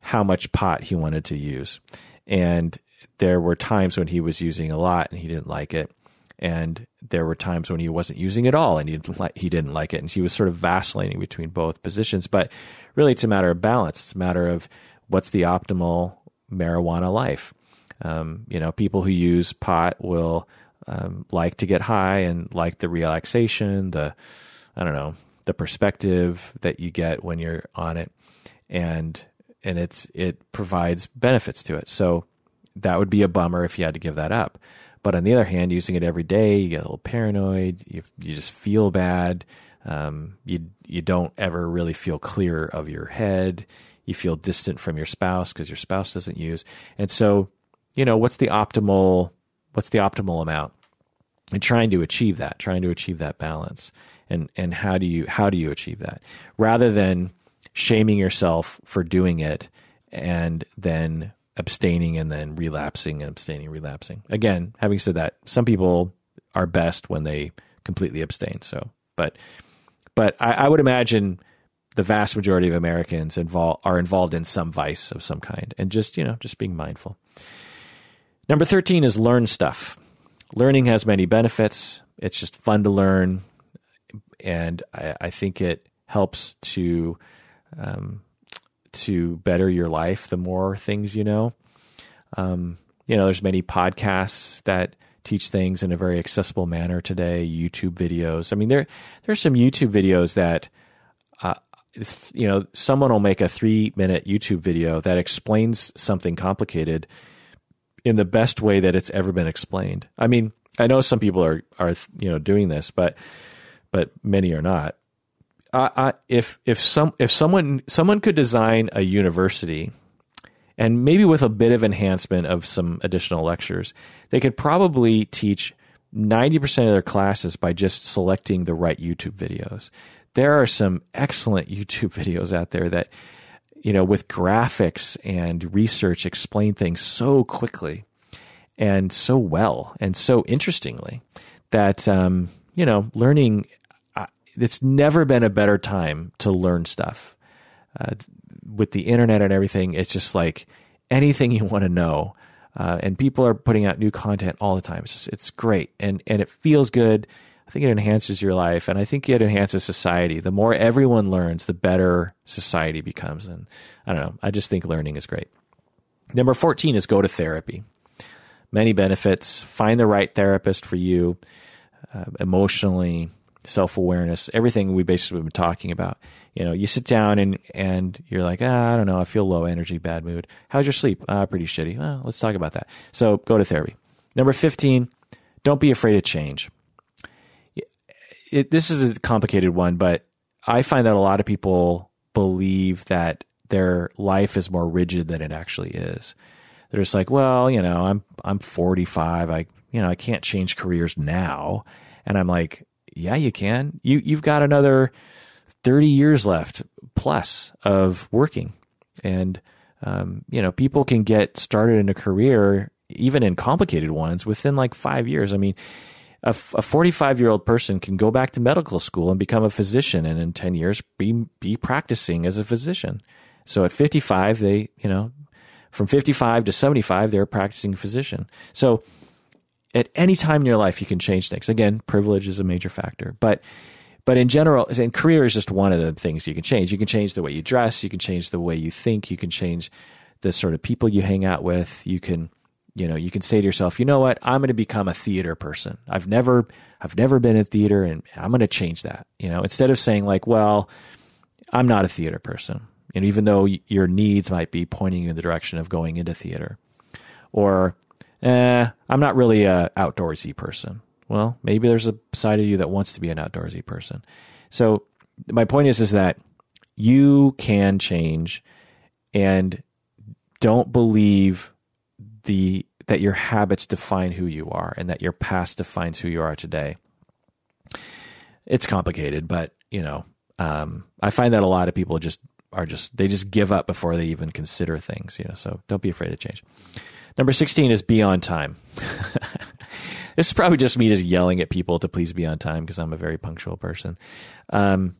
how much pot he wanted to use. And there were times when he was using a lot and he didn't like it. And there were times when he wasn't using it all and he didn't like, he didn't like it. And he was sort of vacillating between both positions. But really, it's a matter of balance. It's a matter of what's the optimal marijuana life. Um, you know, people who use pot will um, like to get high and like the relaxation, the I don't know, the perspective that you get when you're on it, and and it's it provides benefits to it. So that would be a bummer if you had to give that up. But on the other hand, using it every day, you get a little paranoid. You you just feel bad. Um, you you don't ever really feel clear of your head. You feel distant from your spouse because your spouse doesn't use. And so you know, what's the optimal what's the optimal amount? And trying to achieve that, trying to achieve that balance. And and how do you how do you achieve that? Rather than shaming yourself for doing it and then abstaining and then relapsing and abstaining, relapsing. Again, having said that, some people are best when they completely abstain. So, but but I, I would imagine the vast majority of Americans involve are involved in some vice of some kind, and just you know just being mindful. Number 13 is learn stuff. Learning has many benefits. It's just fun to learn. And I, I think it helps to um, to better your life the more things you know. Um, you know, there's many podcasts that teach things in a very accessible manner today. YouTube videos. I mean, there there's some YouTube videos that uh, you know someone will make a three minute YouTube video that explains something complicated in the best way that it's ever been explained. I mean, I know some people are are you know doing this, but but many are not. I, I, if if some if someone someone could design a university, and maybe with a bit of enhancement of some additional lectures, they could probably teach 90% of their classes by just selecting the right YouTube videos. There are some excellent YouTube videos out there that, you know, with graphics and research explain things so quickly and so well and so interestingly that, um, you know, learning, it's never been a better time to learn stuff. Uh, with the internet and everything, it's just like anything you want to know uh, and people are putting out new content all the time. It's just, it's great and and it feels good. I think it enhances your life, and I think it enhances society. The more everyone learns, the better society becomes. And I don't know. I just think learning is great. Number fourteen is go to therapy. Many benefits. Find the right therapist for you, uh, emotionally, self awareness, everything we basically been talking about you know, you sit down and and you're like, ah, I don't know, I feel low energy, bad mood. How's your sleep? Ah, pretty shitty. Well, let's talk about that. So go to therapy. Number fifteen, don't be afraid of change. It, this is a complicated one, but I find that a lot of people believe that their life is more rigid than it actually is. They're just like, well, you know, I'm I'm 45. I you know I can't change careers now, and I'm like, yeah, you can. You you've got another 30 years left plus of working. And, um, you know, people can get started in a career, even in complicated ones, within like five years. I mean, a 45 year old person can go back to medical school and become a physician and in 10 years be, be practicing as a physician. So at 55, they, you know, from 55 to 75, they're a practicing physician. So at any time in your life, you can change things. Again, privilege is a major factor, but but in general, and career is just one of the things you can change. You can change the way you dress. You can change the way you think. You can change the sort of people you hang out with. You can, you know, you can say to yourself, you know what? I'm going to become a theater person. I've never, I've never been in theater and I'm going to change that. You know, instead of saying like, well, I'm not a theater person. And even though your needs might be pointing you in the direction of going into theater or, eh, I'm not really a outdoorsy person. Well, maybe there's a side of you that wants to be an outdoorsy person. So my point is is that you can change and don't believe the that your habits define who you are and that your past defines who you are today. It's complicated, but you know, um, I find that a lot of people just are just they just give up before they even consider things. You know, so don't be afraid to change. Number sixteen is be on time. this is probably just me just yelling at people to please be on time because I'm a very punctual person. Um,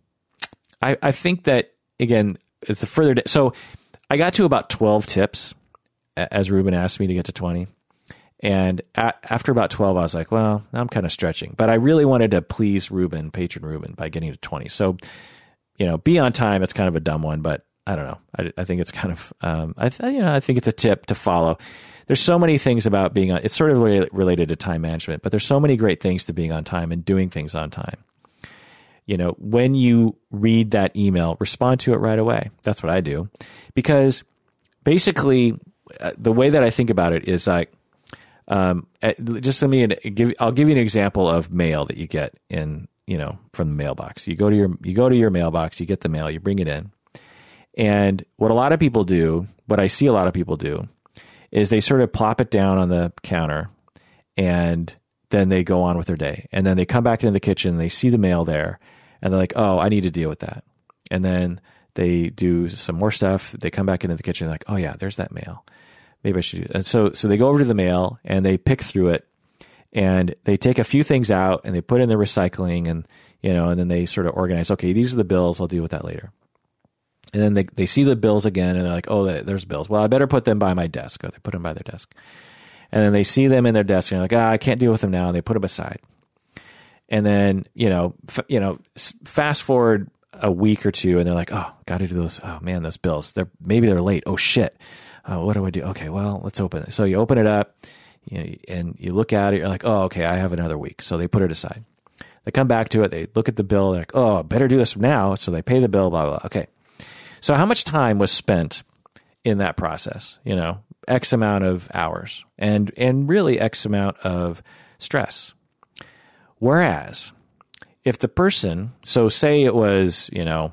I, I think that again, it's the further. so I got to about 12 tips as Ruben asked me to get to 20. And at, after about 12, I was like, well, I'm kind of stretching. But I really wanted to please Ruben, patron Ruben, by getting to 20. So, you know, be on time. It's kind of a dumb one, but I don't know. I, I think it's kind of, um, I, you know, I think it's a tip to follow there's so many things about being on, it's sort of related to time management, but there's so many great things to being on time and doing things on time. You know, when you read that email, respond to it right away. That's what I do. Because basically, uh, the way that I think about it is like, um, just let me give, I'll give you an example of mail that you get in, you know, from the mailbox. You go to your, you go to your mailbox, you get the mail, you bring it in. And what a lot of people do, what I see a lot of people do, is they sort of plop it down on the counter and then they go on with their day. And then they come back into the kitchen, they see the mail there, and they're like, oh, I need to deal with that. And then they do some more stuff. They come back into the kitchen, like, oh, yeah, there's that mail. Maybe I should do And so, so they go over to the mail and they pick through it and they take a few things out and they put in the recycling and, you know, and then they sort of organize, okay, these are the bills. I'll deal with that later. And then they, they see the bills again and they're like, oh, there's bills. Well, I better put them by my desk. They put them by their desk. And then they see them in their desk and they're like, ah, I can't deal with them now. And they put them aside. And then, you know, f- you know, fast forward a week or two and they're like, oh, got to do those. Oh man, those bills. They're maybe they're late. Oh shit. Uh, what do I do? Okay, well, let's open it. So you open it up you know, and you look at it. You're like, oh, okay, I have another week. So they put it aside. They come back to it. They look at the bill. They're like, oh, better do this now. So they pay the bill. Blah blah. blah. Okay. So how much time was spent in that process? You know, X amount of hours and, and really X amount of stress. Whereas if the person, so say it was, you know,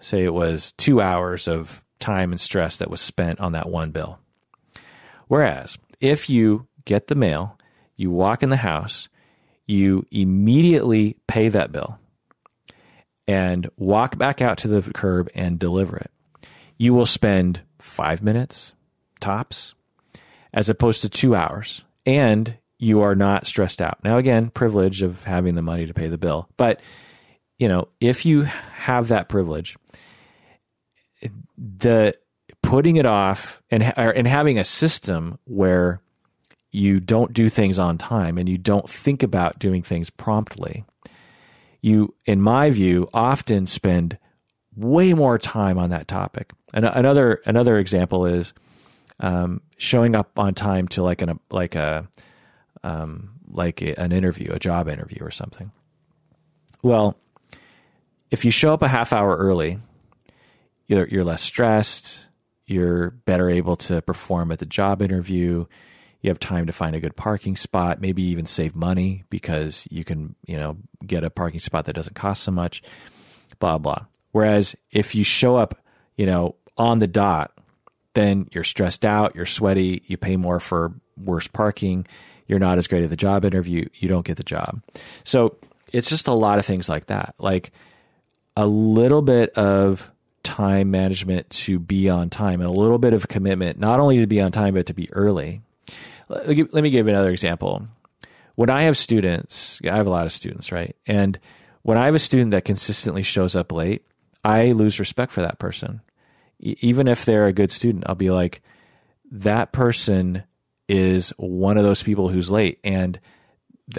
say it was two hours of time and stress that was spent on that one bill. Whereas if you get the mail, you walk in the house, you immediately pay that bill and walk back out to the curb and deliver it. You will spend five minutes tops as opposed to two hours. And you are not stressed out. Now, again, privilege of having the money to pay the bill. But, you know, if you have that privilege, the putting it off and, and having a system where you don't do things on time and you don't think about doing things promptly, you, in my view, often spend way more time on that topic. And another another example is um, showing up on time to like an like a um, like a, an interview, a job interview or something. Well, if you show up a half hour early, you're you're less stressed. You're better able to perform at the job interview. You have time to find a good parking spot, maybe even save money because you can, you know, get a parking spot that doesn't cost so much, blah, blah. Whereas if you show up, you know, on the dot, then you're stressed out, you're sweaty, you pay more for worse parking, you're not as great at the job interview, you don't get the job. So it's just a lot of things like that. Like a little bit of time management to be on time and a little bit of commitment, not only to be on time, but to be early let me give another example. When I have students, I have a lot of students, right? And when I have a student that consistently shows up late, I lose respect for that person. even if they're a good student, I'll be like, that person is one of those people who's late. And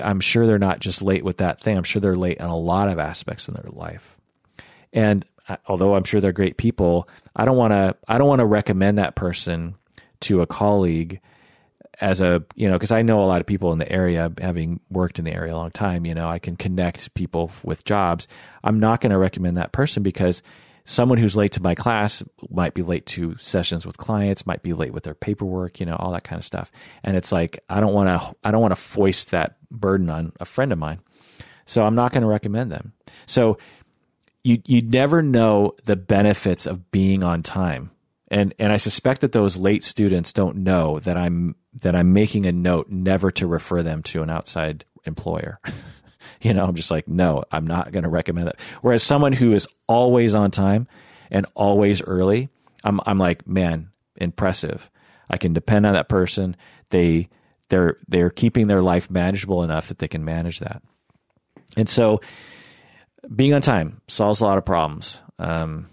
I'm sure they're not just late with that thing. I'm sure they're late in a lot of aspects in their life. And although I'm sure they're great people, I don't want to, I don't want to recommend that person to a colleague as a you know because I know a lot of people in the area having worked in the area a long time you know I can connect people with jobs. I'm not going to recommend that person because someone who's late to my class might be late to sessions with clients might be late with their paperwork you know all that kind of stuff. And it's like I don't want to I don't want to foist that burden on a friend of mine. So I'm not going to recommend them. So you you never know the benefits of being on time and and I suspect that those late students don't know that I'm that I'm making a note never to refer them to an outside employer. you know, I'm just like, no, I'm not going to recommend it. Whereas someone who is always on time and always early, I'm I'm like, man, impressive. I can depend on that person. They they're they're keeping their life manageable enough that they can manage that. And so, being on time solves a lot of problems. Um,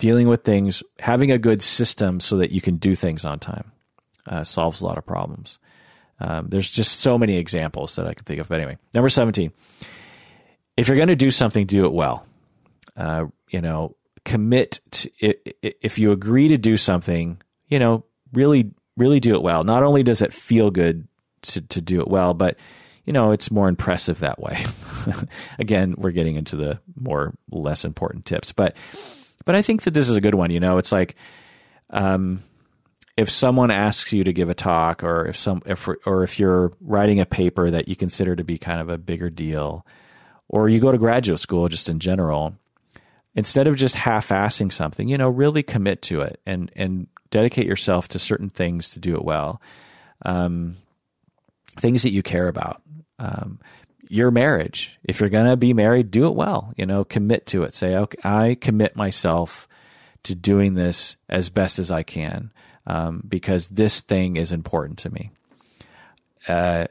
dealing with things, having a good system so that you can do things on time uh, solves a lot of problems. Um, there's just so many examples that I can think of. But anyway, number 17. If you're going to do something, do it well. Uh, you know, commit to, if you agree to do something, you know, really, really do it well. Not only does it feel good to, to do it well, but you know, it's more impressive that way. Again, we're getting into the more less important tips, but but I think that this is a good one. You know, it's like, um, if someone asks you to give a talk, or if some, if or if you're writing a paper that you consider to be kind of a bigger deal, or you go to graduate school just in general, instead of just half-assing something, you know, really commit to it and and dedicate yourself to certain things to do it well. Um, things that you care about. Um, your marriage. If you're going to be married, do it well. You know, commit to it. Say, okay, I commit myself to doing this as best as I can um, because this thing is important to me. Uh,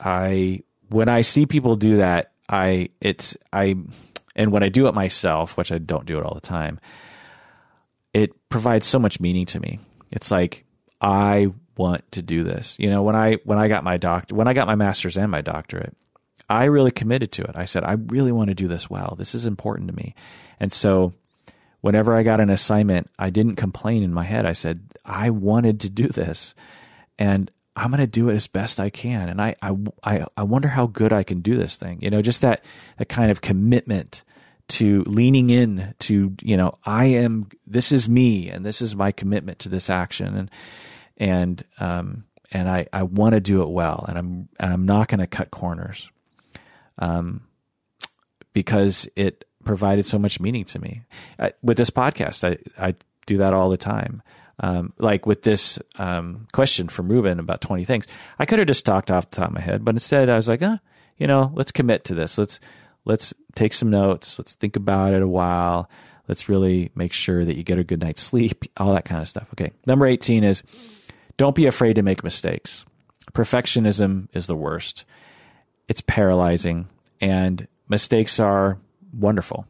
I when I see people do that, I it's I and when I do it myself, which I don't do it all the time, it provides so much meaning to me. It's like I want to do this. You know, when I when I got my doctor, when I got my master's and my doctorate, I really committed to it. I said, I really want to do this well. This is important to me. And so whenever I got an assignment, I didn't complain in my head. I said, I wanted to do this and I'm going to do it as best I can. And I, I, I I wonder how good I can do this thing. You know, just that, that kind of commitment to leaning in to, you know, I am, this is me and this is my commitment to this action. And, and, um, and I, I want to do it well and I'm, and I'm not going to cut corners um, because it provided so much meaning to me. I, with this podcast, I, I do that all the time. Um, like with this um, question from Ruben about 20 things, I could have just talked off the top of my head, but instead I was like, huh, you know, let's commit to this. Let's let's take some notes. Let's think about it a while. Let's really make sure that you get a good night's sleep, all that kind of stuff. Okay. Number 18 is don't be afraid to make mistakes. Perfectionism is the worst. It's paralyzing and mistakes are wonderful.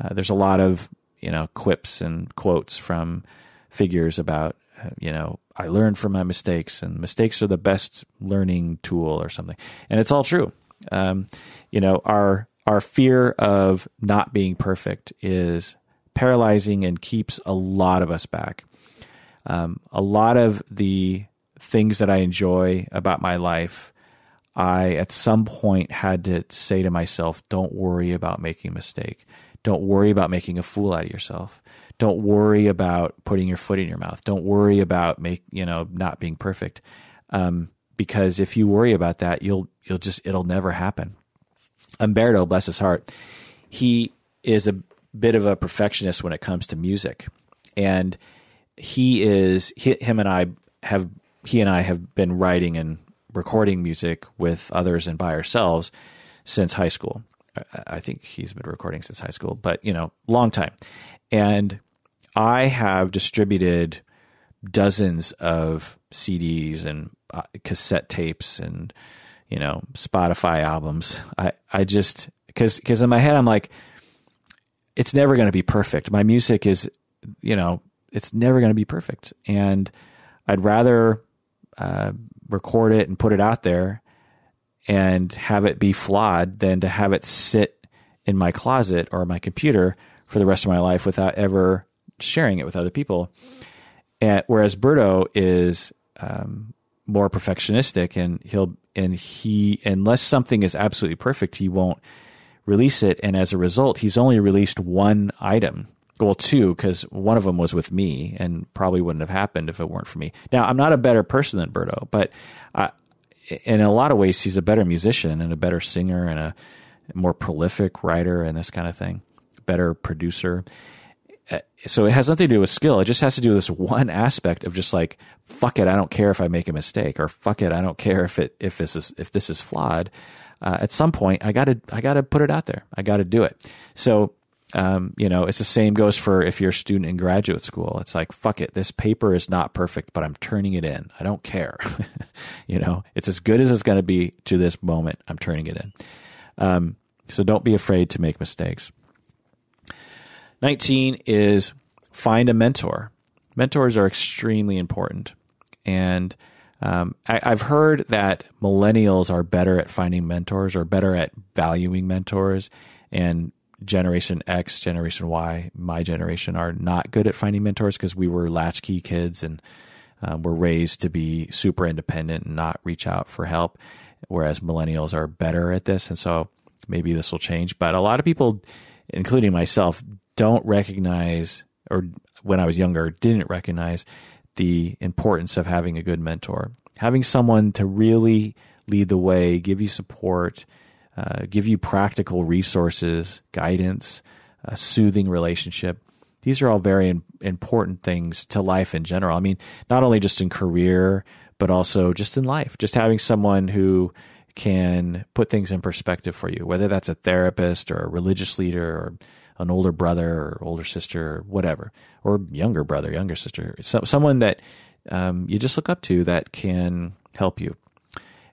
Uh, there's a lot of, you know, quips and quotes from figures about, uh, you know, I learned from my mistakes and mistakes are the best learning tool or something. And it's all true. Um, you know, our, our fear of not being perfect is paralyzing and keeps a lot of us back. Um, a lot of the things that I enjoy about my life, I at some point had to say to myself, don't worry about making a mistake. Don't worry about making a fool out of yourself. Don't worry about putting your foot in your mouth. Don't worry about make you know not being perfect, um, because if you worry about that, you'll you'll just it'll never happen. Umberto, bless his heart, he is a bit of a perfectionist when it comes to music, and he is he, him and I have he and I have been writing and recording music with others and by ourselves since high school. I think he's been recording since high school, but you know, long time. And I have distributed dozens of CDs and uh, cassette tapes and you know Spotify albums. I I just because because in my head I'm like it's never going to be perfect. My music is, you know, it's never going to be perfect. And I'd rather uh, record it and put it out there and have it be flawed than to have it sit in my closet or my computer for the rest of my life without ever sharing it with other people. And whereas Berto is um, more perfectionistic and he'll and he unless something is absolutely perfect, he won't release it, and as a result, he's only released one item. Well, two, because one of them was with me, and probably wouldn't have happened if it weren't for me. Now, I'm not a better person than Berto, but in a lot of ways, he's a better musician and a better singer and a more prolific writer and this kind of thing, better producer. Uh, so it has nothing to do with skill. It just has to do with this one aspect of just like, fuck it, I don't care if I make a mistake, or fuck it, I don't care if it if this is if this is flawed uh, at some point I got to I got to put it out there. I got to do it. So um, you know, it's the same goes for if you're a student in graduate school. It's like, fuck it, this paper is not perfect, but I'm turning it in. I don't care. you know, it's as good as it's going to be to this moment. I'm turning it in. Um, so don't be afraid to make mistakes. 19 is find a mentor. Mentors are extremely important. And um, I, have heard that millennials are better at finding mentors or better at valuing mentors, and Generation X, Generation Y, my generation are not good at finding mentors because we were latchkey kids and um, were raised to be super independent and not reach out for help. Whereas millennials are better at this, and so maybe this will change. But a lot of people, including myself, don't recognize, or when I was younger, didn't recognize the importance of having a good mentor, having someone to really lead the way, give you support, uh, give you practical resources, guidance, a soothing relationship. These are all very in, important things to life in general. I mean, not only just in career, but also just in life. Just having someone who can put things in perspective for you, whether that's a therapist or a religious leader or an older brother or older sister or whatever, or younger brother, younger sister, so, someone that um, you just look up to that can help you.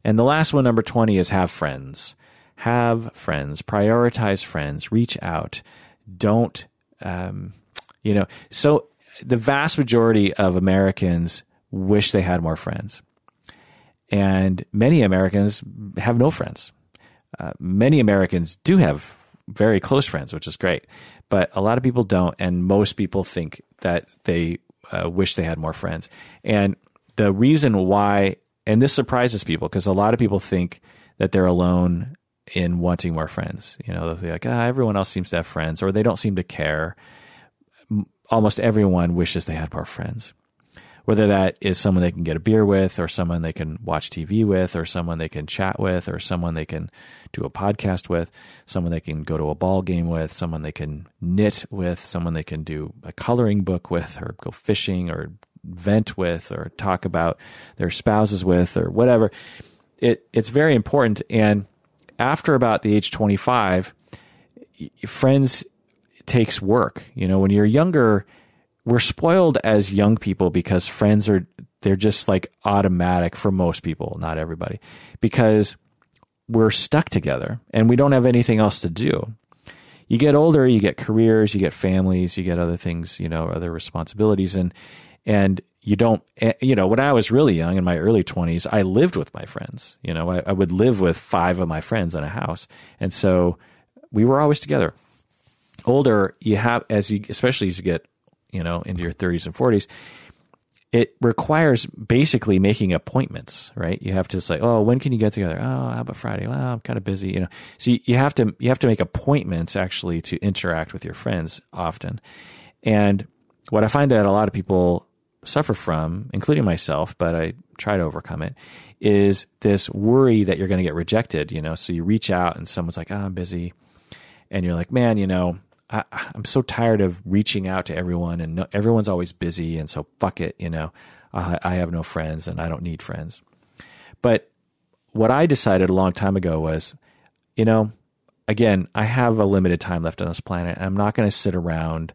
And the last one, number 20, is have friends. Have friends. Prioritize friends. Reach out. Don't, um, you know, so the vast majority of Americans wish they had more friends. And many Americans have no friends. Uh, many Americans do have very close friends, which is great. But a lot of people don't, and most people think that they uh, wish they had more friends. And the reason why, and this surprises people because a lot of people think that they're alone in wanting more friends. You know, they're like, ah, everyone else seems to have friends, or they don't seem to care. Almost everyone wishes they had more friends whether that is someone they can get a beer with or someone they can watch TV with or someone they can chat with or someone they can do a podcast with, someone they can go to a ball game with, someone they can knit with, someone they can do a coloring book with or go fishing or vent with or talk about their spouses with or whatever. It it's very important and after about the age 25, friends takes work. You know, when you're younger, we're spoiled as young people because friends are they're just like automatic for most people, not everybody, because we're stuck together and we don't have anything else to do. You get older, you get careers, you get families, you get other things, you know, other responsibilities, and and you don't, eh, you know, when I was really young in my early twenties, I lived with my friends. You know, I, I would live with five of my friends in a house, and so we were always together. Older, you have as you, especially as you get, you know, into your thirties and forties, it requires basically making appointments, right? You have to say, oh, when can you get together? Oh, how about Friday? Well, I'm kind of busy, you know. So you, you have to you have to make appointments actually to interact with your friends often. And what I find that a lot of people suffer from, including myself, but I try to overcome it, is this worry that you're going to get rejected. You know, so you reach out and someone's like, "Oh, I'm busy," and you're like, "Man, you know, I, am so tired of reaching out to everyone, and no, everyone's always busy, and so fuck it, you know. I, I have no friends, and I don't need friends. But what I decided a long time ago was, you know, again, I have a limited time left on this planet, and I'm not going to sit around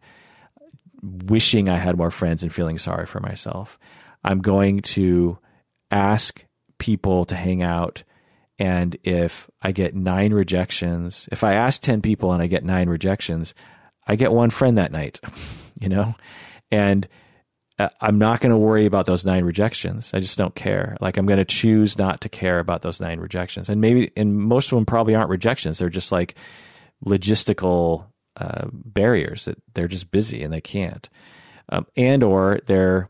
wishing I had more friends and feeling sorry for myself. I'm going to ask people to hang out. And if I get nine rejections, if I ask 10 people and I get nine rejections, I get one friend that night, you know? And uh, I'm not going to worry about those nine rejections. I just don't care. Like I'm going to choose not to care about those nine rejections. And maybe, and most of them probably aren't rejections. They're just like logistical uh, barriers that they're just busy and they can't. Um, and or they're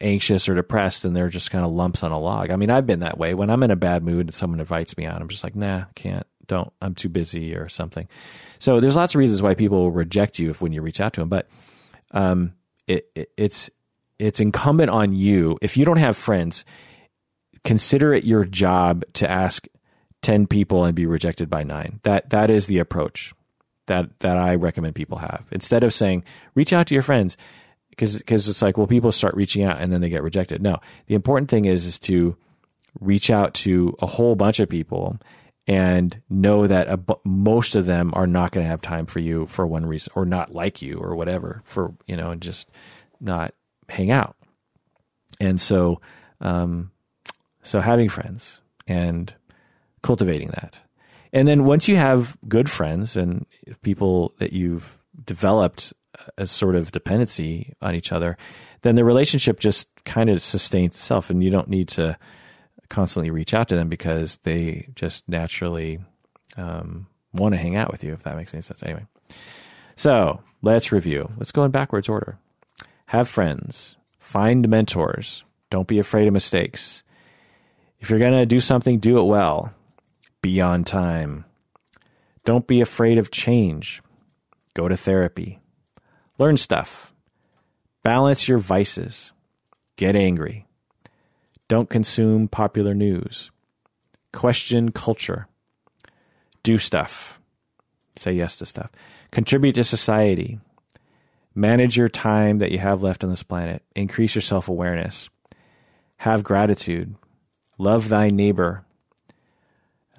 anxious or depressed and they're just kind of lumps on a log. I mean, I've been that way. When I'm in a bad mood and someone invites me out, I'm just like, nah, can't, don't, I'm too busy or something. So there's lots of reasons why people will reject you if when you reach out to them. But um, it, it, it's it's incumbent on you if you don't have friends, consider it your job to ask ten people and be rejected by nine. That that is the approach that that I recommend people have. Instead of saying reach out to your friends because because it's like well people start reaching out and then they get rejected. No, the important thing is is to reach out to a whole bunch of people and know that most of them are not going to have time for you for one reason or not like you or whatever for you know and just not hang out. And so um, so having friends and cultivating that. And then once you have good friends and people that you've developed a sort of dependency on each other, then the relationship just kind of sustains itself, and you don't need to constantly reach out to them because they just naturally um, want to hang out with you. If that makes any sense, anyway. So let's review. Let's go in backwards order. Have friends. Find mentors. Don't be afraid of mistakes. If you're going to do something, do it well. Be on time. Don't be afraid of change. Go to therapy. Learn stuff. Balance your vices. Get angry. Don't consume popular news. Question culture. Do stuff. Say yes to stuff. Contribute to society. Manage your time that you have left on this planet. Increase your self awareness. Have gratitude. Love thy neighbor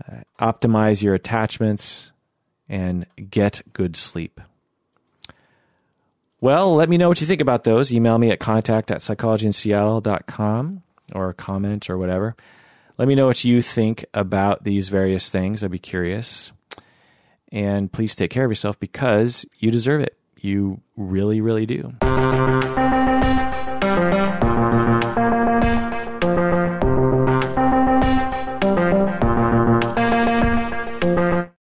uh, optimize your attachments, and get good sleep. Well, let me know what you think about those. Email me at contact at psychologyinseattle.com or comment or whatever. Let me know what you think about these various things. I'd be curious. And please take care of yourself because you deserve it. You really, really do.